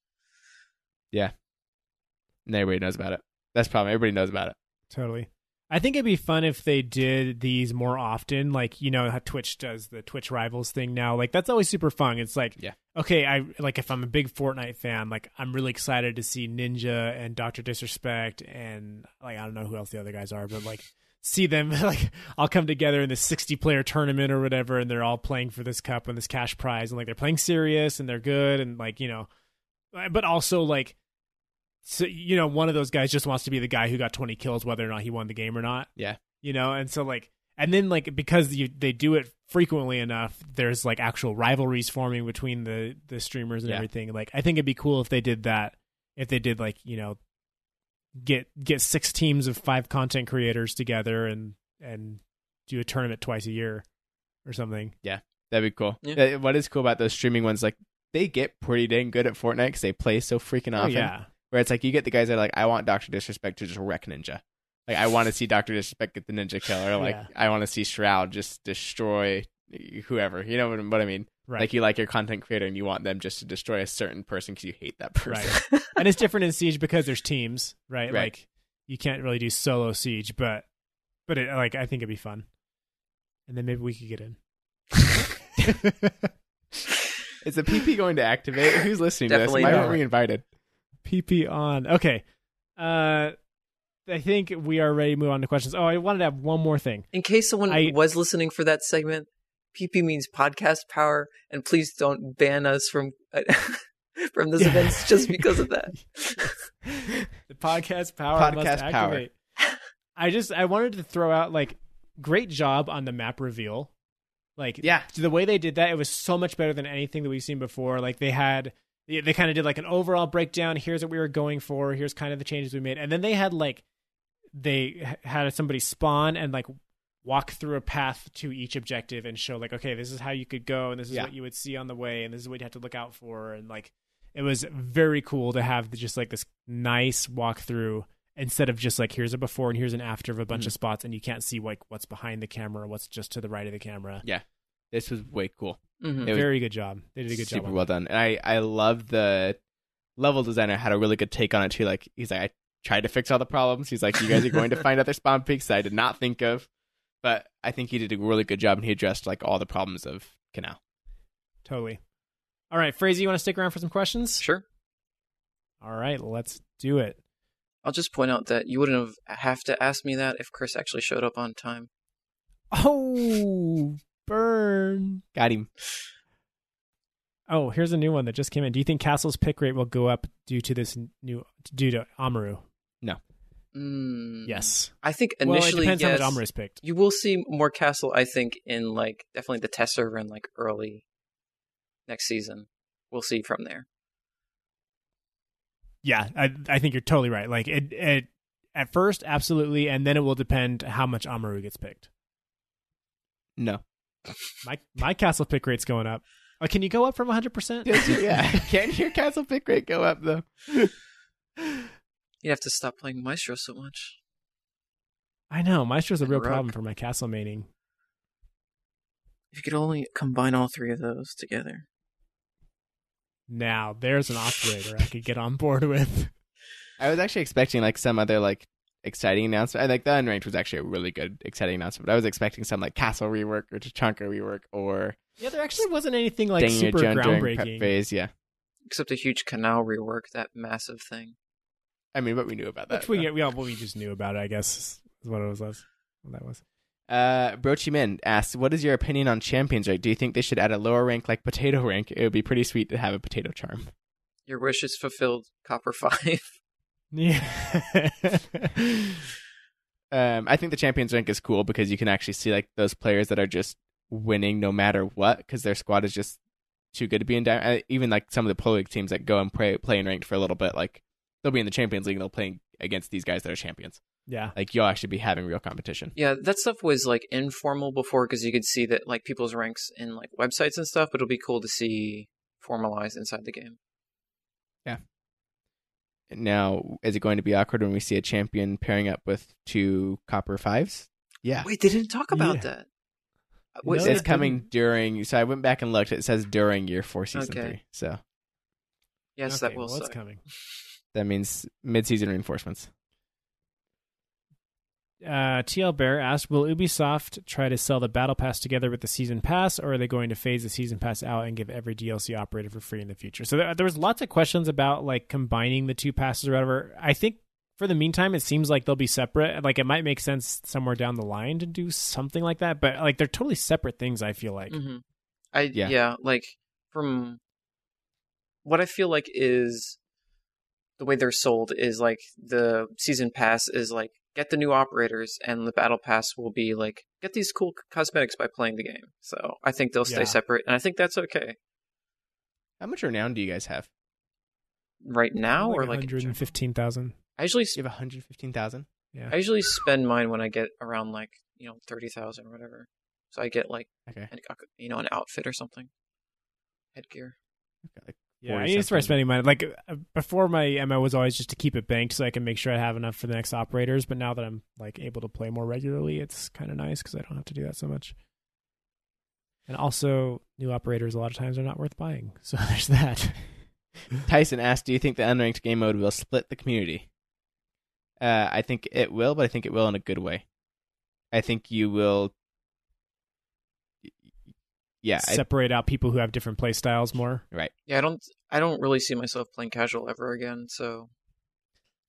[SPEAKER 2] and everybody knows about it. That's the problem. Everybody knows about it.
[SPEAKER 1] Totally. I think it'd be fun if they did these more often. Like, you know, how Twitch does the Twitch Rivals thing now. Like, that's always super fun. It's like,
[SPEAKER 2] Yeah.
[SPEAKER 1] okay, I like if I'm a big Fortnite fan, like, I'm really excited to see Ninja and Dr. Disrespect and, like, I don't know who else the other guys are, but like, see them, (laughs) like, all come together in this 60 player tournament or whatever, and they're all playing for this cup and this cash prize. And, like, they're playing serious and they're good. And, like, you know, but also, like, so you know one of those guys just wants to be the guy who got 20 kills whether or not he won the game or not
[SPEAKER 2] Yeah.
[SPEAKER 1] you know and so like and then like because you they do it frequently enough there's like actual rivalries forming between the the streamers and
[SPEAKER 2] Yeah.
[SPEAKER 1] everything like i think it'd be cool if they did that if they did like you know get get six teams of five content creators together and and do a tournament twice a year or something Yeah.
[SPEAKER 2] That'd be cool.
[SPEAKER 3] Yeah.
[SPEAKER 2] Uh, What is cool about those streaming ones, like they get pretty dang good at Fortnite because they play so freaking
[SPEAKER 1] oh
[SPEAKER 2] often.
[SPEAKER 1] yeah
[SPEAKER 2] Where it's like you get the guys that are like, I want Doctor Disrespect to just wreck Ninja. Like I want to see Doctor Disrespect get the Ninja kill, or (laughs) like
[SPEAKER 1] Yeah.
[SPEAKER 2] I want to see Shroud just destroy whoever. You know what, what I mean?
[SPEAKER 1] right
[SPEAKER 2] Like you like your content creator and you want them just to destroy a certain person because you hate that person.
[SPEAKER 1] Right. (laughs) and it's different in Siege because there's teams, right?
[SPEAKER 2] Right.
[SPEAKER 1] Like you can't really do solo Siege, but but it, like I think it'd be fun. And then maybe we could get in. (laughs)
[SPEAKER 2] Is the PP going to activate? Who's listening
[SPEAKER 3] Definitely
[SPEAKER 2] to this? Why
[SPEAKER 3] not.
[SPEAKER 2] weren't we invited?
[SPEAKER 1] PP on. Okay. Uh I think we are ready to move on to questions. Oh, I wanted to have one more thing.
[SPEAKER 3] in case someone
[SPEAKER 1] I-
[SPEAKER 3] was listening for that segment pp means podcast power and please don't ban us from (laughs) from those
[SPEAKER 1] Yeah.
[SPEAKER 3] events (laughs) just because of that (laughs)
[SPEAKER 1] the podcast power
[SPEAKER 2] Podcast
[SPEAKER 1] must
[SPEAKER 2] power.
[SPEAKER 1] activate. I just I wanted to throw out like great job on the map reveal. Like
[SPEAKER 2] Yeah.
[SPEAKER 1] the way they did that, it was so much better than anything that we've seen before. Like they had they, they kind of did like an overall breakdown. Here's what we were going for. Here's kind of the changes we made, and then they had like they had somebody spawn and like walk through a path to each objective and show like okay this is how you could go and this is
[SPEAKER 2] Yeah.
[SPEAKER 1] what you would see on the way and this is what you have to look out for and like it was very cool to have just like this nice walkthrough instead of just like here's a before and here's an after of a bunch
[SPEAKER 2] Mhm.
[SPEAKER 1] of spots and you can't see like what's behind the camera what's just to the right of the camera
[SPEAKER 2] This was way cool.
[SPEAKER 3] Mhm.
[SPEAKER 1] Very good job they did a good
[SPEAKER 2] super
[SPEAKER 1] job Super
[SPEAKER 2] well done. And I I love the level designer had a really good take on it too. Like he's like I tried to fix all the problems. He's like you guys are going to (laughs) find other spawn peeks that I did not think of, but I think he did a really good job and he addressed like all the problems of Kanal.
[SPEAKER 1] totally all right Frazee you want to stick around for some questions
[SPEAKER 3] sure
[SPEAKER 1] all right let's do it
[SPEAKER 3] i'll just point out that you wouldn't have have to ask me that if chris actually showed up on time
[SPEAKER 1] oh burn
[SPEAKER 2] Got him.
[SPEAKER 1] oh here's a new one that just came in do you think castle's pick rate will go up due to this new due to amaru
[SPEAKER 3] mm,
[SPEAKER 1] yes
[SPEAKER 3] i think initially
[SPEAKER 1] well it
[SPEAKER 3] initially
[SPEAKER 1] depends
[SPEAKER 3] yes.
[SPEAKER 1] how much amaru's picked
[SPEAKER 3] you will see more castle i think in like definitely the test server and like early next season we'll see from there
[SPEAKER 1] Yeah, I I think you're totally right. Like it, it at first, absolutely, and then it will depend how much Amaru gets picked.
[SPEAKER 2] No.
[SPEAKER 1] My my castle pick rate's going up. Oh, can you go up from 100? percent
[SPEAKER 2] yeah. (laughs) Can your castle pick rate go up though?
[SPEAKER 3] you'd have to stop playing maestro so much
[SPEAKER 1] I know Maestro's a
[SPEAKER 3] And
[SPEAKER 1] real
[SPEAKER 3] Rook.
[SPEAKER 1] problem for my castle maining.
[SPEAKER 3] if you could only combine all three of those together
[SPEAKER 1] Now there's an operator I could get on board with.
[SPEAKER 2] I was actually expecting like some other like exciting announcement. I like the unranked was actually a really good exciting announcement. But I was expecting some like castle rework or Tachanka rework or
[SPEAKER 1] Yeah, there actually wasn't anything like
[SPEAKER 2] Dang
[SPEAKER 1] super
[SPEAKER 2] Jun prep
[SPEAKER 1] groundbreaking.
[SPEAKER 2] phase. Yeah.
[SPEAKER 3] except a huge Kanal rework that massive thing
[SPEAKER 2] I mean, but we knew about that.
[SPEAKER 1] Which we
[SPEAKER 2] though.
[SPEAKER 1] get, we all well, we just knew about it. I guess is what it was. What that was.
[SPEAKER 2] Uh, Brochi Min asks, "What is your opinion on champions rank? Do you think they should add a lower rank like potato rank? It would be pretty sweet to have a potato charm."
[SPEAKER 3] your wish is fulfilled copper (laughs) 5
[SPEAKER 1] Yeah. (laughs)
[SPEAKER 2] Um, I think the champions rank is cool because you can actually see like those players that are just winning no matter what because their squad is just too good to be in. Di- even like some of the pro league teams that go and play play in ranked for a little bit, like they'll be in the Champions League and they'll play against these guys that are champions.
[SPEAKER 1] Yeah.
[SPEAKER 2] Like you'll actually be having real competition.
[SPEAKER 3] Yeah, that stuff was like informal before because you could see that like people's ranks in like websites and stuff, but it'll be cool to see formalized inside the game.
[SPEAKER 2] Now, is it going to be awkward when we see a champion pairing up with two copper fives? Yeah.
[SPEAKER 3] Wait, they didn't talk about
[SPEAKER 1] Yeah.
[SPEAKER 3] that. Uh,
[SPEAKER 1] No,
[SPEAKER 2] it's
[SPEAKER 3] it-
[SPEAKER 2] coming
[SPEAKER 1] didn't.
[SPEAKER 2] during. So I went back and looked. It says during year four, season
[SPEAKER 3] Okay.
[SPEAKER 2] three. So
[SPEAKER 3] yes,
[SPEAKER 1] Okay,
[SPEAKER 3] that will
[SPEAKER 1] well, coming.
[SPEAKER 2] that means mid-season reinforcements.
[SPEAKER 1] Uh, TL Bear asked, "Will Ubisoft try to sell the Battle Pass together with the Season Pass, or are they going to phase the Season Pass out and give every DLC operator for free in the future?" So there, there was lots of questions about like combining the two passes or whatever. I think for the meantime, it seems like they'll be separate. Like it might make sense somewhere down the line to do something like that, but like they're totally separate things. I feel like.
[SPEAKER 3] hmm I
[SPEAKER 2] Yeah.
[SPEAKER 3] yeah. like from what I feel like is the way they're sold is like the season pass is like get the new operators, and the battle pass will be like get these cool cosmetics by playing the game. So I think they'll stay
[SPEAKER 1] Yeah.
[SPEAKER 3] separate, and I think that's okay
[SPEAKER 2] How much renown do you guys have?
[SPEAKER 3] right now. or like in
[SPEAKER 1] hundred
[SPEAKER 3] general.
[SPEAKER 1] and.
[SPEAKER 3] I usually
[SPEAKER 2] You have one hundred fifteen thousand.
[SPEAKER 1] Yeah.
[SPEAKER 3] I usually spend mine when I get around like you know thirty thousand or whatever. So I get like
[SPEAKER 2] Okay.
[SPEAKER 3] an, you know an outfit or something, headgear.
[SPEAKER 2] Okay, like
[SPEAKER 1] Yeah, I
[SPEAKER 2] 40
[SPEAKER 1] used to start spending money. Like uh, before, my MO was always just to keep it banked so I can make sure I have enough for the next operators. But now that I'm like able to play more regularly, it's kind of nice because I don't have to do that so much. And also, new operators a lot of times are not worth buying. (laughs) So there's that. (laughs)
[SPEAKER 2] Tyson asked, "Do you think the unranked game mode will split the community?" Uh, I think it will, but I think it will in a good way. I think you will. Yeah, I,
[SPEAKER 1] Separate out people who have different play styles more.
[SPEAKER 2] right.
[SPEAKER 3] Yeah, I don't I don't really see myself playing casual ever again. So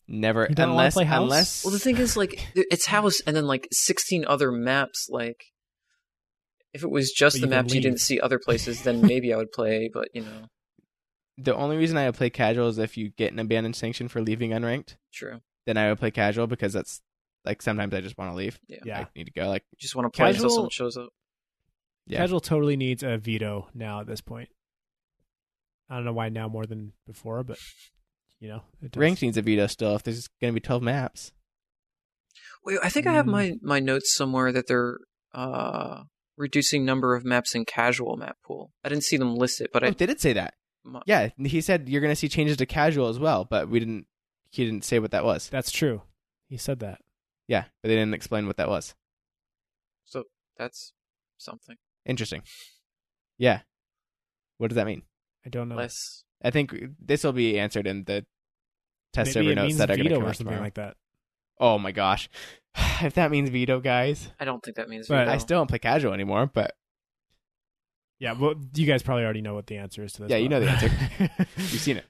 [SPEAKER 2] Never
[SPEAKER 1] You don't wanna
[SPEAKER 2] unless
[SPEAKER 1] play house?
[SPEAKER 2] unless
[SPEAKER 3] well, the thing is like it's house and then like sixteen other maps. Like if it was just
[SPEAKER 1] But
[SPEAKER 3] the
[SPEAKER 1] you
[SPEAKER 3] maps you didn't see other places, then maybe I would play. But you know,
[SPEAKER 2] the only reason I would play casual is if you get an abandoned sanction for leaving unranked.
[SPEAKER 3] true.
[SPEAKER 2] Then I would play casual because that's like sometimes I just want to leave.
[SPEAKER 3] Yeah.
[SPEAKER 1] Yeah.
[SPEAKER 2] I need to go. Like
[SPEAKER 3] You just want to play until
[SPEAKER 1] Casual-
[SPEAKER 3] someone shows up.
[SPEAKER 2] Yeah.
[SPEAKER 1] Casual totally needs a veto now at this point. I don't know why now more than before, but you know, it does.
[SPEAKER 2] ranked needs a veto still. If there's going to be twelve maps,
[SPEAKER 3] Wait, I think I have
[SPEAKER 1] Mm.
[SPEAKER 3] my my notes somewhere that they're uh reducing number of maps in casual map pool. I didn't see them listed, but
[SPEAKER 2] oh,
[SPEAKER 3] I
[SPEAKER 2] they did say that.
[SPEAKER 3] my-
[SPEAKER 2] Yeah, he said you're going to see changes to casual as well, but we didn't. He didn't say what that was.
[SPEAKER 1] That's true. He said that.
[SPEAKER 2] Yeah, but they didn't explain what that was.
[SPEAKER 3] so that's something
[SPEAKER 2] Interesting. Yeah. What does that mean?
[SPEAKER 1] I don't know.
[SPEAKER 3] less.
[SPEAKER 2] I think this will be answered in the test
[SPEAKER 1] Maybe
[SPEAKER 2] server notes
[SPEAKER 1] means
[SPEAKER 2] that are going to come
[SPEAKER 1] or something
[SPEAKER 2] tomorrow.
[SPEAKER 1] like that.
[SPEAKER 2] Oh my gosh. (sighs) if that means veto, guys,
[SPEAKER 3] I don't think that means.
[SPEAKER 1] But
[SPEAKER 3] veto.
[SPEAKER 2] I still don't play casual anymore, but
[SPEAKER 1] Yeah, well, you guys probably already know what the answer is to this.
[SPEAKER 2] Yeah, you know the answer. (laughs) you've seen it.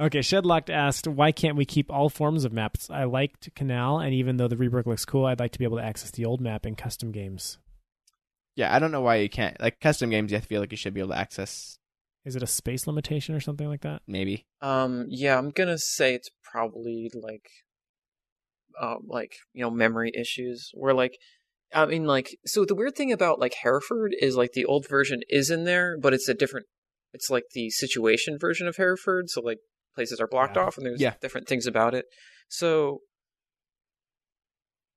[SPEAKER 1] okay, Shedlocked asked, "Why can't we keep all forms of maps? I liked Kanal, and even though the rework looks cool, I'd like to be able to access the old map in custom games.
[SPEAKER 2] Yeah, I don't know why you can't. Like custom games, you feel like you should be able to access.
[SPEAKER 1] Is it a space limitation or something like that?
[SPEAKER 2] Maybe.
[SPEAKER 3] Um, yeah, I'm gonna say it's probably like, uh, like you know, memory issues. Where like, I mean, like, so the weird thing about like Hereford is like the old version is in there, but it's a different. It's like the situation version of Hereford, so like places are blocked
[SPEAKER 1] Yeah.
[SPEAKER 3] off, and there's
[SPEAKER 2] Yeah.
[SPEAKER 3] different things about it. So,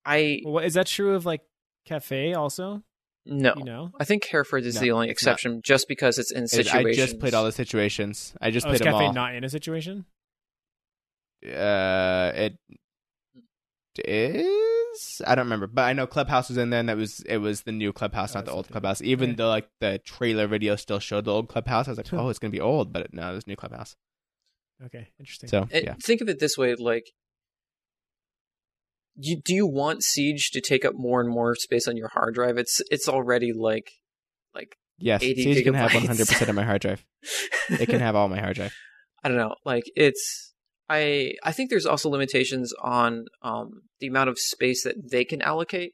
[SPEAKER 3] I
[SPEAKER 1] Well, is that true of like Kafe also?
[SPEAKER 3] No,
[SPEAKER 1] You know,
[SPEAKER 3] I think Hereford is
[SPEAKER 2] No,
[SPEAKER 3] the only
[SPEAKER 2] it's not.
[SPEAKER 3] exception, just because it's in
[SPEAKER 2] It-
[SPEAKER 3] situations.
[SPEAKER 2] I just played all the situations. I just
[SPEAKER 1] oh, is
[SPEAKER 2] played them
[SPEAKER 1] Kafe
[SPEAKER 2] all.
[SPEAKER 1] not in a situation?
[SPEAKER 2] uh, it is. I don't remember, but I know Clubhouse was in there, and that was it was the new Clubhouse,
[SPEAKER 1] Oh,
[SPEAKER 2] not the old
[SPEAKER 1] okay.
[SPEAKER 2] Clubhouse. Even
[SPEAKER 1] Okay.
[SPEAKER 2] though like the trailer video still showed the old Clubhouse, I was like, oh, it's gonna be old, but no, it was new Clubhouse.
[SPEAKER 1] Okay, interesting.
[SPEAKER 2] So
[SPEAKER 3] It-
[SPEAKER 2] yeah,
[SPEAKER 3] Think of it this way: like, you, do you want Siege to take up more and more space on your hard drive? It's it's already like like
[SPEAKER 2] yes,
[SPEAKER 3] 80
[SPEAKER 2] Siege can have 100 percent of my hard drive. It can have all my hard drive. (laughs)
[SPEAKER 3] I don't know. Like it's I I think there's also limitations on um the amount of space that they can allocate.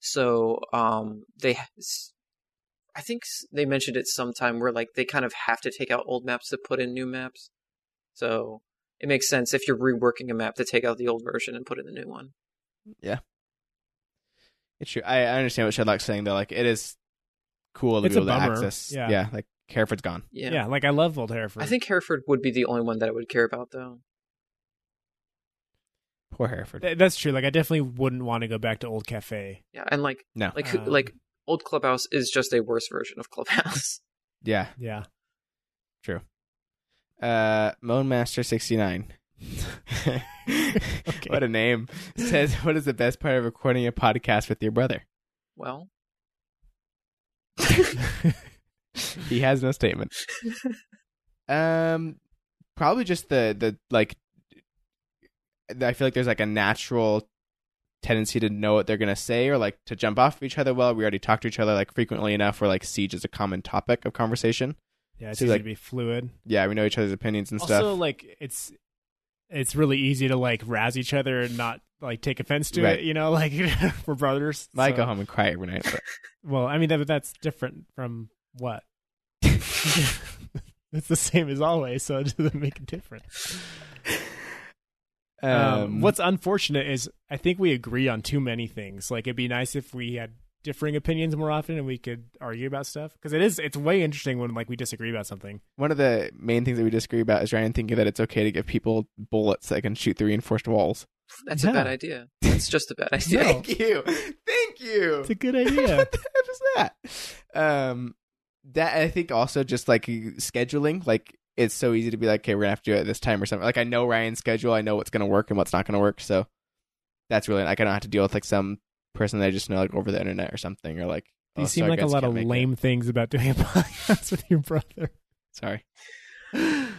[SPEAKER 3] So um they I think they mentioned it sometime where like they kind of have to take out old maps to put in new maps. So it makes sense if you're reworking a map to take out the old version and put in the new one.
[SPEAKER 2] It's true. I, I understand what Shedlock's saying though. Like it is cool to
[SPEAKER 1] It's
[SPEAKER 2] be
[SPEAKER 1] a
[SPEAKER 2] able to
[SPEAKER 1] bummer.
[SPEAKER 2] access.
[SPEAKER 1] Yeah.
[SPEAKER 2] yeah, like Hereford's gone.
[SPEAKER 3] Yeah.
[SPEAKER 1] Yeah. like I love old Hereford.
[SPEAKER 3] I think Hereford would be the only one that I would care about, though.
[SPEAKER 2] Poor Hereford.
[SPEAKER 1] Th- that's true. Like I definitely wouldn't want to go back to Old Kafe.
[SPEAKER 3] Yeah, and like,
[SPEAKER 2] No.
[SPEAKER 3] like,
[SPEAKER 1] Um,
[SPEAKER 3] like old Clubhouse is just a worse version of Clubhouse. (laughs)
[SPEAKER 2] Yeah,
[SPEAKER 1] Yeah.
[SPEAKER 2] true. Uh, Moan Master sixty nine.
[SPEAKER 1] Okay.
[SPEAKER 2] What a name. Says, what is the best part of recording a podcast with your brother?
[SPEAKER 3] well, (laughs)
[SPEAKER 2] he has no statement. Um, probably just the the like. I feel like there's like a natural tendency to know what they're gonna say or like to jump off of each other. Well, we already talk to each other like frequently enough where like siege is a common topic of conversation.
[SPEAKER 1] Yeah, it's
[SPEAKER 2] So,
[SPEAKER 1] easy
[SPEAKER 2] like,
[SPEAKER 1] to be fluid.
[SPEAKER 2] Yeah, we know each other's opinions and
[SPEAKER 1] Also,
[SPEAKER 2] stuff.
[SPEAKER 1] Also, like it's it's really easy to like razz each other and not like take offense to
[SPEAKER 2] Right.
[SPEAKER 1] it. You know, (laughs) like (laughs) we're brothers.
[SPEAKER 2] I
[SPEAKER 1] so-
[SPEAKER 2] go home and cry every night. But (laughs)
[SPEAKER 1] Well, I mean that that's different from what. it's the same as always, so it doesn't make a difference. Um,
[SPEAKER 2] um,
[SPEAKER 1] what's unfortunate is I think we agree on too many things. Like it'd be nice if we had differing opinions more often and we could argue about stuff because it is it's way interesting when like we disagree about something.
[SPEAKER 2] one of the main things that we disagree about is Ryan thinking that it's okay to give people bullets that can shoot through reinforced walls.
[SPEAKER 3] that's
[SPEAKER 1] Yeah.
[SPEAKER 3] a bad idea. it's just a bad (laughs) idea.
[SPEAKER 1] No.
[SPEAKER 2] Thank you, thank you.
[SPEAKER 1] It's a good (laughs) idea.
[SPEAKER 2] what the heck is that? Um, that I think also just like scheduling, like it's so easy to be like, okay, we're gonna have to do it at this time or something. Like I know Ryan's schedule, I know what's gonna work and what's not gonna work, so that's really like I don't have to deal with like some person that I just know like over the internet or something or like.
[SPEAKER 1] These
[SPEAKER 2] oh,
[SPEAKER 1] seem like a lot of
[SPEAKER 2] make it.
[SPEAKER 1] lame things about doing a (laughs) podcast with your brother.
[SPEAKER 2] Sorry. (laughs)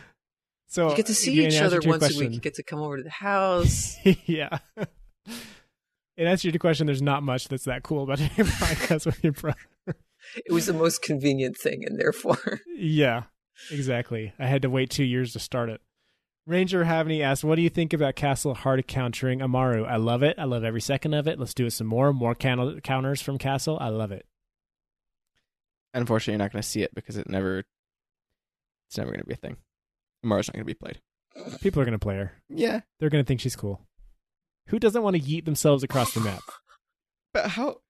[SPEAKER 1] So
[SPEAKER 3] You get to see each other
[SPEAKER 1] to your
[SPEAKER 3] once a week. You get to come over to the house. (laughs)
[SPEAKER 1] yeah. In answer to your question, there's not much that's that cool about doing a podcast with your brother.
[SPEAKER 3] It was the most convenient thing, and therefore,
[SPEAKER 1] Yeah, exactly. I had to wait two years to start it. Ranger Havney asked, "What do you think about Castle hard countering Amaru? I love it. I love every second of it. Let's do it some more. More counter- counters from Castle. I love it.
[SPEAKER 2] Unfortunately, you're not gonna see it because it never. It's never gonna be a thing. Amaru's not gonna be played.
[SPEAKER 1] People are gonna play her.
[SPEAKER 2] Yeah,
[SPEAKER 1] They're gonna think she's cool. Who doesn't want to yeet themselves across the map?
[SPEAKER 2] But how?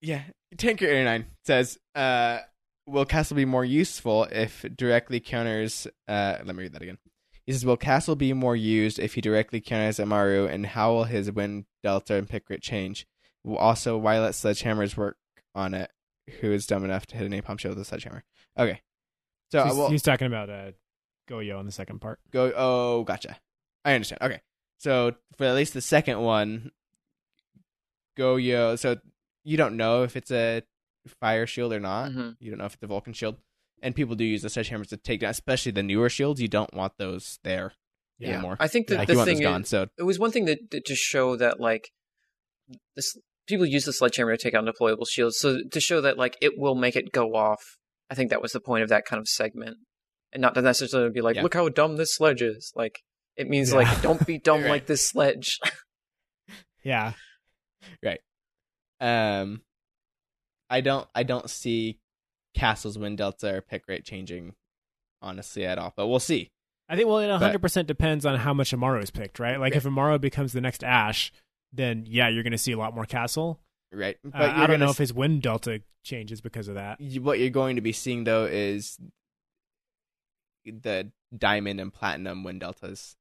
[SPEAKER 2] Yeah, Tanker eighty nine says, uh, "Will Castle be more useful if directly counters?" Uh, let me read that again. He says, "Will Castle be more used if he directly counters Amaru, and how will his win delta and pick rate change? Also, why let sledgehammers work on it? Who is dumb enough to hit an a napalm shield with a sledgehammer?" Okay, so
[SPEAKER 1] he's,
[SPEAKER 2] well,
[SPEAKER 1] he's talking about uh, Goyo in the second part.
[SPEAKER 2] go. Oh, gotcha. I understand. Okay, so for at least the second one, Goyo. So you don't know if it's a fire shield or not.
[SPEAKER 3] Mhm.
[SPEAKER 2] You don't know if it's a Volcán shield, and people do use the sledgehammers to take down, especially the newer shields. You don't want those there
[SPEAKER 1] Yeah.
[SPEAKER 2] anymore.
[SPEAKER 3] I think that
[SPEAKER 2] like
[SPEAKER 3] the thing
[SPEAKER 2] those gone.
[SPEAKER 3] is,
[SPEAKER 2] So
[SPEAKER 3] it was one thing that, that to show that like this people use the sledgehammer to take out deployable shields. So to show that like it will make it go off. I think that was the point of that kind of segment, and not to necessarily be like,
[SPEAKER 2] Yeah.
[SPEAKER 3] look how dumb this sledge is. Like it means
[SPEAKER 1] Yeah.
[SPEAKER 3] like don't be (laughs) dumb
[SPEAKER 2] Right.
[SPEAKER 3] like this sledge. (laughs)
[SPEAKER 1] Yeah, right.
[SPEAKER 2] um, I don't. I don't see Castle's win delta or pick rate changing, honestly, at all. But we'll see.
[SPEAKER 1] I think well, it
[SPEAKER 2] But-
[SPEAKER 1] 100 percent depends on how much Amaru is picked, right? Like
[SPEAKER 2] Yeah.
[SPEAKER 1] if Amaru becomes the next Ash, then yeah, you're going to see a lot more Castle.
[SPEAKER 2] Right,
[SPEAKER 1] Uh,
[SPEAKER 2] but
[SPEAKER 1] I don't know
[SPEAKER 2] gonna
[SPEAKER 1] if his win delta changes because of that.
[SPEAKER 2] what you're going to be seeing though is the diamond and platinum win deltas,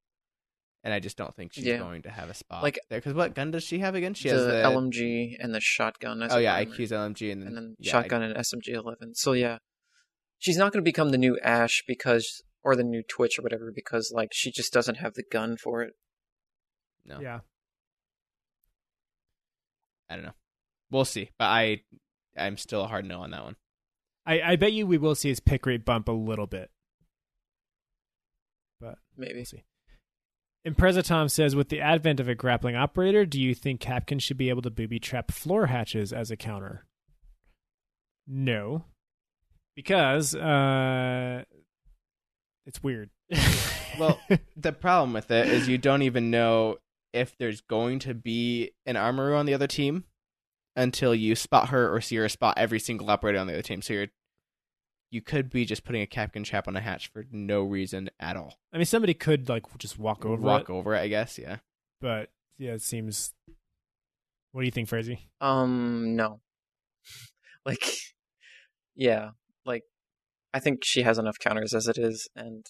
[SPEAKER 2] and I just don't think she's
[SPEAKER 3] Yeah.
[SPEAKER 2] going to have a spot
[SPEAKER 3] Like-
[SPEAKER 2] there. Because what gun does she have again? She
[SPEAKER 3] the,
[SPEAKER 2] has the
[SPEAKER 3] LMG and the shotgun. As
[SPEAKER 2] oh
[SPEAKER 3] a
[SPEAKER 2] yeah,
[SPEAKER 3] primary.
[SPEAKER 2] IQ's LMG, and then,
[SPEAKER 3] and then
[SPEAKER 2] yeah,
[SPEAKER 3] shotgun and SMG 11. So yeah, she's not going to become the new Ash because, or the new Twitch or whatever, because like she just doesn't have the gun for it.
[SPEAKER 2] No.
[SPEAKER 1] Yeah,
[SPEAKER 2] I, I don't know. We'll see, but I I'm still a hard no on that one.
[SPEAKER 1] I, I bet you we will see his pick rate bump a little bit. But
[SPEAKER 3] Maybe.
[SPEAKER 1] we'll see. Impreza Tom says, with the advent of a grappling operator, do you think Kapkan should be able to booby trap floor hatches as a counter? No, because uh, it's weird. (laughs)
[SPEAKER 2] Well, (laughs) the problem with it is you don't even know if there's going to be an Amaru on the other team until you spot her or see her spot every single operator on the other team. So you're you could be just putting a Kapkan trap on a hatch for no reason at all.
[SPEAKER 1] I mean, somebody could like just walk over
[SPEAKER 2] Walk
[SPEAKER 1] it,
[SPEAKER 2] over it, I guess. Yeah.
[SPEAKER 1] but yeah, it seems. What do you think, Frazee?
[SPEAKER 3] Um, no. (laughs) like, Yeah, like I think she has enough counters as it is, and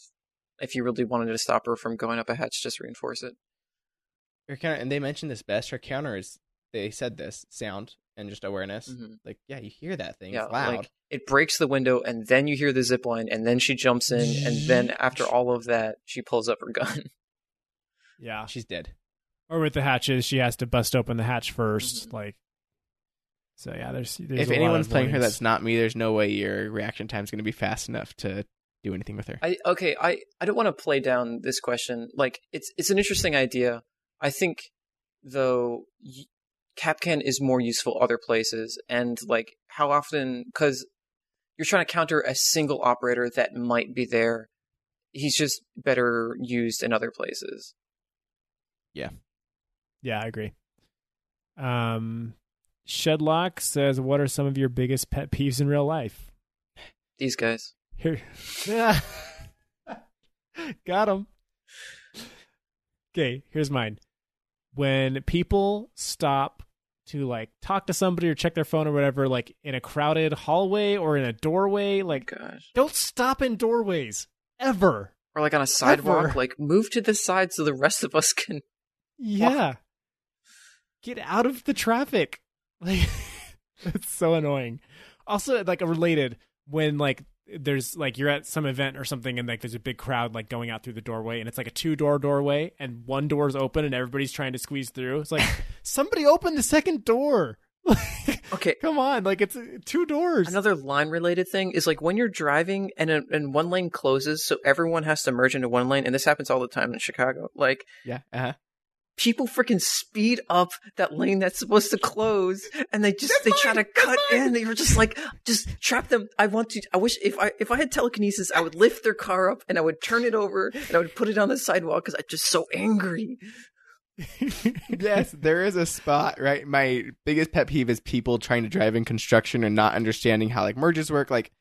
[SPEAKER 3] if you really wanted to stop her from going up a hatch, just reinforce it.
[SPEAKER 2] Her counter, and they mentioned this best. Her counter is they said this sound and just awareness.
[SPEAKER 3] Mhm.
[SPEAKER 2] Like, yeah, you hear that thing.
[SPEAKER 3] Yeah,
[SPEAKER 2] it's loud.
[SPEAKER 3] like it breaks the window, and then you hear the zip line, and then she jumps in, and then after all of that, she pulls up her gun. (laughs)
[SPEAKER 1] Yeah.
[SPEAKER 2] She's dead.
[SPEAKER 1] Or with the hatches, she has to bust open the hatch 1st
[SPEAKER 3] Mhm.
[SPEAKER 1] Like, so yeah, there's. there's
[SPEAKER 2] if
[SPEAKER 1] a lot
[SPEAKER 2] anyone's
[SPEAKER 1] of
[SPEAKER 2] playing her that's not me, there's no way your reaction time's going to be fast enough to do anything with her.
[SPEAKER 3] I okay, I I don't want to play down this question. Like it's it's an interesting idea. I think though y- Kapkan is more useful other places and like how often cuz you're trying to counter a single operator that might be there. He's just better used in other places.
[SPEAKER 1] Yeah, Yeah, I agree. Um, Shedlock says, "What are some of your biggest pet peeves in real life?"
[SPEAKER 3] These guys.
[SPEAKER 1] Here, (laughs) got him. Okay, here's mine. When people stop to like talk to somebody or check their phone or whatever, like in a crowded hallway or in a doorway, oh like
[SPEAKER 3] Gosh.
[SPEAKER 1] don't stop in doorways ever.
[SPEAKER 3] Or like on a sidewalk,
[SPEAKER 1] Ever.
[SPEAKER 3] like move to the side so the rest of us can
[SPEAKER 1] Yeah. Get out of the traffic. (laughs) Like (laughs) it's so annoying. Also like a related when like there's like you're at some event or something and like there's a big crowd like going out through the doorway and it's like a two door doorway and one door's open and everybody's trying to squeeze through. It's like (laughs) somebody open the second door. (laughs) Like,
[SPEAKER 3] Okay,
[SPEAKER 1] come on, like it's uh, two doors.
[SPEAKER 3] Another line related thing is like when you're driving and a, and one lane closes, so everyone has to merge into one lane, and this happens all the time in Chicago. Like
[SPEAKER 2] Yeah. Uh-huh.
[SPEAKER 3] People freaking speed up that lane that's supposed to close, and they just they try to cut in. They were just like, just trap them. I want to. I wish if I if I had telekinesis, I would lift their car up and I would turn it over and I would put it on the sidewalk because I'm just so angry. (laughs)
[SPEAKER 2] yes, there is a spot, right? My biggest pet peeve is people trying to drive in construction and not understanding how like merges work. Like,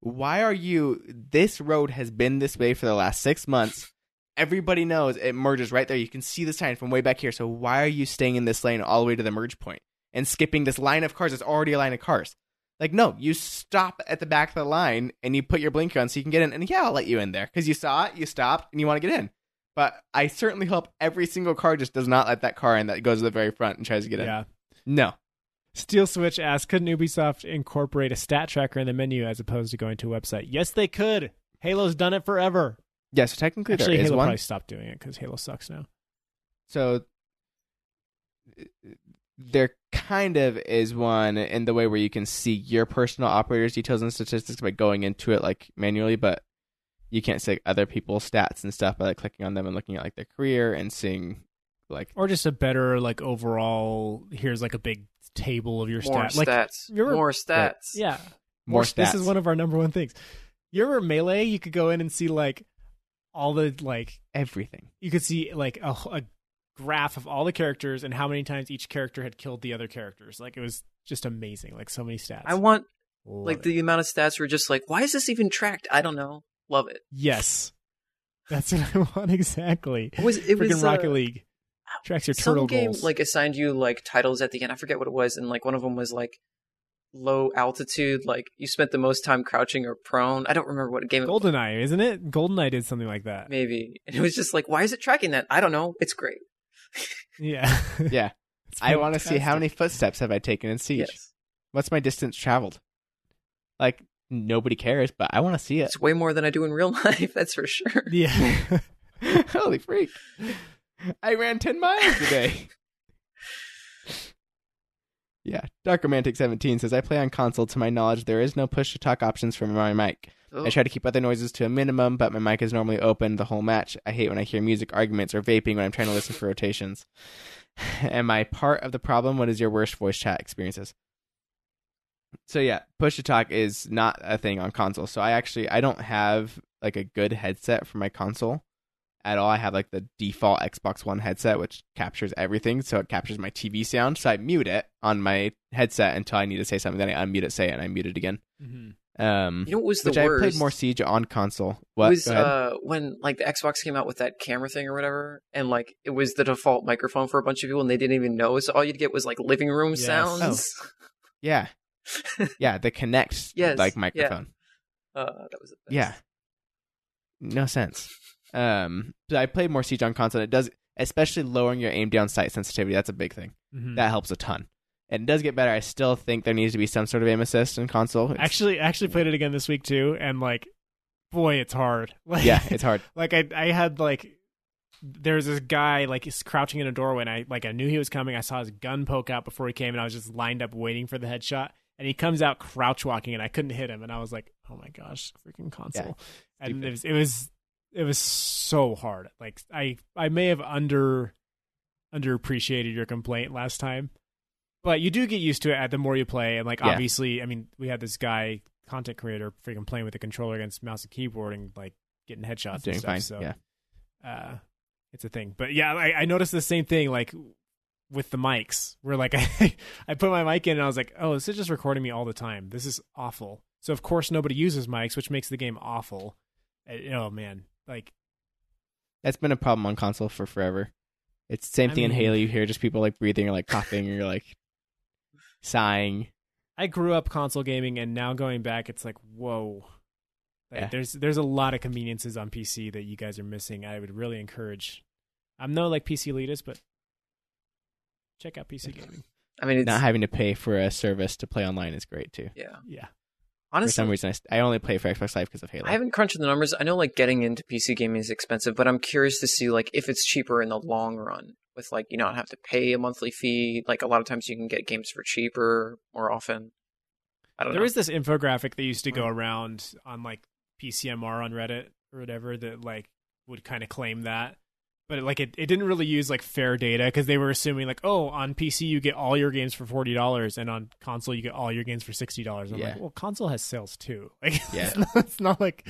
[SPEAKER 2] why are you this road has been this way for the last six months. Everybody knows it merges right there. You can see the sign from way back here. So why are you staying in this lane all the way to the merge point and skipping this line of cars? It's already a line of cars. Like, no, you stop at the back of the line and you put your blinker on so you can get in. And yeah, I'll let you in there because you saw it, you stopped, and you want to get in. But I certainly hope every single car just does not let that car in that goes to the very front and tries to get in.
[SPEAKER 1] yeah.
[SPEAKER 2] No.
[SPEAKER 1] Steel Switch asks, couldn't Ubisoft incorporate a stat tracker in the menu as opposed to going to a website? Yes, they could. Halo's done it forever.
[SPEAKER 2] Yeah, so technically
[SPEAKER 1] Actually,
[SPEAKER 2] there is
[SPEAKER 1] Halo
[SPEAKER 2] one.
[SPEAKER 1] probably stopped doing it because Halo sucks now.
[SPEAKER 2] So there kind of is one in the way where you can see your personal operators details and statistics by going into it like manually, but you can't see other people's stats and stuff by like clicking on them and looking at like their career and seeing like
[SPEAKER 1] Or just a better like overall. Here's like a big table of your
[SPEAKER 3] More
[SPEAKER 1] stats. Like
[SPEAKER 3] stats.
[SPEAKER 1] you're-
[SPEAKER 3] More stats.
[SPEAKER 1] yeah,
[SPEAKER 2] more
[SPEAKER 1] stats. This is one of our number one things. You remember melee? You could go in and see like all the like
[SPEAKER 2] everything.
[SPEAKER 1] you could see like a, a graph of all the characters and how many times each character had killed the other characters. Like it was just amazing. Like so many stats.
[SPEAKER 3] I want
[SPEAKER 1] Love
[SPEAKER 3] like
[SPEAKER 1] it.
[SPEAKER 3] the amount of stats were just like, why is this even tracked? I don't know. Love it.
[SPEAKER 1] yes, that's what I (laughs) want exactly.
[SPEAKER 3] It was it
[SPEAKER 1] Freaking
[SPEAKER 3] was
[SPEAKER 1] Rocket
[SPEAKER 3] uh,
[SPEAKER 1] League tracks your turtle
[SPEAKER 3] some
[SPEAKER 1] turtle
[SPEAKER 3] game
[SPEAKER 1] goals.
[SPEAKER 3] like assigned you like titles at the end. I forget what it was, and like one of them was like low altitude. Like you spent the most time crouching or prone. I don't remember what game. it was.
[SPEAKER 1] Goldeneye, isn't it? Goldeneye did something like that.
[SPEAKER 3] Maybe and it was just like, why is it tracking that? I don't know. It's great. (laughs)
[SPEAKER 1] Yeah, (laughs)
[SPEAKER 2] Yeah. (laughs)
[SPEAKER 1] It's
[SPEAKER 2] I want to see how many footsteps have I taken in Siege.
[SPEAKER 3] Yes,
[SPEAKER 2] What's my distance traveled? Like nobody cares, but I want to see it.
[SPEAKER 3] it's way more than I do in real life. That's for sure.
[SPEAKER 1] Yeah,
[SPEAKER 2] Holy freak. I ran 10 miles today. Yeah. Dark Romantic 17 says I play on console. To my knowledge, there is no push to talk options for my mic.
[SPEAKER 3] Oh,
[SPEAKER 2] I try to keep other noises to a minimum, but my mic is normally open the whole match. I hate when I hear music arguments or vaping when I'm trying to listen for rotations. (sighs) Am I part of the problem? What is your worst voice chat experiences? So yeah, push to talk is not a thing on console. So I actually I don't have like a good headset for my console at all. I have like the default Xbox One headset which captures everything, so it captures my TV sound. So I mute it on my headset until I need to say something. Then I unmute it, say it, and I mute it again.
[SPEAKER 1] Mhm.
[SPEAKER 2] Um,
[SPEAKER 3] you know what was the
[SPEAKER 2] which I played more Siege on console. What?
[SPEAKER 3] was uh when like the Xbox came out with that camera thing or whatever, and like it was the default microphone for a bunch of people, and they didn't even know. So all you'd get was like living room
[SPEAKER 1] Yes.
[SPEAKER 3] sounds.
[SPEAKER 2] yeah, (laughs) Yeah, the Kinect
[SPEAKER 3] Yes,
[SPEAKER 2] like
[SPEAKER 3] yeah.
[SPEAKER 2] microphone.
[SPEAKER 3] Uh, that was the best.
[SPEAKER 2] Yeah. No sense. Um, but I played more Siege on console. It does, especially lowering your aim down sight sensitivity. That's a big thing.
[SPEAKER 1] Mhm.
[SPEAKER 2] That helps a ton. And it does get better. I still think there needs to be some sort of aim assist in console. It's-
[SPEAKER 1] actually actually played it again this week too, and like, boy, it's hard. (laughs) Like,
[SPEAKER 2] yeah, it's hard.
[SPEAKER 1] like I I had like there's this guy like he's crouching in a doorway and I like I knew he was coming. I saw his gun poke out before he came and I was just lined up waiting for the headshot. And he comes out crouch walking and I couldn't hit him and I was like, Oh my gosh, freaking console. and it was it was it was so hard. Like I I may have under underappreciated your complaint last time. But you do get used to it at the more you play and like
[SPEAKER 2] Yeah.
[SPEAKER 1] obviously I mean we had this guy content creator freaking playing with the controller against mouse and keyboard and like getting headshots
[SPEAKER 2] Doing
[SPEAKER 1] and stuff.
[SPEAKER 2] fine.
[SPEAKER 1] So
[SPEAKER 2] yeah.
[SPEAKER 1] uh, it's a thing. But yeah, I, I noticed the same thing like with the mics, where like I (laughs) I put my mic in and I was like, oh, this is just recording me all the time. This is awful. So of course nobody uses mics, which makes the game awful. Uh, Oh man, like
[SPEAKER 2] That's been a problem on console for forever. It's the same
[SPEAKER 1] I
[SPEAKER 2] thing in Halo. You hear just people like breathing or like coughing or like sighing.
[SPEAKER 1] I grew up console gaming, and now going back, it's like whoa. Like,
[SPEAKER 2] Yeah.
[SPEAKER 1] There's there's a lot of conveniences on PC that you guys are missing. I would really encourage. I'm no like PC elitist, but check out PC (laughs) gaming.
[SPEAKER 3] I mean, it's
[SPEAKER 2] Not having to pay for a service to play online is great too.
[SPEAKER 3] yeah.
[SPEAKER 1] Yeah,
[SPEAKER 2] For some reason, I, st- I only play for Xbox Live because of Halo.
[SPEAKER 3] I haven't crunched the numbers. I know like getting into PC gaming is expensive, but I'm curious to see like if it's cheaper in the long run with like you not have to pay a monthly fee. Like a lot of times you can get games for cheaper more often. I don't
[SPEAKER 1] There
[SPEAKER 3] know.
[SPEAKER 1] was this infographic that used to go around on like PCMR on Reddit or whatever that like would kind of claim that, but it, like it, it didn't really use like fair data because they were assuming like oh on PC you get all your games for forty dollars and on console you get all your games for sixty dollars. I'm
[SPEAKER 2] Yeah.
[SPEAKER 1] like well console has sales too. (laughs) Like
[SPEAKER 2] Yeah.
[SPEAKER 1] it's, not, it's not like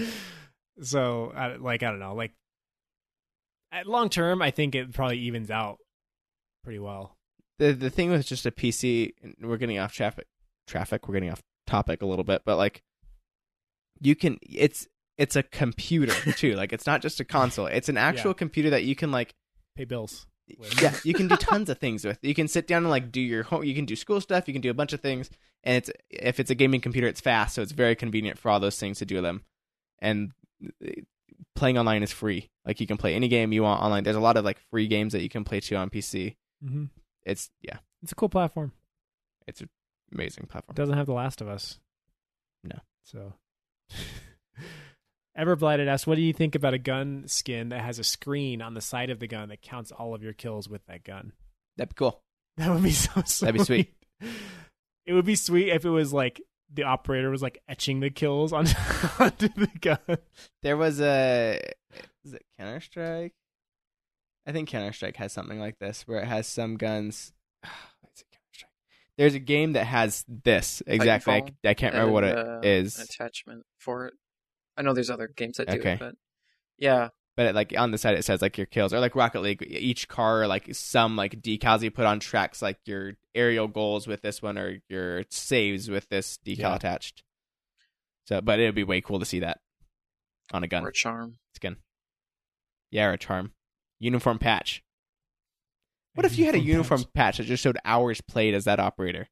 [SPEAKER 1] so I, like I don't know like at long term I think it probably evens out pretty well.
[SPEAKER 2] the the thing with just a PC, and we're getting off traffic. Traffic. We're getting off topic a little bit, but like, you can. It's it's a computer (laughs) too. like, it's not just a console. It's an actual
[SPEAKER 1] Yeah.
[SPEAKER 2] computer that you can like.
[SPEAKER 1] Pay bills. with.
[SPEAKER 2] Yeah, you can do (laughs) tons of things with. You can sit down and like do your home. You can do school stuff. You can do a bunch of things. And it's if it's a gaming computer, it's fast, so it's very convenient for all those things to do them. And uh, playing online is free. Like you can play any game you want online. There's a lot of like free games that you can play too on PC.
[SPEAKER 1] hmm
[SPEAKER 2] It's yeah,
[SPEAKER 1] It's a cool platform.
[SPEAKER 2] it's an amazing platform.
[SPEAKER 1] It Doesn't have The Last of Us.
[SPEAKER 2] No.
[SPEAKER 1] So, (laughs) Everblighted asks, "What do you think about a gun skin that has a screen on the side of the gun that counts all of your kills with that gun?"
[SPEAKER 2] That'd be cool.
[SPEAKER 1] That would be (laughs) so sweet.
[SPEAKER 2] That'd be sweet.
[SPEAKER 1] It would be sweet if it was like the operator was like etching the kills onto, (laughs) onto the gun.
[SPEAKER 2] There was a is it Counter Strike? I think Counter Strike has something like this where it has some guns. (sighs) Is it Counter-Strike? There's a game that has this exactly. I, I can't remember what it
[SPEAKER 3] uh,
[SPEAKER 2] is,
[SPEAKER 3] attachment for it. I know there's other games that do
[SPEAKER 2] Okay.
[SPEAKER 3] it, but yeah,
[SPEAKER 2] but it, like on the side it says like your kills or like Rocket League. Each car like some like decals you put on tracks like your aerial goals with this one or your saves with this decal
[SPEAKER 1] Yeah.
[SPEAKER 2] attached. So, but it'd be way cool to see that on a gun
[SPEAKER 3] or a charm.
[SPEAKER 2] skin. Yeah, or a charm. Uniform patch. What if you had a uniform patch that just showed hours played as that operator?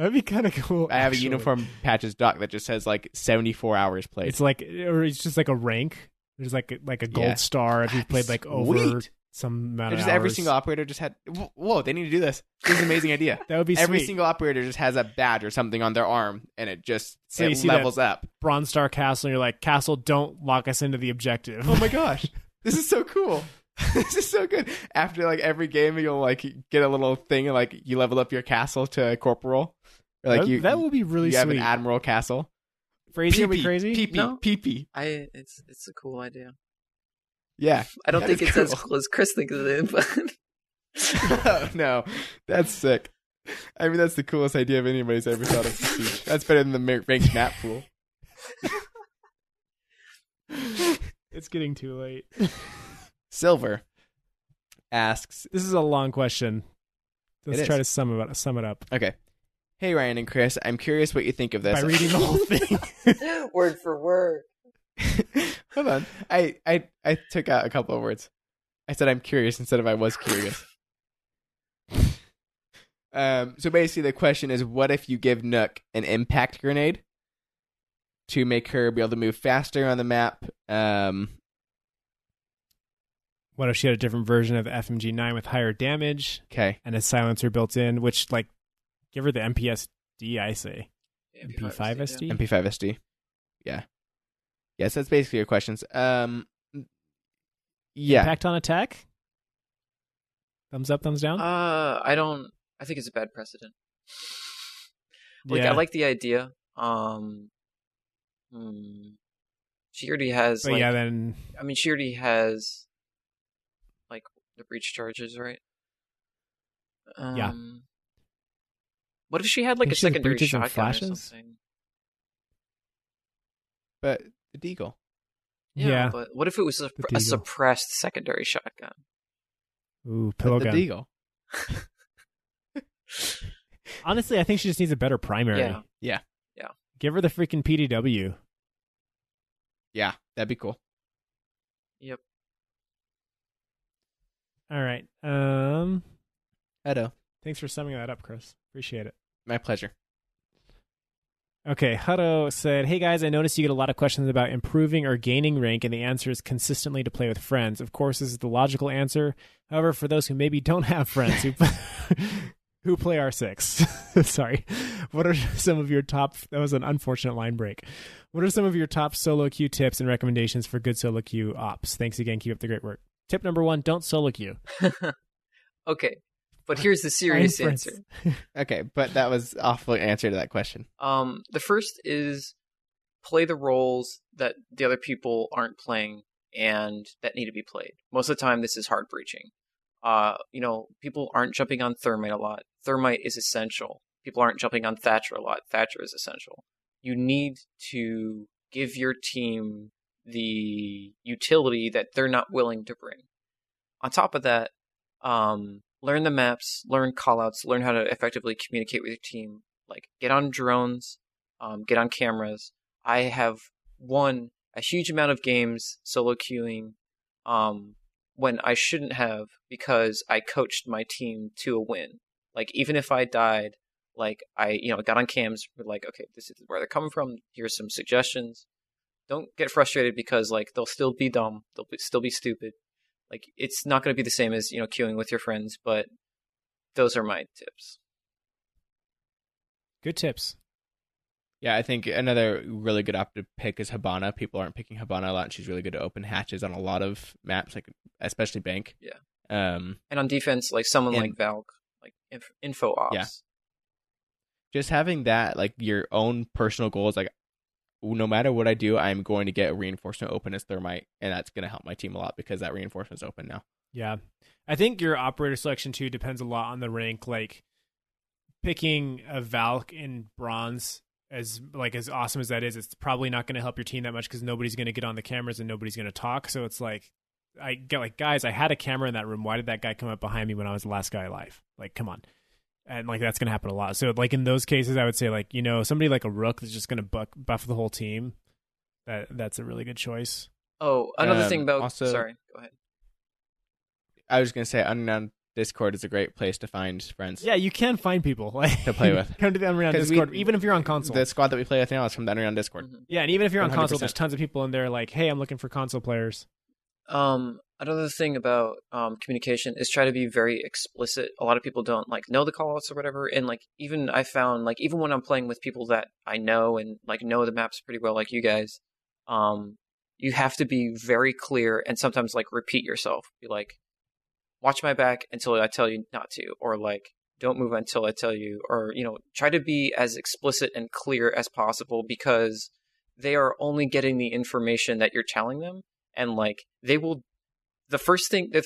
[SPEAKER 1] That would be kind of cool.
[SPEAKER 2] I have
[SPEAKER 1] actually.
[SPEAKER 2] a uniform patches doc that just says like 74 hours played.
[SPEAKER 1] It's like, or it's just like a rank. There's like like a gold
[SPEAKER 2] Yeah.
[SPEAKER 1] star if you've played like over
[SPEAKER 2] Sweet.
[SPEAKER 1] some amount
[SPEAKER 2] just every single operator just had. Whoa, they need to do this. This is an amazing idea. (laughs)
[SPEAKER 1] That would be
[SPEAKER 2] Every
[SPEAKER 1] sweet.
[SPEAKER 2] single operator just has a badge or something on their arm, and it just
[SPEAKER 1] So
[SPEAKER 2] it levels up.
[SPEAKER 1] Bronze Star Castle, and you're like, Castle, don't lock us into the objective.
[SPEAKER 2] Oh my gosh, (laughs) this is so cool. (laughs) this is so good. After like every game, you'll like get a little thing, and like you level up your castle to corporal. Or, like
[SPEAKER 1] that,
[SPEAKER 2] you,
[SPEAKER 1] that would be really sweet.
[SPEAKER 2] you have an admiral castle.
[SPEAKER 1] Phrasing would be crazy.
[SPEAKER 2] Pee-pee,
[SPEAKER 3] No.
[SPEAKER 2] pee-pee.
[SPEAKER 3] I it's it's a cool idea.
[SPEAKER 2] Yeah.
[SPEAKER 3] I don't think
[SPEAKER 2] is
[SPEAKER 3] it's as
[SPEAKER 2] cool.
[SPEAKER 3] cool as Chris thinks it is, but (laughs)
[SPEAKER 2] no, that's sick. I mean, that's the coolest idea of anybody's ever thought of. (laughs) That's better than the ma- ranked map pool. (laughs)
[SPEAKER 1] It's getting too late.
[SPEAKER 2] Silver asks,
[SPEAKER 1] This is a long question. Let's
[SPEAKER 2] It
[SPEAKER 1] try
[SPEAKER 2] is.
[SPEAKER 1] to sum it up. Sum it up
[SPEAKER 2] okay, hey Ryan and Chris, I'm curious what you think of this.
[SPEAKER 1] by reading the whole (laughs) thing. (laughs)
[SPEAKER 3] word for word. (laughs)
[SPEAKER 2] Hold on, I, I I took out a couple of words. I said I'm curious instead of I was curious. Um, so basically, the question is, what if you give Nøkk an impact grenade to make her be able to move faster on the map? Um,
[SPEAKER 1] What if she had a different version of the FMG9 with higher damage
[SPEAKER 2] okay,
[SPEAKER 1] and a silencer built in, which like give her the MPSD, I say. MP5 SD?
[SPEAKER 2] MP5 SD. Yeah. Yes, that's basically your questions. Um, yeah,
[SPEAKER 1] Impact on attack? Thumbs up, thumbs down?
[SPEAKER 3] Uh, I don't. I think it's a bad precedent. Like
[SPEAKER 1] yeah.
[SPEAKER 3] I like the idea. Um, hmm. she already has.
[SPEAKER 1] but
[SPEAKER 3] like,
[SPEAKER 1] yeah, then
[SPEAKER 3] I mean, she already has like the breach charges, right? Um,
[SPEAKER 1] Yeah.
[SPEAKER 3] What if she had like
[SPEAKER 1] Think
[SPEAKER 3] a
[SPEAKER 1] she
[SPEAKER 3] secondary
[SPEAKER 1] breaches and
[SPEAKER 3] shotgun or
[SPEAKER 1] flashes?
[SPEAKER 3] something?
[SPEAKER 2] but the Deagle.
[SPEAKER 1] yeah.
[SPEAKER 3] but what if it was a, a suppressed secondary shotgun?
[SPEAKER 1] Ooh,
[SPEAKER 2] But
[SPEAKER 1] pillow
[SPEAKER 2] the
[SPEAKER 1] gun.
[SPEAKER 2] Deagle. (laughs)
[SPEAKER 1] Honestly, I think she just needs a better primary.
[SPEAKER 3] Yeah. Yeah.
[SPEAKER 1] Give her the freaking PDW.
[SPEAKER 2] Yeah, that'd be cool.
[SPEAKER 3] Yep.
[SPEAKER 1] All right. Um,
[SPEAKER 2] Edo,
[SPEAKER 1] thanks for summing that up, Chris. Appreciate it.
[SPEAKER 2] my pleasure.
[SPEAKER 1] Okay, Hutto said, Hey guys, I noticed you get a lot of questions about improving or gaining rank, and the answer is consistently to play with friends. Of course, this is the logical answer. However, for those who maybe don't have friends who (laughs) who play R6, (laughs) sorry, what are some of your top? That was an unfortunate line break. What are some of your top solo queue tips and recommendations for good solo queue ops? Thanks again. Keep up the great work. Tip number one: Don't solo queue. (laughs)
[SPEAKER 3] okay, but here's the serious answer. (laughs)
[SPEAKER 2] Okay, but that was awful answer to that question.
[SPEAKER 3] Um, the first is play the roles that the other people aren't playing and that need to be played. Most of the time, this is hard breaching. Uh, you know, people aren't jumping on Thermite a lot. Thermite is essential. People aren't jumping on Thatcher a lot. Thatcher is essential. You need to give your team the utility that they're not willing to bring. On top of that, um, learn the maps, learn callouts, learn how to effectively communicate with your team. Like get on drones, um, get on cameras. I have won a huge amount of games solo queuing um, when I shouldn't have because I coached my team to a win. Like even if I died, like I you know got on cams, like okay, this is where they're coming from. Here's some suggestions. Don't get frustrated because like they'll still be dumb, they'll be, still be stupid. Like it's not going to be the same as you know queuing with your friends, but those are my tips.
[SPEAKER 1] Good tips.
[SPEAKER 2] Yeah, I think another really good op to pick is Hibana. People aren't picking Hibana a lot, and she's really good to open hatches on a lot of maps, like especially Bank.
[SPEAKER 3] Yeah.
[SPEAKER 2] Um,
[SPEAKER 3] And on defense, like someone
[SPEAKER 2] And-
[SPEAKER 3] like Valk, like info ops.
[SPEAKER 2] Yeah. just having that, like your own personal goals, like no matter what I do, I'm going to get a reinforcement open as Thermite, and that's going to help my team a lot because that reinforcement's open now.
[SPEAKER 1] Yeah. I think your operator selection too depends a lot on the rank. Like picking a Valk in bronze as like as awesome as that is, it's probably not going to help your team that much because nobody's going to get on the cameras and nobody's going to talk. So it's like I get like guys, I had a camera in that room. Why did that guy come up behind me when I was the last guy alive? Like, come on. And like that's going to happen a lot. So like in those cases, I would say like you know somebody like a Rook that's just going to buck buff the whole team. That that's a really good choice.
[SPEAKER 3] Oh, another
[SPEAKER 2] Um,
[SPEAKER 3] thing about
[SPEAKER 2] also-
[SPEAKER 3] sorry, go ahead.
[SPEAKER 2] I was going to say, Underground Discord is a great place to find friends.
[SPEAKER 1] Yeah, you can find people (laughs) like
[SPEAKER 2] To play with. (laughs)
[SPEAKER 1] Come to the Unreal
[SPEAKER 2] 'Cause we-
[SPEAKER 1] Discord, even if you're on console.
[SPEAKER 2] The squad that we play with now is from the Underground Discord.
[SPEAKER 3] Mhm.
[SPEAKER 1] Yeah, and even if you're on console,
[SPEAKER 2] 100%.
[SPEAKER 1] there's tons of people in there like, hey, I'm looking for console players.
[SPEAKER 3] Um, another thing about um, communication is try to be very explicit. A lot of people don't like know the callouts or whatever, and like even I found like even when I'm playing with people that I know and like know the maps pretty well, like you guys, um, you have to be very clear and sometimes like repeat yourself. Be like, watch my back until I tell you not to, or like don't move until I tell you, or you know, try to be as explicit and clear as possible because they are only getting the information that you're telling them and like they will the first thing the,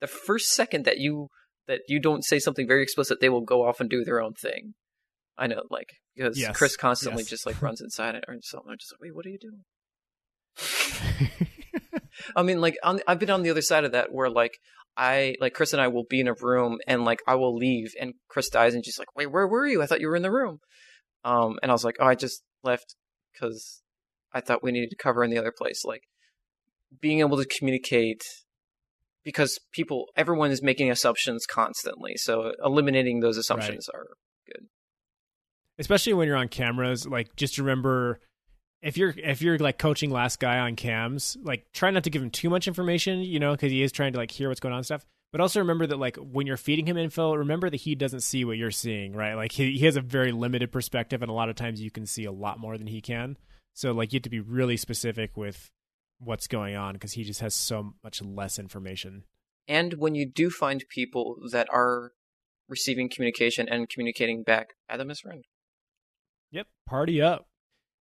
[SPEAKER 3] the first second that you that you don't say something very explicit they will go off and do their own thing. I know like because
[SPEAKER 1] Yes,
[SPEAKER 3] chris constantly
[SPEAKER 1] yes.
[SPEAKER 3] just like runs inside it or something. I'm just like wait what are you doing? (laughs) I mean like on, i've been on the other side of that where like i like chris and i will be in a room and like i will leave and chris dies and she's like wait where were you? I thought you were in the room. Um and i was like oh i just left because i thought we needed to cover in the other place. Like being able to communicate because people, everyone is making assumptions constantly. So eliminating those assumptions are good.
[SPEAKER 1] especially when you're on cameras like just remember if you're if you're like coaching last guy on cams like try not to give him too much information you know because he is trying to like hear what's going on and stuff but also remember that like when you're feeding him info remember that he doesn't see what you're seeing right like he, he has a very limited perspective and a lot of times you can see a lot more than he can so like you have to be really specific with what's going on because he just has so much less information
[SPEAKER 3] and when you do find people that are receiving communication and communicating back add them as friend
[SPEAKER 1] Yep, party up.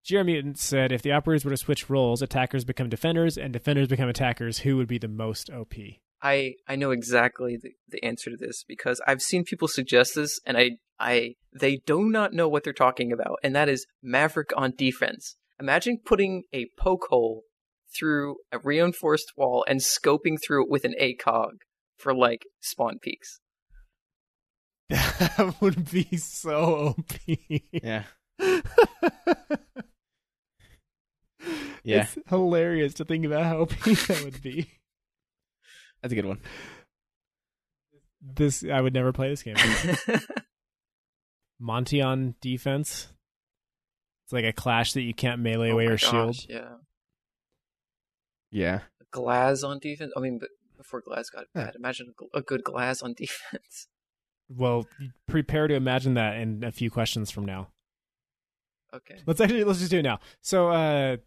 [SPEAKER 1] Jeremy said if the operators were to switch roles, attackers become defenders and defenders become attackers, who would be the most OP?
[SPEAKER 3] I I know exactly the, the answer to this because I've seen people suggest this and I I they do not know what they're talking about and that is Maverick on defense. Imagine putting a poke hole through a reinforced wall and scoping through it with an ACOG for like spawn peeks. (laughs)
[SPEAKER 1] That would be so OP.
[SPEAKER 2] Yeah. (laughs) yeah.
[SPEAKER 1] It's hilarious to think about how OP (laughs) that would be.
[SPEAKER 2] That's a good one.
[SPEAKER 1] This I would never play this game. Monty on defense. It's like a clash that you can't melee
[SPEAKER 3] Oh
[SPEAKER 1] away
[SPEAKER 3] my
[SPEAKER 1] or shield.
[SPEAKER 3] Yeah.
[SPEAKER 2] Yeah.
[SPEAKER 3] Glaz on defense. I mean, before Glaz got
[SPEAKER 2] Yeah.
[SPEAKER 3] bad, imagine a, good Glaz on (laughs) defense.
[SPEAKER 1] Well, prepare to imagine that in a few questions from now.
[SPEAKER 3] Okay.
[SPEAKER 1] Let's actually let's just do it now. So, uh,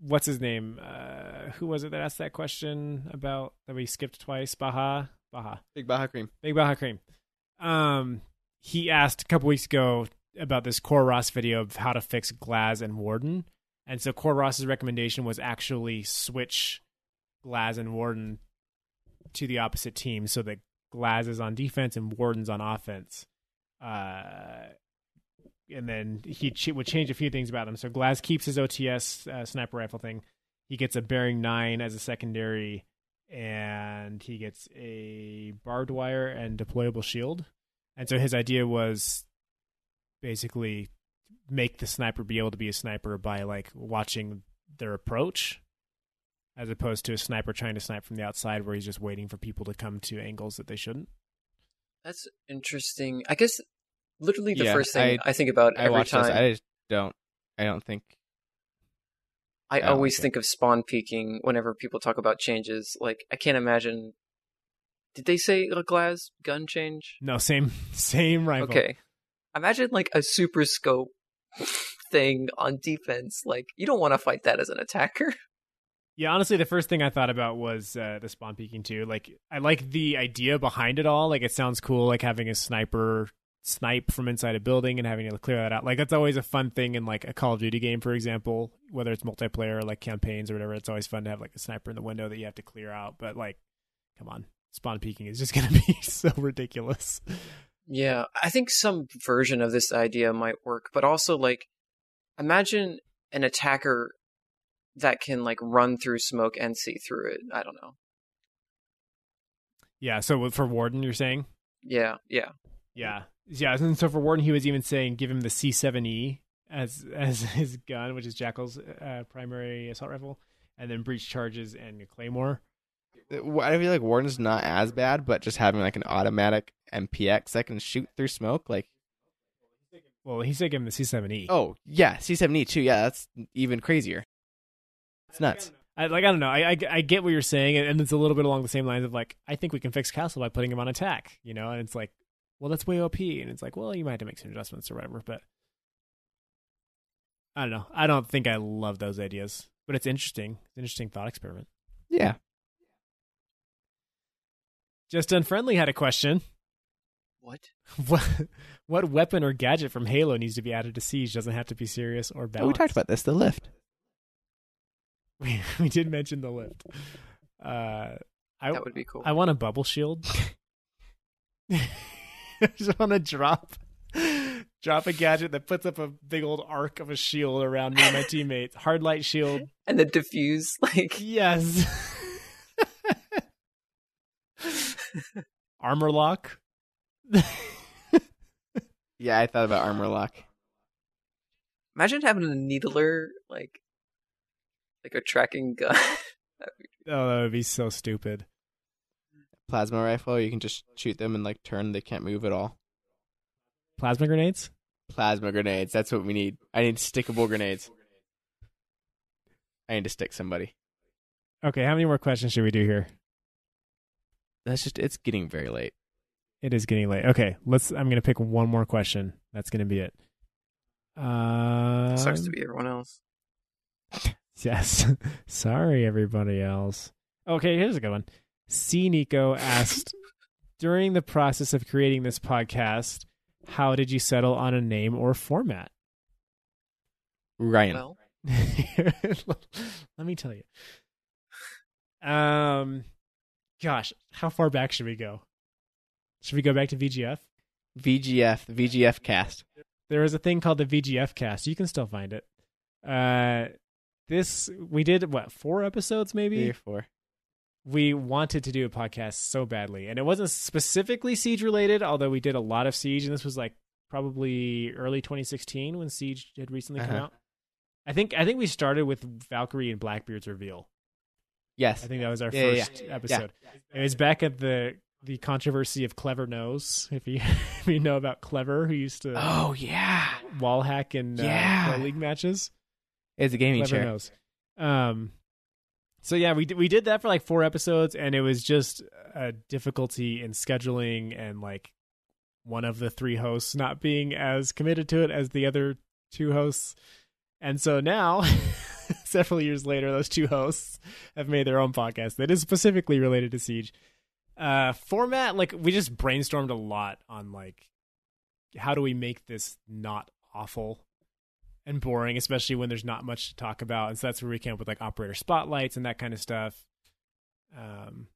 [SPEAKER 1] what's his name? Uh, who was it that asked that question about that we skipped twice? Baha, Baha,
[SPEAKER 2] Big Baja Cream.
[SPEAKER 1] Big Baha Cream. Um, he asked a couple weeks ago about this Coreross video of how to fix Glaz and Warden, and so Coreross's recommendation was actually switch Glaz and Warden to the opposite team so that Glaz is on defense and Warden's on offense. Uh, and then he ch- would change a few things about him. So Glaz keeps his OTS uh, sniper rifle thing. He gets a bearing nine as a secondary, and he gets a barbed wire and deployable shield. And so his idea was basically make the sniper be able to be a sniper by like watching their approach as opposed to a sniper trying to snipe from the outside where he's just waiting for people to come to angles that they shouldn't.
[SPEAKER 3] That's interesting. I guess literally the
[SPEAKER 2] Yeah,
[SPEAKER 3] first thing I,
[SPEAKER 2] I-
[SPEAKER 3] think about
[SPEAKER 2] I
[SPEAKER 3] every time
[SPEAKER 2] those. I just don't. I don't think.
[SPEAKER 3] I
[SPEAKER 2] I
[SPEAKER 3] always
[SPEAKER 2] like it.
[SPEAKER 3] think of spawn peaking whenever people talk about changes. Like I can't imagine. Did they say a Glaz gun change?
[SPEAKER 1] No, same (laughs) same rifle.
[SPEAKER 3] Okay, imagine like a super scope (laughs) thing on defense. Like you don't want to fight that as an attacker. (laughs)
[SPEAKER 1] Yeah, honestly, the first thing I thought about was uh, the spawn peeking too. Like, I like the idea behind it all. Like, it sounds cool, like having a sniper snipe from inside a building and having to clear that out. Like, that's always a fun thing in like a Call of Duty game, for example, whether it's multiplayer or like campaigns or whatever. It's always fun to have like a sniper in the window that you have to clear out. But like, come on, spawn peeking is just gonna (laughs) be so ridiculous.
[SPEAKER 3] Yeah, I think some version of this idea might work, but also like imagine an attacker that can like run through smoke and see through it. I don't know.
[SPEAKER 1] Yeah. So for Warden, you're saying?
[SPEAKER 3] Yeah, yeah.
[SPEAKER 1] Yeah, yeah. And so for Warden, he was even saying give him the C7E as as his gun, which is Jackal's uh, primary assault rifle, and then breach charges and a claymore.
[SPEAKER 2] I feel like Warden's not as bad, but just having like an automatic MPX that can shoot through smoke, like
[SPEAKER 1] Well, he's him the C7E.
[SPEAKER 2] oh yeah, C7E too. Yeah, that's even crazier. It's nuts.
[SPEAKER 1] I, like I don't know. I, I I get what you're saying, and it's a little bit along the same lines of like I think we can fix Castle by putting him on attack, you know. And it's like, well, that's way OP, and it's like, well, you might have to make some adjustments or whatever. But I don't know. I don't think I love those ideas, but it's interesting. It's an interesting thought experiment.
[SPEAKER 2] Yeah.
[SPEAKER 1] Just Unfriendly had a question.
[SPEAKER 3] What? (laughs)
[SPEAKER 1] What what weapon or gadget from Halo needs to be added to Siege? Doesn't have to be serious or
[SPEAKER 2] Oh, we talked about this. The lift. (laughs)
[SPEAKER 1] We we did mention the lift. Uh, I
[SPEAKER 3] That would be cool.
[SPEAKER 1] I want a bubble shield. (laughs) I just want to drop drop a gadget that puts up a big old arc of a shield around me and my teammates. Hard light shield.
[SPEAKER 3] and the diffuse like
[SPEAKER 1] Yes. Armor lock. (laughs)
[SPEAKER 2] Yeah, I thought about armor lock.
[SPEAKER 3] imagine having a needler like like a tracking gun. (laughs) That'd be-
[SPEAKER 1] Oh, that would be so stupid.
[SPEAKER 2] plasma rifle. You can just shoot them and like turn. They can't move at all.
[SPEAKER 1] Plasma grenades.
[SPEAKER 2] Plasma grenades. That's what we need. I need stickable grenades. I need to stick somebody.
[SPEAKER 1] Okay, how many more questions should we do here?
[SPEAKER 2] That's just. It's getting very late.
[SPEAKER 1] It is getting late. Okay, let's. I'm gonna pick one more question. That's gonna be it. Um,
[SPEAKER 3] Sucks to be everyone else. (laughs)
[SPEAKER 1] Yes. (laughs) Sorry, everybody else. Okay, here's a good one. C. Nico asked (laughs) During the process of creating this podcast, how did you settle on a name or format?
[SPEAKER 2] Ryan.
[SPEAKER 3] Well,
[SPEAKER 1] Let me tell you. Um, gosh, how far back should we go? Should we go back to VGF?
[SPEAKER 2] VGF. The VGF cast.
[SPEAKER 1] There was a thing called the VGF cast. You can still find it. Uh, this we did what four episodes maybe.
[SPEAKER 2] Three or four.
[SPEAKER 1] we wanted to do a podcast so badly and it wasn't specifically siege related although we did a lot of siege and this was like probably early 2016 when siege had recently come
[SPEAKER 2] Uh-huh.
[SPEAKER 1] out i think i think we started with valkyrie and blackbeard's reveal
[SPEAKER 2] Yes.
[SPEAKER 1] i think that was our
[SPEAKER 2] Yeah, yeah,
[SPEAKER 1] first episode it was back at the the controversy of clever knows (laughs) if you if you know about clever who used to
[SPEAKER 2] Oh yeah.
[SPEAKER 1] wall hack in uh,
[SPEAKER 2] Yeah.
[SPEAKER 1] pro league matches
[SPEAKER 2] It's a gaming
[SPEAKER 1] Clever
[SPEAKER 2] chair.
[SPEAKER 1] Um, so yeah, we did, we did that for like four episodes, and it was just a difficulty in scheduling and like one of the three hosts not being as committed to it as the other two hosts. And so now, (laughs) (laughs) several years later, those two hosts have made their own podcast that is specifically related to Siege. Uh, format, like we just brainstormed a lot on like how do we make this not awful and boring, especially when there's not much to talk about. And so that's where we came up with like operator spotlights and that kind of stuff. Um,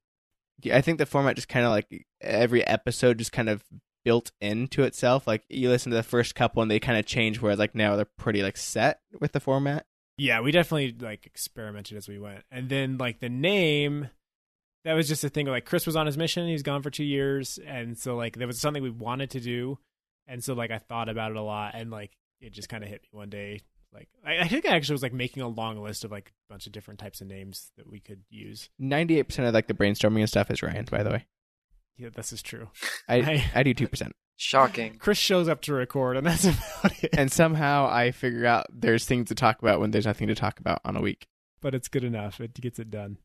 [SPEAKER 2] Yeah, I think the format just kind of like every episode just kind of built into itself. Like you listen to the first couple and they kind of change, whereas like now they're pretty like set with the format.
[SPEAKER 1] Yeah, we definitely like experimented as we went. And then like the name, that was just a thing. Like Chris was on his mission; he was gone for two years, and so like there was something we wanted to do, and so like I thought about it a lot, and like it just kind of hit me one day. Like I, I think I actually was like making a long list of like a bunch of different types of names that we could use.
[SPEAKER 2] Ninety eight percent of like the brainstorming and stuff is Ryan, by the way.
[SPEAKER 1] Yeah, this is true.
[SPEAKER 2] I (laughs)
[SPEAKER 1] I-
[SPEAKER 2] I do two percent,
[SPEAKER 3] shocking.
[SPEAKER 1] Chris shows up to record, and that's (laughs) about it.
[SPEAKER 2] and somehow I figure out there's things to talk about when there's nothing to talk about on a week.
[SPEAKER 1] but it's good enough. It gets it done.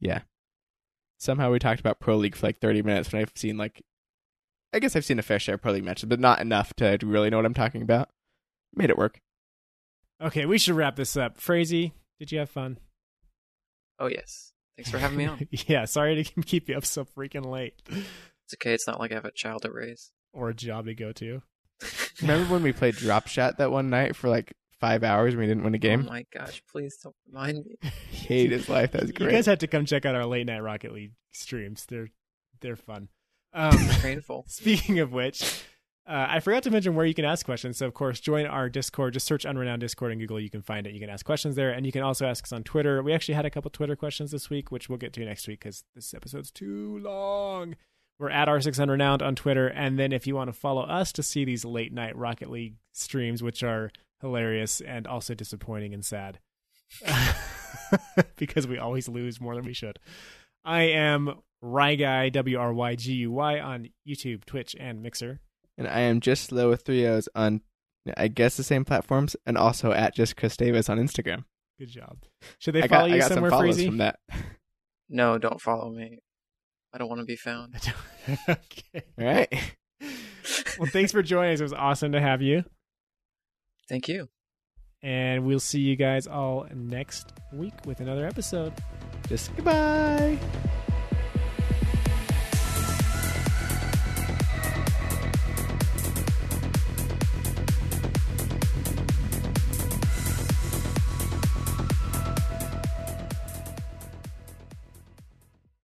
[SPEAKER 2] Yeah. Somehow we talked about Pro League for like 30 minutes when I've seen like, I guess I've seen a fair share of Pro League matches, but not enough to really know what I'm talking about. Made it work.
[SPEAKER 1] Okay, we should wrap this up. Frazee, did you have fun?
[SPEAKER 3] Oh yes. Thanks for having me on. (laughs)
[SPEAKER 1] yeah, sorry to (laughs) keep you up so freaking late
[SPEAKER 3] It's okay. It's not like I have a child to raise.
[SPEAKER 1] or a job to go to. (laughs)
[SPEAKER 2] Remember when we played Drop Shot that one night for like five hours and we didn't win a game?
[SPEAKER 3] Oh my gosh! Please don't remind me. (laughs)
[SPEAKER 2] He hated his life. That's great. (laughs)
[SPEAKER 1] You
[SPEAKER 2] great.
[SPEAKER 1] guys had to come check out our late night Rocket League streams. They're they're fun. Um,
[SPEAKER 3] Painful.
[SPEAKER 1] Speaking of which, uh, I forgot to mention where you can ask questions. So, of course, join our Discord. Just search Unrenowned Discord in Google. You can find it. You can ask questions there. And you can also ask us on Twitter. We actually had a couple Twitter questions this week, which we'll get to next week because this episode's too long. We're at R6 Unrenowned on Twitter. And then if you want to follow us to see these late night Rocket League streams, which are hilarious and also disappointing and sad (laughs) because we always lose more than we should. I am Wryguy, W R Y G U Y, on YouTube, Twitch, and Mixer.
[SPEAKER 2] and I am just slow with three O's on, I guess, the same platforms, and also at just Chris Davis on Instagram.
[SPEAKER 1] Good job. Should they
[SPEAKER 2] I
[SPEAKER 1] follow
[SPEAKER 2] got,
[SPEAKER 1] you
[SPEAKER 2] I got
[SPEAKER 1] somewhere,
[SPEAKER 2] some follows
[SPEAKER 1] Freezy?
[SPEAKER 2] from that.
[SPEAKER 3] No, don't follow me. I don't want to be found. (laughs)
[SPEAKER 1] okay.
[SPEAKER 2] All right.
[SPEAKER 1] Well, thanks for joining us. It was awesome to have you.
[SPEAKER 3] Thank you.
[SPEAKER 1] And we'll see you guys all next week with another episode.
[SPEAKER 2] Just goodbye.